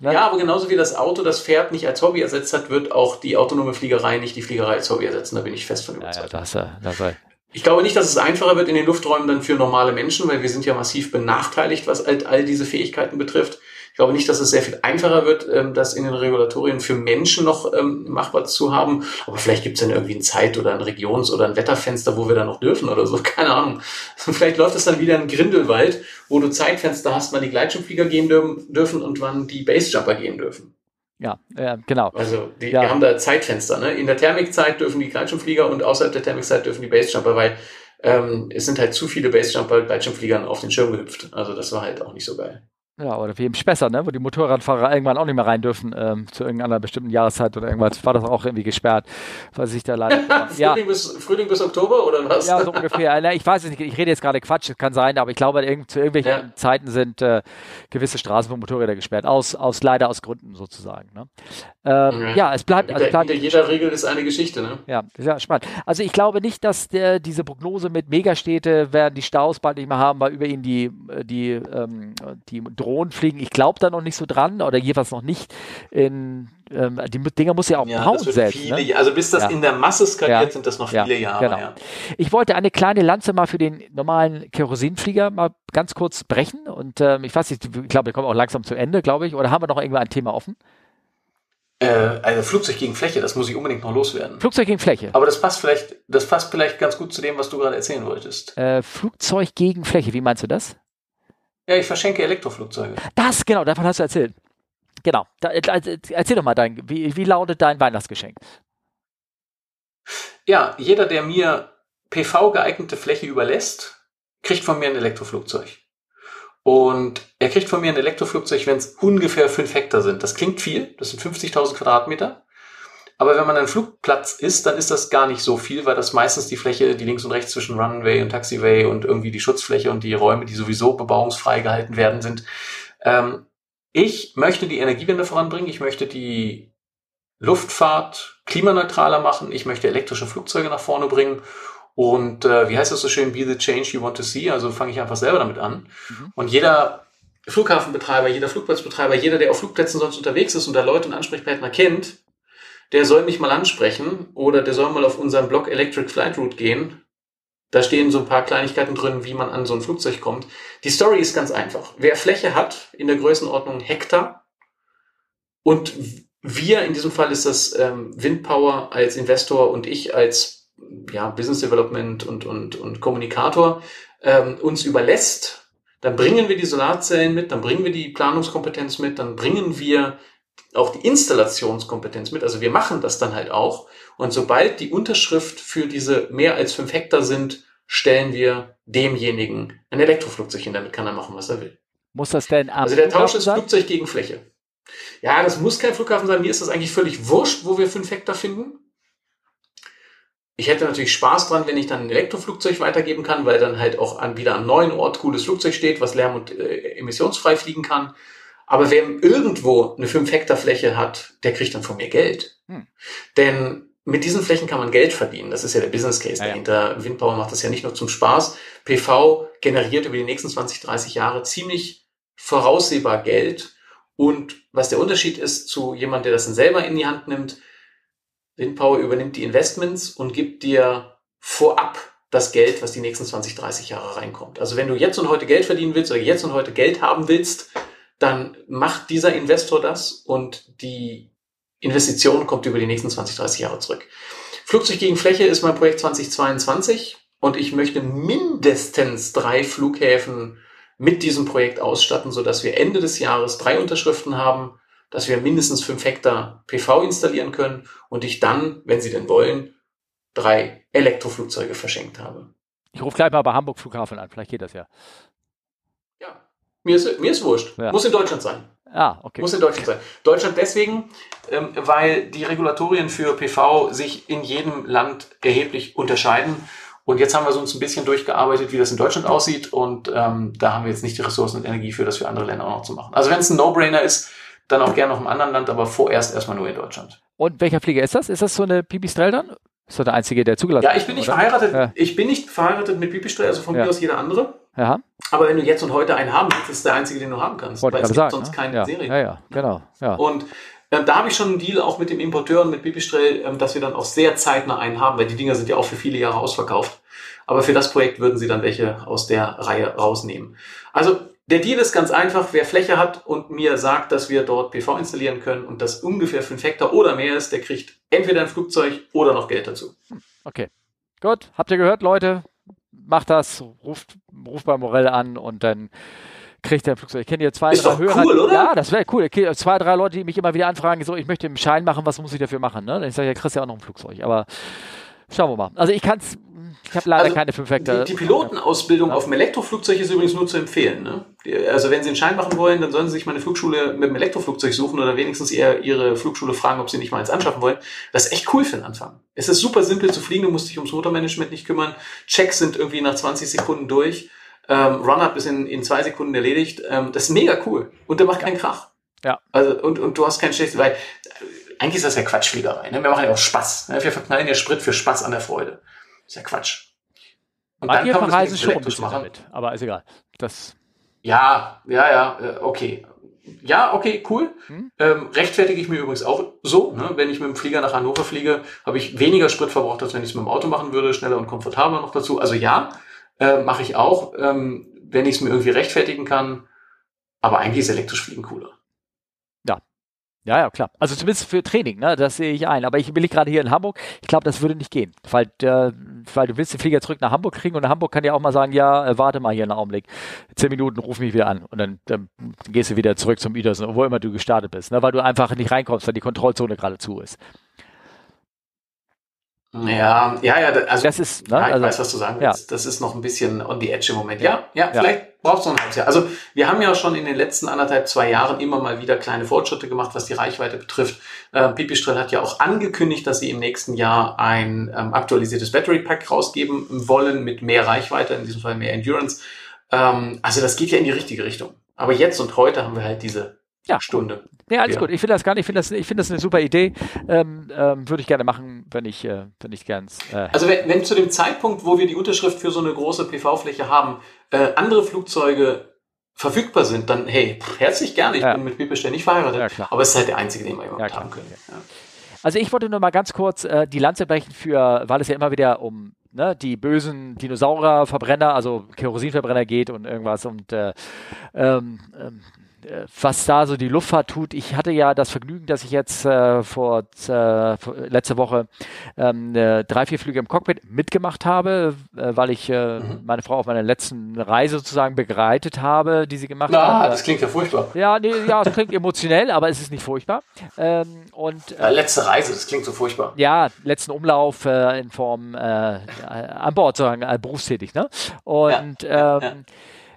Ne? ja, aber genauso wie das Auto das Pferd nicht als Hobby ersetzt hat, wird auch die autonome Fliegerei nicht die Fliegerei als Hobby ersetzen. Da bin ich fest von überzeugt. Ja, ja, das, das, ich glaube nicht, dass es einfacher wird in den Lufträumen dann für normale Menschen, weil wir sind ja massiv benachteiligt, was all, all diese Fähigkeiten betrifft glaube nicht, dass es sehr viel einfacher wird, ähm, das in den Regulatorien für Menschen noch ähm, machbar zu haben. Aber vielleicht gibt es dann irgendwie ein Zeit- oder ein Regions- oder ein Wetterfenster, wo wir da noch dürfen oder so. Keine Ahnung. vielleicht läuft es dann wieder in Grindelwald, wo du Zeitfenster hast, wann die Gleitschirmflieger gehen dürfen und wann die Basejumper gehen dürfen. Ja, äh, genau. Also die, ja. wir haben da Zeitfenster. Ne? In der Thermikzeit dürfen die Gleitschirmflieger und außerhalb der Thermikzeit dürfen die Basejumper, weil ähm, es sind halt zu viele Basejumper Gleitschirmfliegern auf den Schirm gehüpft. Also das war halt auch nicht so geil. Ja, oder wie im Spessart, ne? wo die Motorradfahrer irgendwann auch nicht mehr rein dürfen ähm, zu irgendeiner bestimmten Jahreszeit oder irgendwas, war das auch irgendwie gesperrt, weil sich da leider. Frühling, ja. bis, Frühling bis Oktober oder was? Ja, so ungefähr. Ich weiß es nicht, ich rede jetzt gerade Quatsch, kann sein, aber ich glaube, zu irgendwelchen ja. Zeiten sind äh, gewisse Straßen für Motorräder gesperrt, aus, aus leider aus Gründen sozusagen. Ne? Ähm, ja. ja. es bleibt. Also bleibt hinter jeder Regel ist eine Geschichte, ne? Ja, sehr spannend. Also ich glaube nicht, dass der, diese Prognose mit Megastädte werden die Staus bald nicht mehr haben, weil über ihnen die, die, ähm, die Drohnen fliegen. Ich glaube, da noch nicht so dran oder jeweils noch nicht in ähm, die Dinger muss ja auch ja, bauen selbst. Viele, ne? Also bis das ja. in der Masse skaliert, ja. sind das noch viele Jahre. Genau. Ich wollte eine kleine Lanze mal für den normalen Kerosinflieger mal ganz kurz brechen und ähm, ich weiß nicht, ich glaube, wir kommen auch langsam zu Ende, glaube ich, oder haben wir noch irgendwo ein Thema offen? Äh, also Flugzeug gegen Fläche, das muss ich unbedingt noch loswerden. Flugzeug gegen Fläche. Aber das passt vielleicht, das passt vielleicht ganz gut zu dem, was du gerade erzählen wolltest. Äh, Flugzeug gegen Fläche, wie meinst du das? Ja, ich verschenke Elektroflugzeuge. Das, genau, davon hast du erzählt. Genau. Da, erzähl doch mal dein, wie, wie lautet dein Weihnachtsgeschenk? ja, jeder, der mir PV geeignete Fläche überlässt, kriegt von mir ein Elektroflugzeug. Und er kriegt von mir ein Elektroflugzeug, wenn es ungefähr 5 Hektar sind. Das klingt viel, das sind 50.000 Quadratmeter. Aber wenn man ein Flugplatz ist, dann ist das gar nicht so viel, weil das meistens die Fläche, die links und rechts zwischen Runway und Taxiway und irgendwie die Schutzfläche und die Räume, die sowieso bebauungsfrei gehalten werden, sind. Ähm, ich möchte die Energiewende voranbringen. Ich möchte die Luftfahrt klimaneutraler machen. Ich möchte elektrische Flugzeuge nach vorne bringen. Und äh, wie heißt das so schön? Be the change you want to see. Also fange ich einfach selber damit an. Mhm. Und jeder Flughafenbetreiber, jeder Flugplatzbetreiber, jeder, der auf Flugplätzen sonst unterwegs ist und da Leute und Ansprechpartner kennt, der soll mich mal ansprechen oder der soll mal auf unserem Blog Electric Flight Route gehen. Da stehen so ein paar Kleinigkeiten drin, wie man an so ein Flugzeug kommt. Die Story ist ganz einfach. Wer Fläche hat in der Größenordnung Hektar und wir, in diesem Fall ist das ähm, Windpower als Investor und ich als ja, Business Development und, und, und Kommunikator ähm, uns überlässt, dann bringen wir die Solarzellen mit, dann bringen wir die Planungskompetenz mit, dann bringen wir auch die Installationskompetenz mit. Also wir machen das dann halt auch. Und sobald die Unterschrift für diese mehr als fünf Hektar sind, stellen wir demjenigen ein Elektroflugzeug hin. Damit kann er machen, was er will. Muss das denn am Also der Tausch ist Flugzeug gegen Fläche. Ja, das muss kein Flughafen sein. Mir ist das eigentlich völlig wurscht, wo wir fünf Hektar finden. Ich hätte natürlich Spaß dran, wenn ich dann ein Elektroflugzeug weitergeben kann, weil dann halt auch an, wieder am neuen Ort cooles Flugzeug steht, was lärm- und äh, emissionsfrei fliegen kann. Aber wer irgendwo eine 5 Hektar Fläche hat, der kriegt dann von mir Geld. Hm. Denn mit diesen Flächen kann man Geld verdienen. Das ist ja der Business Case ja, dahinter. Ja. Windpower macht das ja nicht nur zum Spaß. PV generiert über die nächsten 20, 30 Jahre ziemlich voraussehbar Geld. Und was der Unterschied ist zu jemand, der das dann selber in die Hand nimmt, Windpower übernimmt die Investments und gibt dir vorab das Geld, was die nächsten 20, 30 Jahre reinkommt. Also wenn du jetzt und heute Geld verdienen willst oder jetzt und heute Geld haben willst, dann macht dieser Investor das und die Investition kommt über die nächsten 20, 30 Jahre zurück. Flugzeug gegen Fläche ist mein Projekt 2022 und ich möchte mindestens drei Flughäfen mit diesem Projekt ausstatten, sodass wir Ende des Jahres drei Unterschriften haben, dass wir mindestens fünf Hektar PV installieren können und ich dann, wenn Sie denn wollen, drei Elektroflugzeuge verschenkt habe. Ich rufe gleich mal bei Hamburg Flughafen an, vielleicht geht das ja. Mir ist, mir ist wurscht. Ja. Muss in Deutschland sein. Ah, okay. Muss in Deutschland sein. Deutschland deswegen, ähm, weil die Regulatorien für PV sich in jedem Land erheblich unterscheiden. Und jetzt haben wir uns ein bisschen durchgearbeitet, wie das in Deutschland aussieht. Und ähm, da haben wir jetzt nicht die Ressourcen und Energie für, das für andere Länder auch noch zu machen. Also wenn es ein No-Brainer ist, dann auch gerne noch im anderen Land, aber vorerst erstmal nur in Deutschland. Und welcher Flieger ist das? Ist das so eine Pipistrel dann? Ist doch der einzige, der zugelassen ist? Ja, ich bin nicht oder? verheiratet. Ja. Ich bin nicht verheiratet mit Pipistrel, also von ja. mir aus jeder andere. Ja. Aber wenn du jetzt und heute einen haben willst, ist der einzige, den du haben kannst. Wollte weil es gibt sagen, sonst ne? keine ja. Serie. Ja, ja, genau. Ja. Und ähm, da habe ich schon einen Deal auch mit dem Importeur und mit Pipistrel, ähm, dass wir dann auch sehr zeitnah einen haben, weil die Dinger sind ja auch für viele Jahre ausverkauft. Aber für das Projekt würden sie dann welche aus der Reihe rausnehmen. Also der Deal ist ganz einfach. Wer Fläche hat und mir sagt, dass wir dort PV installieren können und das ungefähr 5 Hektar oder mehr ist, der kriegt entweder ein Flugzeug oder noch Geld dazu. Okay. Gut, habt ihr gehört, Leute? macht das, ruft, ruft bei Morell an und dann kriegt er ein Flugzeug. Ich kenne hier zwei, ist drei Hörer. Cool, oder? Ja, das wäre cool. Okay, zwei, drei Leute, die mich immer wieder anfragen, so, ich möchte einen Schein machen, was muss ich dafür machen? Ne? Dann ich sage, ja, kriegst ja auch noch ein Flugzeug. Aber schauen wir mal. Also ich kann es ich habe leider also keine 5 Hektar. Die, die Pilotenausbildung ja. auf dem Elektroflugzeug ist übrigens nur zu empfehlen. Ne? Also wenn Sie einen Schein machen wollen, dann sollen Sie sich mal eine Flugschule mit einem Elektroflugzeug suchen oder wenigstens eher Ihre Flugschule fragen, ob Sie nicht mal eins anschaffen wollen. Das ist echt cool für den Anfang. Es ist super simpel zu fliegen, du musst dich ums Motormanagement nicht kümmern. Checks sind irgendwie nach 20 Sekunden durch. Ähm, Run-Up ist in, in zwei Sekunden erledigt. Ähm, das ist mega cool. Und der macht keinen Krach. Ja. Also, und, und du hast kein schlechtes, weil eigentlich ist das ja Quatschfliegerei. Ne? Wir machen ja auch Spaß. Ne? Wir verknallen ja Sprit für Spaß an der Freude. Ist ja Quatsch. Und Manche dann verreisen schon ein bisschen machen. damit, aber ist egal. Das ja, ja, ja, äh, okay. Ja, okay, cool. Hm? Ähm, rechtfertige ich mir übrigens auch so. Ne? Wenn ich mit dem Flieger nach Hannover fliege, habe ich weniger Sprit verbraucht, als wenn ich es mit dem Auto machen würde, schneller und komfortabler noch dazu. Also ja, äh, mache ich auch, ähm, wenn ich es mir irgendwie rechtfertigen kann. Aber eigentlich ist elektrisch fliegen cooler. Ja, ja, klar. Also zumindest für Training, ne? das sehe ich ein. Aber ich bin gerade hier in Hamburg. Ich glaube, das würde nicht gehen, weil, äh, weil du willst den Flieger zurück nach Hamburg kriegen und Hamburg kann ja auch mal sagen, ja, äh, warte mal hier einen Augenblick. Zehn Minuten, ruf mich wieder an und dann, dann gehst du wieder zurück zum Idersen, wo immer du gestartet bist, ne? weil du einfach nicht reinkommst, weil die Kontrollzone gerade zu ist. Ja, ja, ja, also das ist, ne, ja, ich also, weiß, was du sagen willst. Ja. Das ist noch ein bisschen on the edge im Moment. Ja, ja, ja. vielleicht braucht es noch ein halbes Jahr. Also wir haben ja schon in den letzten anderthalb, zwei Jahren immer mal wieder kleine Fortschritte gemacht, was die Reichweite betrifft. Äh, Pipistrel hat ja auch angekündigt, dass sie im nächsten Jahr ein ähm, aktualisiertes Battery Pack rausgeben wollen mit mehr Reichweite, in diesem Fall mehr Endurance. Ähm, also das geht ja in die richtige Richtung. Aber jetzt und heute haben wir halt diese ja. Stunde. Nee, alles ja. gut. Ich finde das gar nicht, ich finde das, ich finde das eine super Idee. Ähm, ähm, Würde ich gerne machen, wenn ich, äh, wenn ich ganz. Äh also wenn, wenn zu dem Zeitpunkt, wo wir die Unterschrift für so eine große PV-Fläche haben, äh, andere Flugzeuge verfügbar sind, dann hey, herzlich gerne. Ich ja. bin mit Pipisch nicht verheiratet, ja, aber es ist halt der einzige, den wir überhaupt haben können. Also ich wollte nur mal ganz kurz äh, die Lanze brechen für, weil es ja immer wieder um ne, die bösen Dinosaurierverbrenner, also Kerosinverbrenner geht und irgendwas und äh, ähm, ähm, äh, was da so die Luftfahrt tut. Ich hatte ja das Vergnügen, dass ich jetzt äh, vor, äh, letzte Woche ähm, äh, drei, vier Flüge im Cockpit mitgemacht habe, äh, weil ich äh, mhm. meine Frau auf meiner letzten Reise sozusagen begleitet habe, die sie gemacht Na, hat. Das klingt ja furchtbar. Ja, nee, ja, es klingt emotionell, aber es ist nicht furchtbar. Ähm, und, ja, letzte Reise, das klingt so furchtbar. Ja, letzten Umlauf in Form an Bord, sozusagen berufstätig. Ne? Und ja, ähm,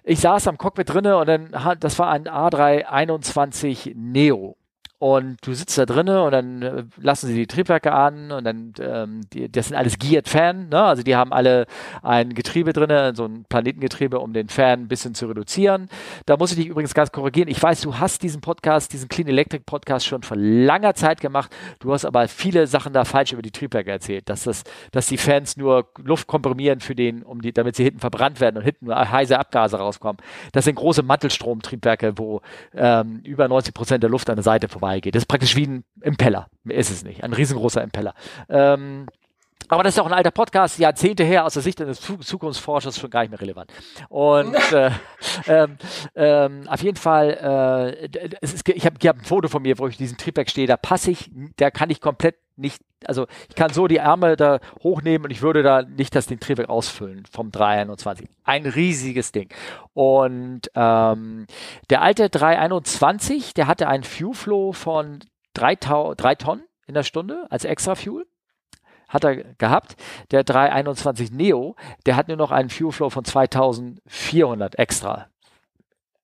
ich saß am Cockpit drinne und dann das war ein A321 Neo. Und du sitzt da drinnen und dann äh, lassen sie die Triebwerke an und dann, ähm, die, das sind alles Geared Fan, ne? also die haben alle ein Getriebe drinne, so ein Planetengetriebe, um den Fan ein bisschen zu reduzieren. Da muss ich dich übrigens ganz korrigieren. Ich weiß, du hast diesen Podcast, diesen Clean Electric Podcast schon vor langer Zeit gemacht. Du hast aber viele Sachen da falsch über die Triebwerke erzählt, dass das, dass die Fans nur Luft komprimieren für den, um die, damit sie hinten verbrannt werden und hinten nur heiße Abgase rauskommen. Das sind große Mantelstromtriebwerke, wo ähm, über 90 Prozent der Luft an der Seite vorbei vorbeigeht. Das ist praktisch wie ein Impeller. Mehr ist es nicht. Ein riesengroßer Impeller. Ähm, aber das ist auch ein alter Podcast, Jahrzehnte her, aus der Sicht eines Zukunftsforschers schon gar nicht mehr relevant. Und äh, ähm, ähm, auf jeden Fall, äh, ist, ich habe hab ein Foto von mir, wo ich diesen Triebwerk stehe, da passe ich, da kann ich komplett nicht, also ich kann so die Ärmel da hochnehmen und ich würde da nicht das den Triebwerk ausfüllen vom 321. Ein riesiges Ding. Und ähm, der alte 321, der hatte einen Fuel Flow von drei, drei Tonnen in der Stunde als extra Fuel hat er gehabt. Der 321 Neo, der hat nur noch einen Fuel Flow von 2400 extra.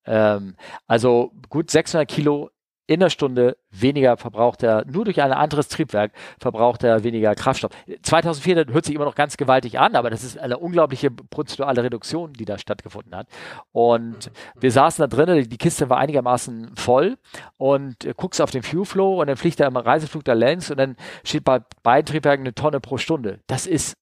Ähm, also gut 600 Kilo in der Stunde weniger verbraucht er, nur durch ein anderes Triebwerk verbraucht er weniger Kraftstoff. 2004 hört sich immer noch ganz gewaltig an, aber das ist eine unglaubliche prozentuale Reduktion, die da stattgefunden hat. Und wir saßen da drinnen, die Kiste war einigermaßen voll und äh, guckst auf den Fuel Flow und dann fliegt er im Reiseflug da längs und dann steht bei beiden Triebwerken eine Tonne pro Stunde. Das ist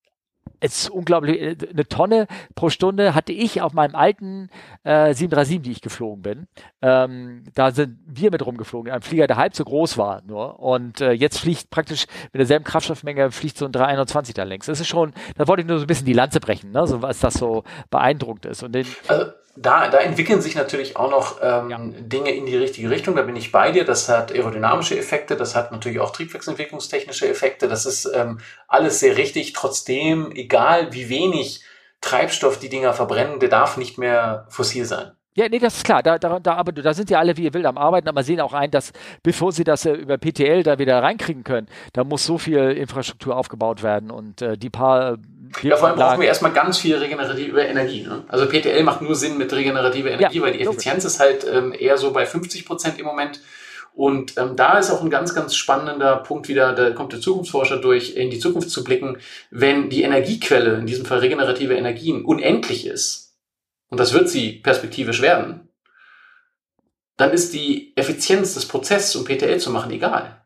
es ist unglaublich, äh, eine Tonne pro Stunde hatte ich auf meinem alten äh, 737, die ich geflogen bin. Ähm, da sind wir mit rumgeflogen, ein Flieger, der halb so groß war nur. Und äh, jetzt fliegt praktisch mit derselben Kraftstoffmenge, fliegt so ein 321 da längs. Das ist schon, da wollte ich nur so ein bisschen die Lanze brechen, ne? so, was das so beeindruckend ist. Und den, also da, da entwickeln sich natürlich auch noch ähm, ja. Dinge in die richtige Richtung. Da bin ich bei dir. Das hat aerodynamische Effekte, das hat natürlich auch triebwerksentwicklungstechnische Effekte. Das ist ähm, alles sehr richtig. Trotzdem, egal wie wenig Treibstoff die Dinger verbrennen, der darf nicht mehr fossil sein. Ja, nee, das ist klar. Da, da, da, aber da sind ja alle wie ihr wild am Arbeiten, aber sehen auch ein, dass bevor sie das äh, über PTL da wieder reinkriegen können, da muss so viel Infrastruktur aufgebaut werden und äh, die paar. Ja, vor allem brauchen wir erstmal ganz viel regenerative Energie. Ne? Also PTL macht nur Sinn mit regenerativer Energie, ja, weil die Effizienz logisch. ist halt ähm, eher so bei 50 Prozent im Moment. Und ähm, da ist auch ein ganz, ganz spannender Punkt wieder, da kommt der Zukunftsforscher durch, in die Zukunft zu blicken, wenn die Energiequelle, in diesem Fall regenerative Energien, unendlich ist und das wird sie perspektivisch werden, dann ist die Effizienz des Prozesses, um PTL zu machen, egal.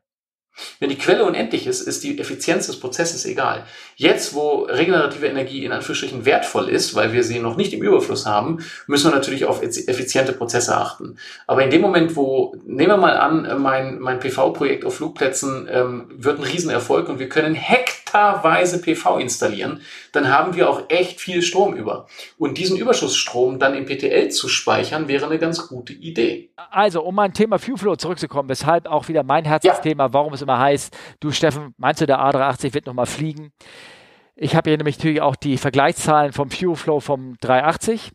Wenn die Quelle unendlich ist, ist die Effizienz des Prozesses egal. Jetzt, wo regenerative Energie in Anführungsstrichen wertvoll ist, weil wir sie noch nicht im Überfluss haben, müssen wir natürlich auf effiziente Prozesse achten. Aber in dem Moment, wo, nehmen wir mal an, mein, mein PV-Projekt auf Flugplätzen ähm, wird ein Riesenerfolg und wir können hektarweise PV installieren, dann haben wir auch echt viel Strom über. Und diesen Überschussstrom dann im PTL zu speichern, wäre eine ganz gute Idee. Also, um mein Thema Fuel Flow zurückzukommen, weshalb auch wieder mein Herzensthema, ja. warum es immer heißt, du Steffen, meinst du, der A380 wird nochmal fliegen? Ich habe hier nämlich natürlich auch die Vergleichszahlen vom Fuel Flow vom 380.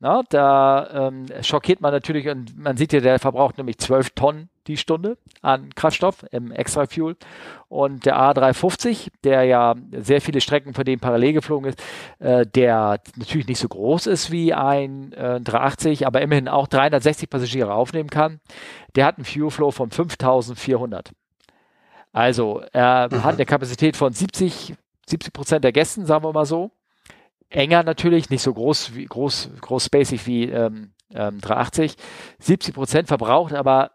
Na, da ähm, schockiert man natürlich und man sieht ja, der verbraucht nämlich 12 Tonnen die Stunde an Kraftstoff im Extra Fuel. Und der A350, der ja sehr viele Strecken von dem parallel geflogen ist, äh, der natürlich nicht so groß ist wie ein äh, 380, aber immerhin auch 360 Passagiere aufnehmen kann, der hat einen Fuel Flow von 5400. Also er mhm. hat eine Kapazität von 70, 70 Prozent der Gästen, sagen wir mal so enger natürlich, nicht so groß wie groß, groß spacig wie ähm, ähm, 380. 70 Prozent verbraucht aber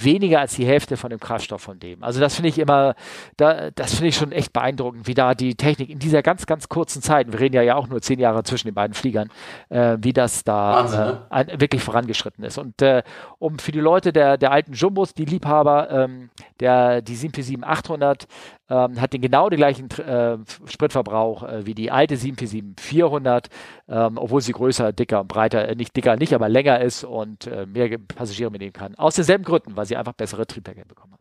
weniger als die Hälfte von dem Kraftstoff von dem. Also das finde ich immer, da, das finde ich schon echt beeindruckend, wie da die Technik in dieser ganz, ganz kurzen Zeit, wir reden ja ja auch nur zehn Jahre zwischen den beiden Fliegern, äh, wie das da Wahnsinn, äh, ne? ein, wirklich vorangeschritten ist. Und äh, um für die Leute der, der alten Jumbos, die Liebhaber, ähm, der, die 747-800 ähm, hat den genau den gleichen äh, Spritverbrauch äh, wie die alte 747-400, ähm, obwohl sie größer, dicker und breiter, äh, nicht dicker, nicht, aber länger ist und äh, mehr Passagiere mitnehmen kann. Aus denselben Gründen, weil sie einfach bessere Triebwerke bekommen hat.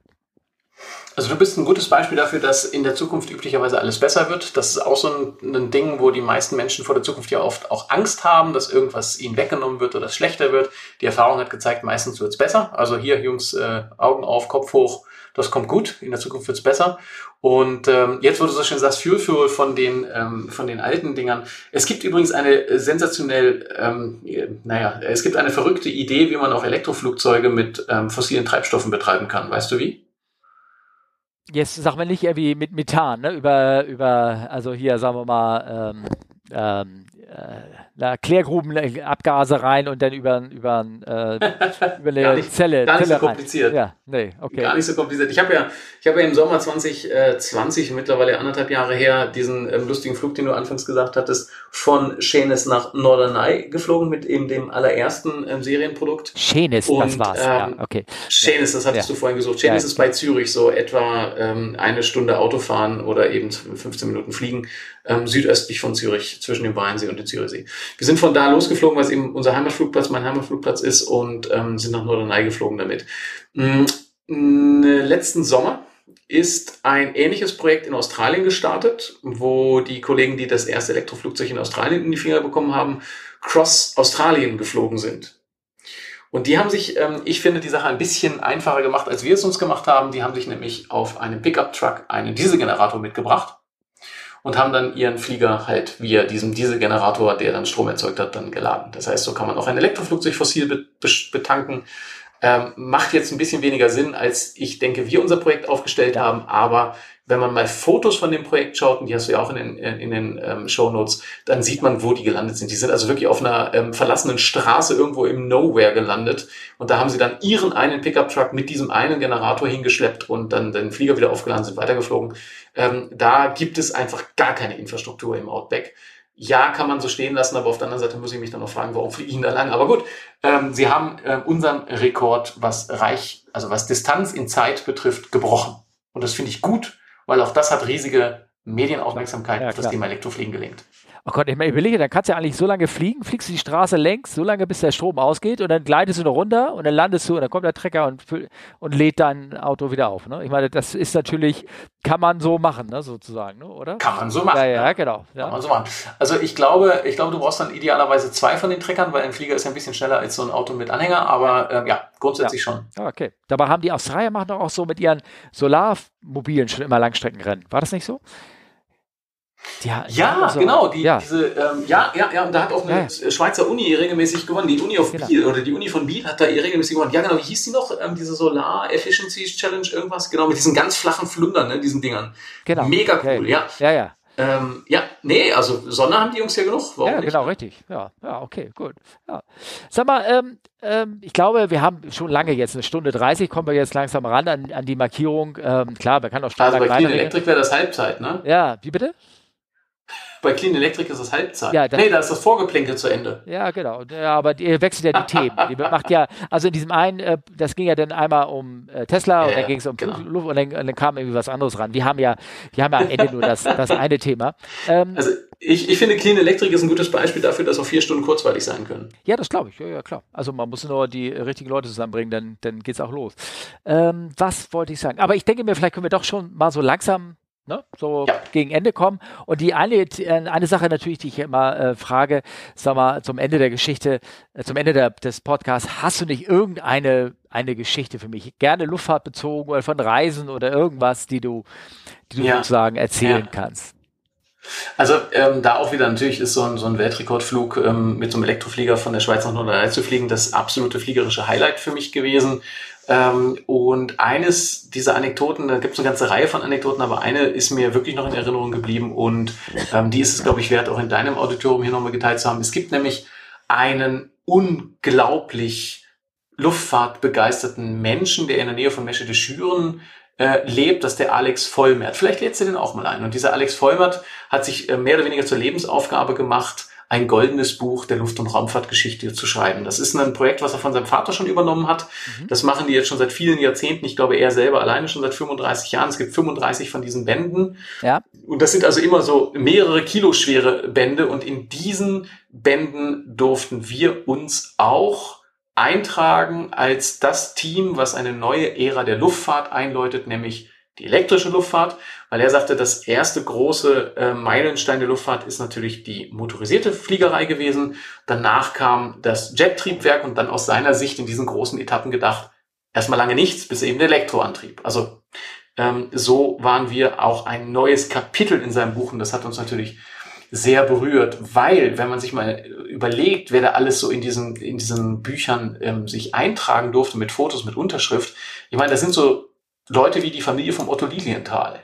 Also du bist ein gutes Beispiel dafür, dass in der Zukunft üblicherweise alles besser wird. Das ist auch so ein, ein, Ding, wo die meisten Menschen vor der Zukunft ja oft auch Angst haben, dass irgendwas ihnen weggenommen wird oder es schlechter wird. Die Erfahrung hat gezeigt, meistens wird es besser. Also hier, Jungs, äh, Augen auf, Kopf hoch das kommt gut, in der Zukunft wird's besser. Und ähm, jetzt, wo du so schön sagst, Fuel von den, ähm, von den alten Dingern. Es gibt übrigens eine sensationell, ähm, naja, es gibt eine verrückte Idee, wie man auch Elektroflugzeuge mit ähm, fossilen Treibstoffen betreiben kann. Weißt du wie? Jetzt sagen wir nicht irgendwie mit Methan, ne? Über, über, also hier sagen wir mal, ähm, ähm, äh, na, Klärgrubenabgase rein und dann über, über, äh, über eine nicht, Zelle. Gar nicht Zelle so kompliziert. Rein. Ja, nee, okay. Gar nicht so kompliziert. Ich habe ja, ich habe ja im Sommer 2020, mittlerweile anderthalb Jahre her, diesen ähm, lustigen Flug, den du anfangs gesagt hattest, von Schenes nach Norderney geflogen mit eben dem allerersten ähm, Serienprodukt. Schenes, das war's. Ähm, ja, okay. Schenes, das hattest ja. du vorhin gesucht. Schenes ja. ist bei Zürich so etwa ähm, eine Stunde Autofahren oder eben 15 Minuten Fliegen ähm, südöstlich von Zürich, zwischen dem Weinsee und dem Zürichsee. Wir sind von da losgeflogen, weil es eben unser Heimatflugplatz, mein Heimatflugplatz ist und ähm, sind nach Norderney geflogen damit. Mhm. Letzten Sommer ist ein ähnliches Projekt in Australien gestartet, wo die Kollegen, die das erste Elektroflugzeug in Australien in die Finger bekommen haben, Cross Australien geflogen sind. Und die haben sich, ähm, ich finde, die Sache ein bisschen einfacher gemacht, als wir es uns gemacht haben. Die haben sich nämlich auf einem Pickup-Truck einen Dieselgenerator mitgebracht und haben dann ihren Flieger halt via diesem Dieselgenerator, der dann Strom erzeugt hat, dann geladen. Das heißt, so kann man auch ein Elektroflugzeug fossil betanken. Ähm, macht jetzt ein bisschen weniger Sinn, als ich denke, wir unser Projekt aufgestellt haben, aber wenn man mal Fotos von dem Projekt schaut, und die hast du ja auch in den, in den ähm, Show Notes, dann sieht man, wo die gelandet sind. Die sind also wirklich auf einer ähm, verlassenen Straße irgendwo im Nowhere gelandet. Und da haben sie dann ihren einen Pickup-Truck mit diesem einen Generator hingeschleppt und dann den Flieger wieder aufgeladen, sind weitergeflogen. Ähm, da gibt es einfach gar keine Infrastruktur im Outback. Ja, kann man so stehen lassen, aber auf der anderen Seite muss ich mich dann noch fragen, warum fliege ich da lang? Aber gut, ähm, sie haben äh, unseren Rekord, was Reich, also was Distanz in Zeit betrifft, gebrochen. Und das finde ich gut, weil auch das hat riesige Medienaufmerksamkeit ja, auf das Thema Elektrofliegen gelenkt. Oh Gott, ich meine, überlege, dann kannst du ja eigentlich so lange fliegen, fliegst du die Straße längs, so lange bis der Strom ausgeht und dann gleitest du noch runter und dann landest du und dann kommt der Trecker und, und lädt dein Auto wieder auf. Ne? Ich meine, das ist natürlich, kann man so machen, ne, sozusagen, ne? oder? Kann man so machen. Ja, ja, genau. Ja. Kann man so machen. Also ich glaube, ich glaube, du brauchst dann idealerweise zwei von den Treckern, weil ein Flieger ist ja ein bisschen schneller als so ein Auto mit Anhänger, aber äh, ja, grundsätzlich ja. schon. Ja, okay. Dabei haben die Australier machen doch auch so mit ihren Solarmobilen schon immer Langstreckenrennen. War das nicht so? Ja, ja also, genau, die, ja. diese, ähm, ja, ja, ja, und da hat auch eine ja. Schweizer Uni regelmäßig gewonnen. Die Uni of genau. Biel oder die Uni von Biel hat da regelmäßig gewonnen. Ja, genau, wie hieß die noch? Ähm, diese Solar Efficiency Challenge, irgendwas? Genau, mit diesen ganz flachen Flundern, ne, diesen Dingern. Genau. Mega cool, okay. ja. Ja, ja. Ähm, ja, nee, also Sonne haben die Jungs ja genug. Warum ja, nicht? genau, richtig. Ja, ja, okay, gut. Ja. Sag mal, ähm, ähm, ich glaube, wir haben schon lange jetzt, eine Stunde 30, kommen wir jetzt langsam ran an, an die Markierung. Ähm, klar, man kann auch stundenlang Also bei Clean Electric wäre das Halbzeit, ne? Ja, wie bitte? Bei Clean Electric ist das Halbzeit. Ja, das, nee, da ist das Vorgeplänkel zu Ende. Ja, genau. Ja, aber ihr wechselt ja die Themen. Die macht ja, also in diesem einen, äh, das ging ja dann einmal um äh, Tesla ja, und dann ging es um genau. Luft und dann, und dann, kam irgendwie was anderes ran. Wir haben ja, wir haben ja am Ende nur das, das eine Thema. Ähm, also ich, ich finde, Clean Electric ist ein gutes Beispiel dafür, dass auch vier Stunden kurzweilig sein können. Ja, das glaube ich. Ja, ja, klar. Also man muss nur die richtigen Leute zusammenbringen, dann, dann geht es auch los. Ähm, was wollte ich sagen? Aber ich denke mir, vielleicht können wir doch schon mal so langsam ne, so ja. gegen Ende kommen. Und die eine, äh, eine Sache natürlich, die ich immer äh, frage, sag mal, zum Ende der Geschichte, äh, zum Ende der, des Podcasts, hast du nicht irgendeine eine Geschichte für mich? Gerne Luftfahrt bezogen oder von Reisen oder irgendwas, die du, die du ja. sozusagen erzählen ja. kannst. Also ähm, da auch wieder natürlich ist so ein, so ein Weltrekordflug ähm, mit so einem Elektroflieger von der Schweiz nach Nordrhein zu fliegen das absolute fliegerische Highlight für mich gewesen. Ähm, und eines dieser Anekdoten, da gibt es eine ganze Reihe von Anekdoten, aber eine ist mir wirklich noch in Erinnerung geblieben und ähm, die ist es, glaube ich, wert, auch in deinem Auditorium hier nochmal geteilt zu haben. Es gibt nämlich einen unglaublich luftfahrtbegeisterten Menschen, der in der Nähe von Mesche de Schüren äh, lebt, dass der Alex Vollmert. Vielleicht lädst du den auch mal ein. Und dieser Alex Vollmert hat sich äh, mehr oder weniger zur Lebensaufgabe gemacht, ein goldenes Buch der Luft- und Raumfahrtgeschichte zu schreiben. Das ist ein Projekt, was er von seinem Vater schon übernommen hat. Mhm. Das machen die jetzt schon seit vielen Jahrzehnten. Ich glaube, er selber alleine schon seit 35 Jahren. Es gibt 35 von diesen Bänden. Ja. Und das sind also immer so mehrere Kilo schwere Bände. Und in diesen Bänden durften wir uns auch eintragen als das Team, was eine neue Ära der Luftfahrt einläutet, nämlich die elektrische Luftfahrt, weil er sagte, das erste große äh, Meilenstein der Luftfahrt ist natürlich die motorisierte Fliegerei gewesen. Danach kam das Jettriebwerk und dann aus seiner Sicht in diesen großen Etappen gedacht, erstmal lange nichts, bis eben der Elektroantrieb. Also ähm, so waren wir auch ein neues Kapitel in seinem Buch und das hat uns natürlich sehr berührt, weil, wenn man sich mal überlegt, wer da alles so in diesen, in diesen Büchern ähm, sich eintragen durfte mit Fotos, mit Unterschrift, ich meine, das sind so Leute wie die Familie vom Otto Lilienthal.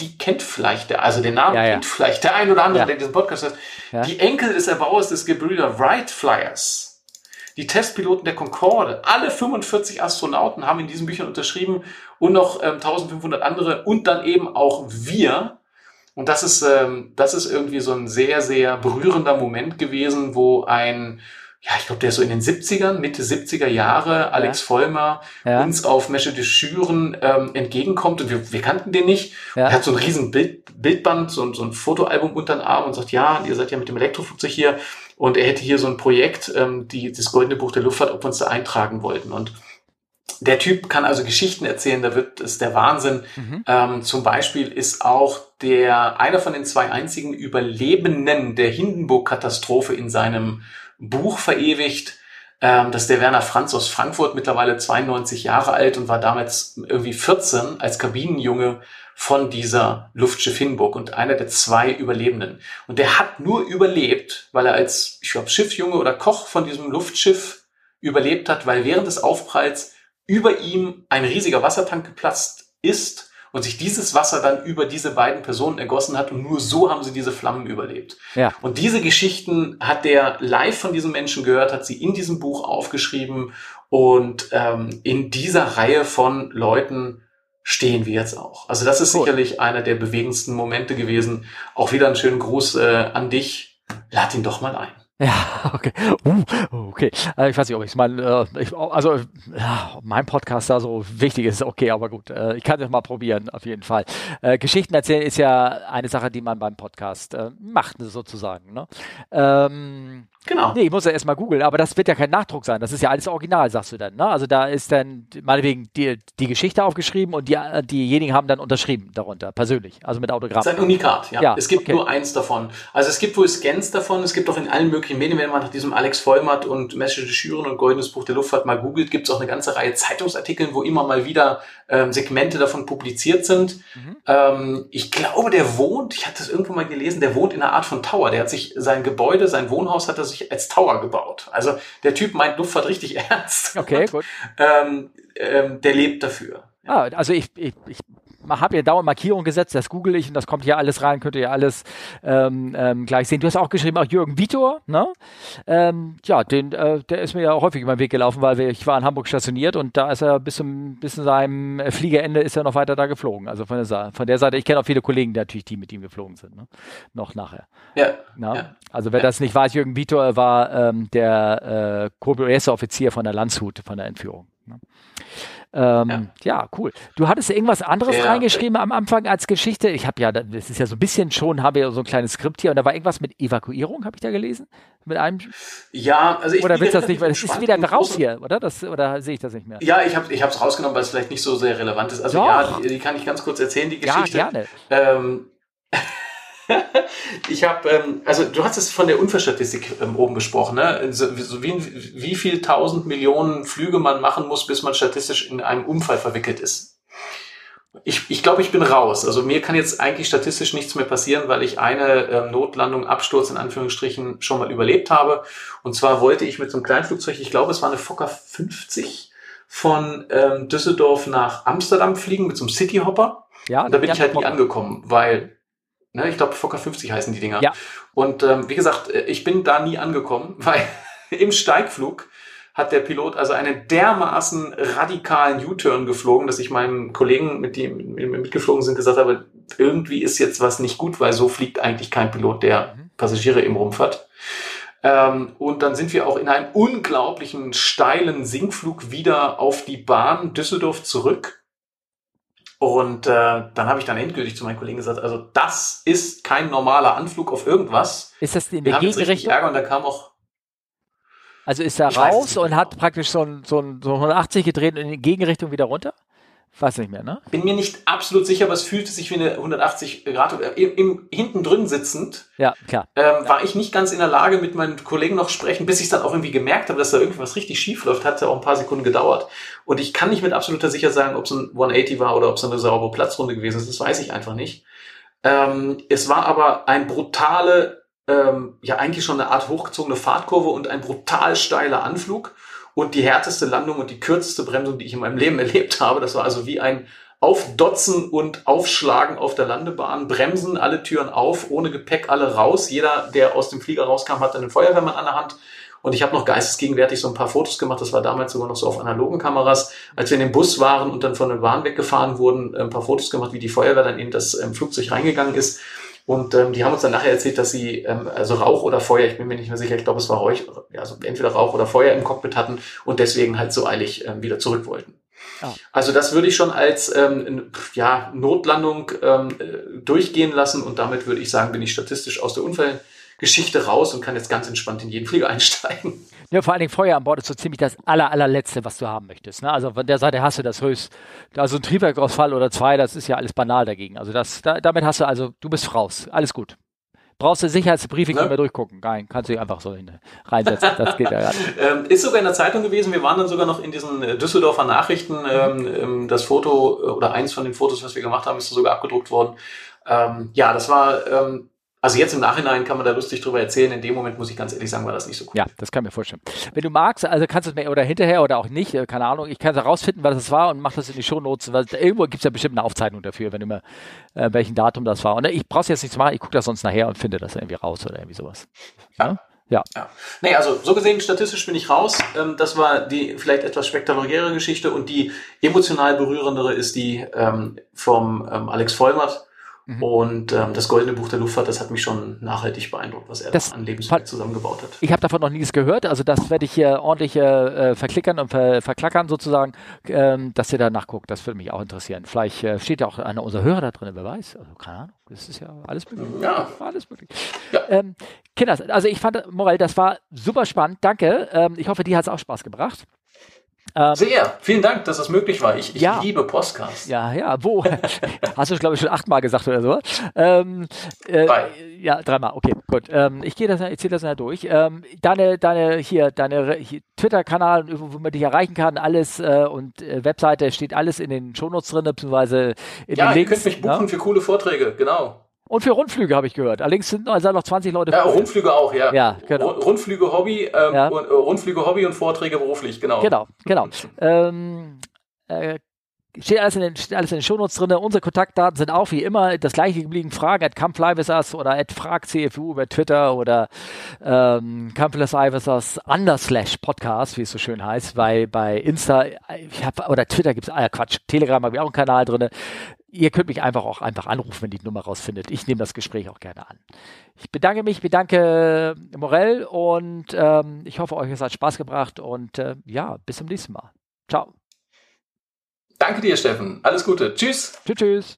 Die kennt vielleicht der, also den Namen ja, ja. kennt vielleicht der ein oder andere, ja. der diesen Podcast hat. Die Enkel des Erbauers des Gebrüder Wright Flyers. Die Testpiloten der Concorde. Alle 45 Astronauten haben in diesen Büchern unterschrieben und noch ähm, 1500 andere und dann eben auch wir. Und das ist, ähm, das ist irgendwie so ein sehr, sehr berührender Moment gewesen, wo ein ja, ich glaube, der ist so in den 70ern, Mitte 70er Jahre, Alex ja. Vollmer, ja. uns auf Mesche de Schüren ähm, entgegenkommt und wir, wir kannten den nicht. Ja. Er hat so ein riesen Bild, Bildband, so, so ein Fotoalbum unter den Arm und sagt, ja, ihr seid ja mit dem Elektroflugzeug hier und er hätte hier so ein Projekt, ähm, die, das Goldene Buch der Luftfahrt, ob wir uns da eintragen wollten und der Typ kann also Geschichten erzählen, da wird es der Wahnsinn. Mhm. Ähm, zum Beispiel ist auch der einer von den zwei einzigen Überlebenden der Hindenburg-Katastrophe in seinem Buch verewigt. Ähm, das ist der Werner Franz aus Frankfurt, mittlerweile 92 Jahre alt und war damals irgendwie 14 als Kabinenjunge von dieser Luftschiff Hinburg und einer der zwei Überlebenden. Und der hat nur überlebt, weil er als, ich glaube, Schiffsjunge oder Koch von diesem Luftschiff überlebt hat, weil während des Aufpralls über ihm ein riesiger Wassertank geplatzt ist und sich dieses Wasser dann über diese beiden Personen ergossen hat und nur so haben sie diese Flammen überlebt. Ja. Und diese Geschichten hat der live von diesem Menschen gehört, hat sie in diesem Buch aufgeschrieben und ähm, in dieser Reihe von Leuten stehen wir jetzt auch. Also das ist cool. sicherlich einer der bewegendsten Momente gewesen. Auch wieder einen schönen Gruß äh, an dich. Lad ihn doch mal ein. Ja, okay. Uh, okay. Äh, ich weiß nicht, ob ich es mal, äh, ich, also ja, mein Podcast da so wichtig ist, okay, aber gut, äh, ich kann es mal probieren, auf jeden Fall. Äh, Geschichten erzählen ist ja eine Sache, die man beim Podcast äh, macht, sozusagen. Ne? Ähm, Genau. Nee, ich muss ja erstmal googeln, aber das wird ja kein Nachdruck sein. Das ist ja alles original, sagst du dann. Ne? Also da ist dann meinetwegen die, die Geschichte aufgeschrieben und die, diejenigen haben dann unterschrieben darunter, persönlich, also mit Autogramm. Das ist ein Unikat, ja. ja es gibt okay. nur eins davon. Also es gibt wohl Scans davon, es gibt auch in allen möglichen Medien, wenn man nach diesem Alex Vollmatt und Message de Schüren und Goldenes Buch der Luftfahrt mal googelt, gibt es auch eine ganze Reihe Zeitungsartikel, wo immer mal wieder ähm, Segmente davon publiziert sind. Mhm. Ähm, ich glaube, der wohnt, ich hatte das irgendwo mal gelesen, der wohnt in einer Art von Tower. Der hat sich sein Gebäude, sein Wohnhaus hat er sich als Tower gebaut. Also der Typ meint Luftfahrt richtig ernst. Okay, gut. ähm, ähm, der lebt dafür. Ja, ah, also ich, ich, ich habe ja dauernd Markierung gesetzt, das google ich und das kommt hier alles rein, könnt ihr alles ähm, ähm, gleich sehen. Du hast auch geschrieben, auch Jürgen Vitor, ne? Ähm, ja, den, äh, der ist mir ja häufig über den Weg gelaufen, weil wir, ich war in Hamburg stationiert und da ist er bis zum bis zu seinem Fliegerende ist er noch weiter da geflogen. Also von der, von der Seite, ich kenne auch viele Kollegen natürlich, die mit ihm geflogen sind, ne? Noch nachher. Ja. ja. Also wer ja. das nicht weiß, Jürgen Vitor war ähm, der äh, Offizier von der Landshut, von der Entführung. Ne? Ähm, ja. ja. cool. Du hattest irgendwas anderes ja. reingeschrieben am Anfang als Geschichte. Ich habe ja, das ist ja so ein bisschen schon, haben wir so ein kleines Skript hier und da war irgendwas mit Evakuierung, habe ich da gelesen? Mit einem. Ja, also ich. Oder willst du das nicht, weil das ist wieder raus hier, oder? Das, oder sehe ich das nicht mehr? Ja, ich habe es rausgenommen, weil es vielleicht nicht so sehr relevant ist. Also Doch. ja, die, die, kann ich ganz kurz erzählen, die Geschichte. Ja, gerne. Ähm, ich habe, ähm, also du hast es von der Unfallstatistik ähm, oben besprochen, ne? So, so wie, wie viel tausend Millionen Flüge man machen muss, bis man statistisch in einem Unfall verwickelt ist. Ich, ich glaube, ich bin raus. Also mir kann jetzt eigentlich statistisch nichts mehr passieren, weil ich eine ähm, Notlandung, Absturz in Anführungsstrichen schon mal überlebt habe. Und zwar wollte ich mit so einem Kleinflugzeug, ich glaube, es war eine Fokker 50, von ähm, Düsseldorf nach Amsterdam fliegen mit so einem Cityhopper. Ja, und da bin ich halt nie angekommen, weil Ne, ich glaube, Fokker 50 heißen die Dinger. Ja. Und ähm, wie gesagt, äh, ich bin da nie angekommen, weil im Steigflug hat der Pilot also einen dermaßen radikalen U-Turn geflogen, dass ich meinen Kollegen, mit dem mitgeflogen sind, gesagt habe, irgendwie ist jetzt was nicht gut, weil so fliegt eigentlich kein Pilot, der mhm. Passagiere im Rumpf hat. Ähm, und dann sind wir auch in einem unglaublichen steilen Sinkflug wieder auf die Bahn Düsseldorf zurück und äh, dann habe ich dann endgültig zu meinen Kollegen gesagt, also das ist kein normaler Anflug auf irgendwas. Ist das in der Gegenrichtung? Ärger und da kam auch. Also ist er raus und genau. hat praktisch so ein, so ein so 180 gedreht und in die Gegenrichtung wieder runter? Weiß nicht mehr, ne? Bin mir nicht absolut sicher, aber es fühlte sich wie eine 180 Grad. Äh, im, im, hinten drin sitzend ja, klar. Ähm, war ich nicht ganz in der Lage, mit meinen Kollegen noch sprechen, bis ich dann auch irgendwie gemerkt habe, dass da irgendwas richtig schief läuft. Hat ja auch ein paar Sekunden gedauert. Und ich kann nicht mit absoluter Sicherheit sagen, ob es ein 180 war oder ob es eine saubere Platzrunde gewesen ist. Das weiß ich einfach nicht. Ähm, es war aber ein brutale, ähm, ja eigentlich schon eine Art hochgezogene Fahrtkurve und ein brutal steiler Anflug und die härteste Landung und die kürzeste Bremsung, die ich in meinem Leben erlebt habe. Das war also wie ein Aufdotzen und Aufschlagen auf der Landebahn, Bremsen, alle Türen auf, ohne Gepäck, alle raus. Jeder, der aus dem Flieger rauskam, hatte einen Feuerwehrmann an der Hand. Und ich habe noch geistesgegenwärtig so ein paar Fotos gemacht. Das war damals sogar noch so auf analogen Kameras. Als wir in dem Bus waren und dann von der Bahn weggefahren wurden, ein paar Fotos gemacht, wie die Feuerwehr dann in das ähm, Flugzeug reingegangen ist. Und ähm, die haben uns dann nachher erzählt, dass sie ähm, also Rauch oder Feuer, ich bin mir nicht mehr sicher, ich glaube es war Rauch, also entweder Rauch oder Feuer im Cockpit hatten und deswegen halt so eilig ähm, wieder zurück wollten. Oh. Also das würde ich schon als ähm, ja, Notlandung ähm, äh, durchgehen lassen und damit würde ich sagen, bin ich statistisch aus der Unfallgeschichte raus und kann jetzt ganz entspannt in jeden Flieger einsteigen. Ja, vor allen Dingen Feuer an Bord ist so ziemlich das aller, allerletzte, was du haben möchtest. Ne? Also von der Seite hast du das höchst, also ein Triebwerkausfall oder zwei, das ist ja alles banal dagegen. Also das, da, damit hast du also, du bist raus, alles gut. Brauchst du Sicherheitsbriefing ne? mehr durchgucken? Nein, kannst du einfach so hin, reinsetzen. Das geht ja gar nicht. ähm, ist sogar in der Zeitung gewesen. Wir waren dann sogar noch in diesen äh, Düsseldorfer Nachrichten. Ähm, ähm, das Foto äh, oder eins von den Fotos, was wir gemacht haben, ist sogar abgedruckt worden. Ja, das war also jetzt im Nachhinein kann man da lustig drüber erzählen. In dem Moment muss ich ganz ehrlich sagen, war das nicht so cool. Ja, das kann ich mir vorstellen. Wenn du magst, also kannst du es mir oder hinterher oder auch nicht, äh, keine Ahnung, ich kann herausfinden, was es war und mach das in die Shownotes. Weil irgendwo gibt es ja bestimmt eine Aufzeichnung dafür, wenn du mir äh, welchen Datum das war. Und ich brauch's jetzt nicht zu machen, ich gucke das sonst nachher und finde das irgendwie raus oder irgendwie sowas. Ja. Ja. ja. Nee, also so gesehen, statistisch bin ich raus. Ähm, das war die vielleicht etwas spektakuläre Geschichte und die emotional berührendere ist die ähm, vom ähm, Alex Vollmert Mhm. Und ähm, das Goldene Buch der Luftfahrt, das hat mich schon nachhaltig beeindruckt, was er das an Lebensmitteln zusammengebaut hat. Ich habe davon noch nichts gehört, also das werde ich hier ordentlich äh, verklickern und ver verklackern sozusagen, ähm, dass ihr da nachguckt. Das würde mich auch interessieren. Vielleicht äh, steht ja auch einer unserer Hörer da drin, wer weiß. Also keine Ahnung, das ist ja alles möglich. Ja. Alles möglich. Ja. Ähm, Kinders, also ich fand, Morel, das war super spannend. Danke. Ähm, ich hoffe, dir hat es auch Spaß gebracht. Ähm, Sehr, vielen Dank, dass das möglich war. Ich, ich ja. liebe Podcasts. Ja, ja, wo? Hast du, glaube ich, schon achtmal gesagt oder so? Ähm, äh, Drei. Ja, dreimal, okay, gut. Ähm, ich gehe das, ich ziehe das mal durch. Ähm, deine, deine, hier, deine Twitter-Kanal, wo man dich erreichen kann, alles äh, und äh, Webseite steht alles in den Shownotes drin, beziehungsweise in ja, den Links. Ja, ihr könnt mich buchen ja? für coole Vorträge, genau. Und für Rundflüge habe ich gehört. Allerdings sind also noch 20 Leute. Ja, Rundflüge auch, ja. Ja, genau. Rundflüge Hobby, ähm, ja. Äh, Rundflüge Hobby und Vorträge beruflich, genau. Genau, genau. ähm, äh, steht alles in den, steht alles in den Shownotes drin. Unsere Kontaktdaten sind auch wie immer das gleiche geblieben. Fragen at campflyvisas oder at fragcfu über Twitter oder ähm, campflyvisas under slash podcast, wie es so schön heißt, weil bei Insta ich hab, oder Twitter gibt es, ah ja Quatsch, Telegram habe ich auch einen Kanal drin ihr könnt mich einfach auch einfach anrufen, wenn die Nummer rausfindet. Ich nehme das Gespräch auch gerne an. Ich bedanke mich, bedanke Morell und ähm, ich hoffe, euch hat Spaß gebracht und äh, ja, bis zum nächsten Mal. Ciao. Danke dir, Steffen. Alles Gute. Tschüss. Tschüss. tschüss.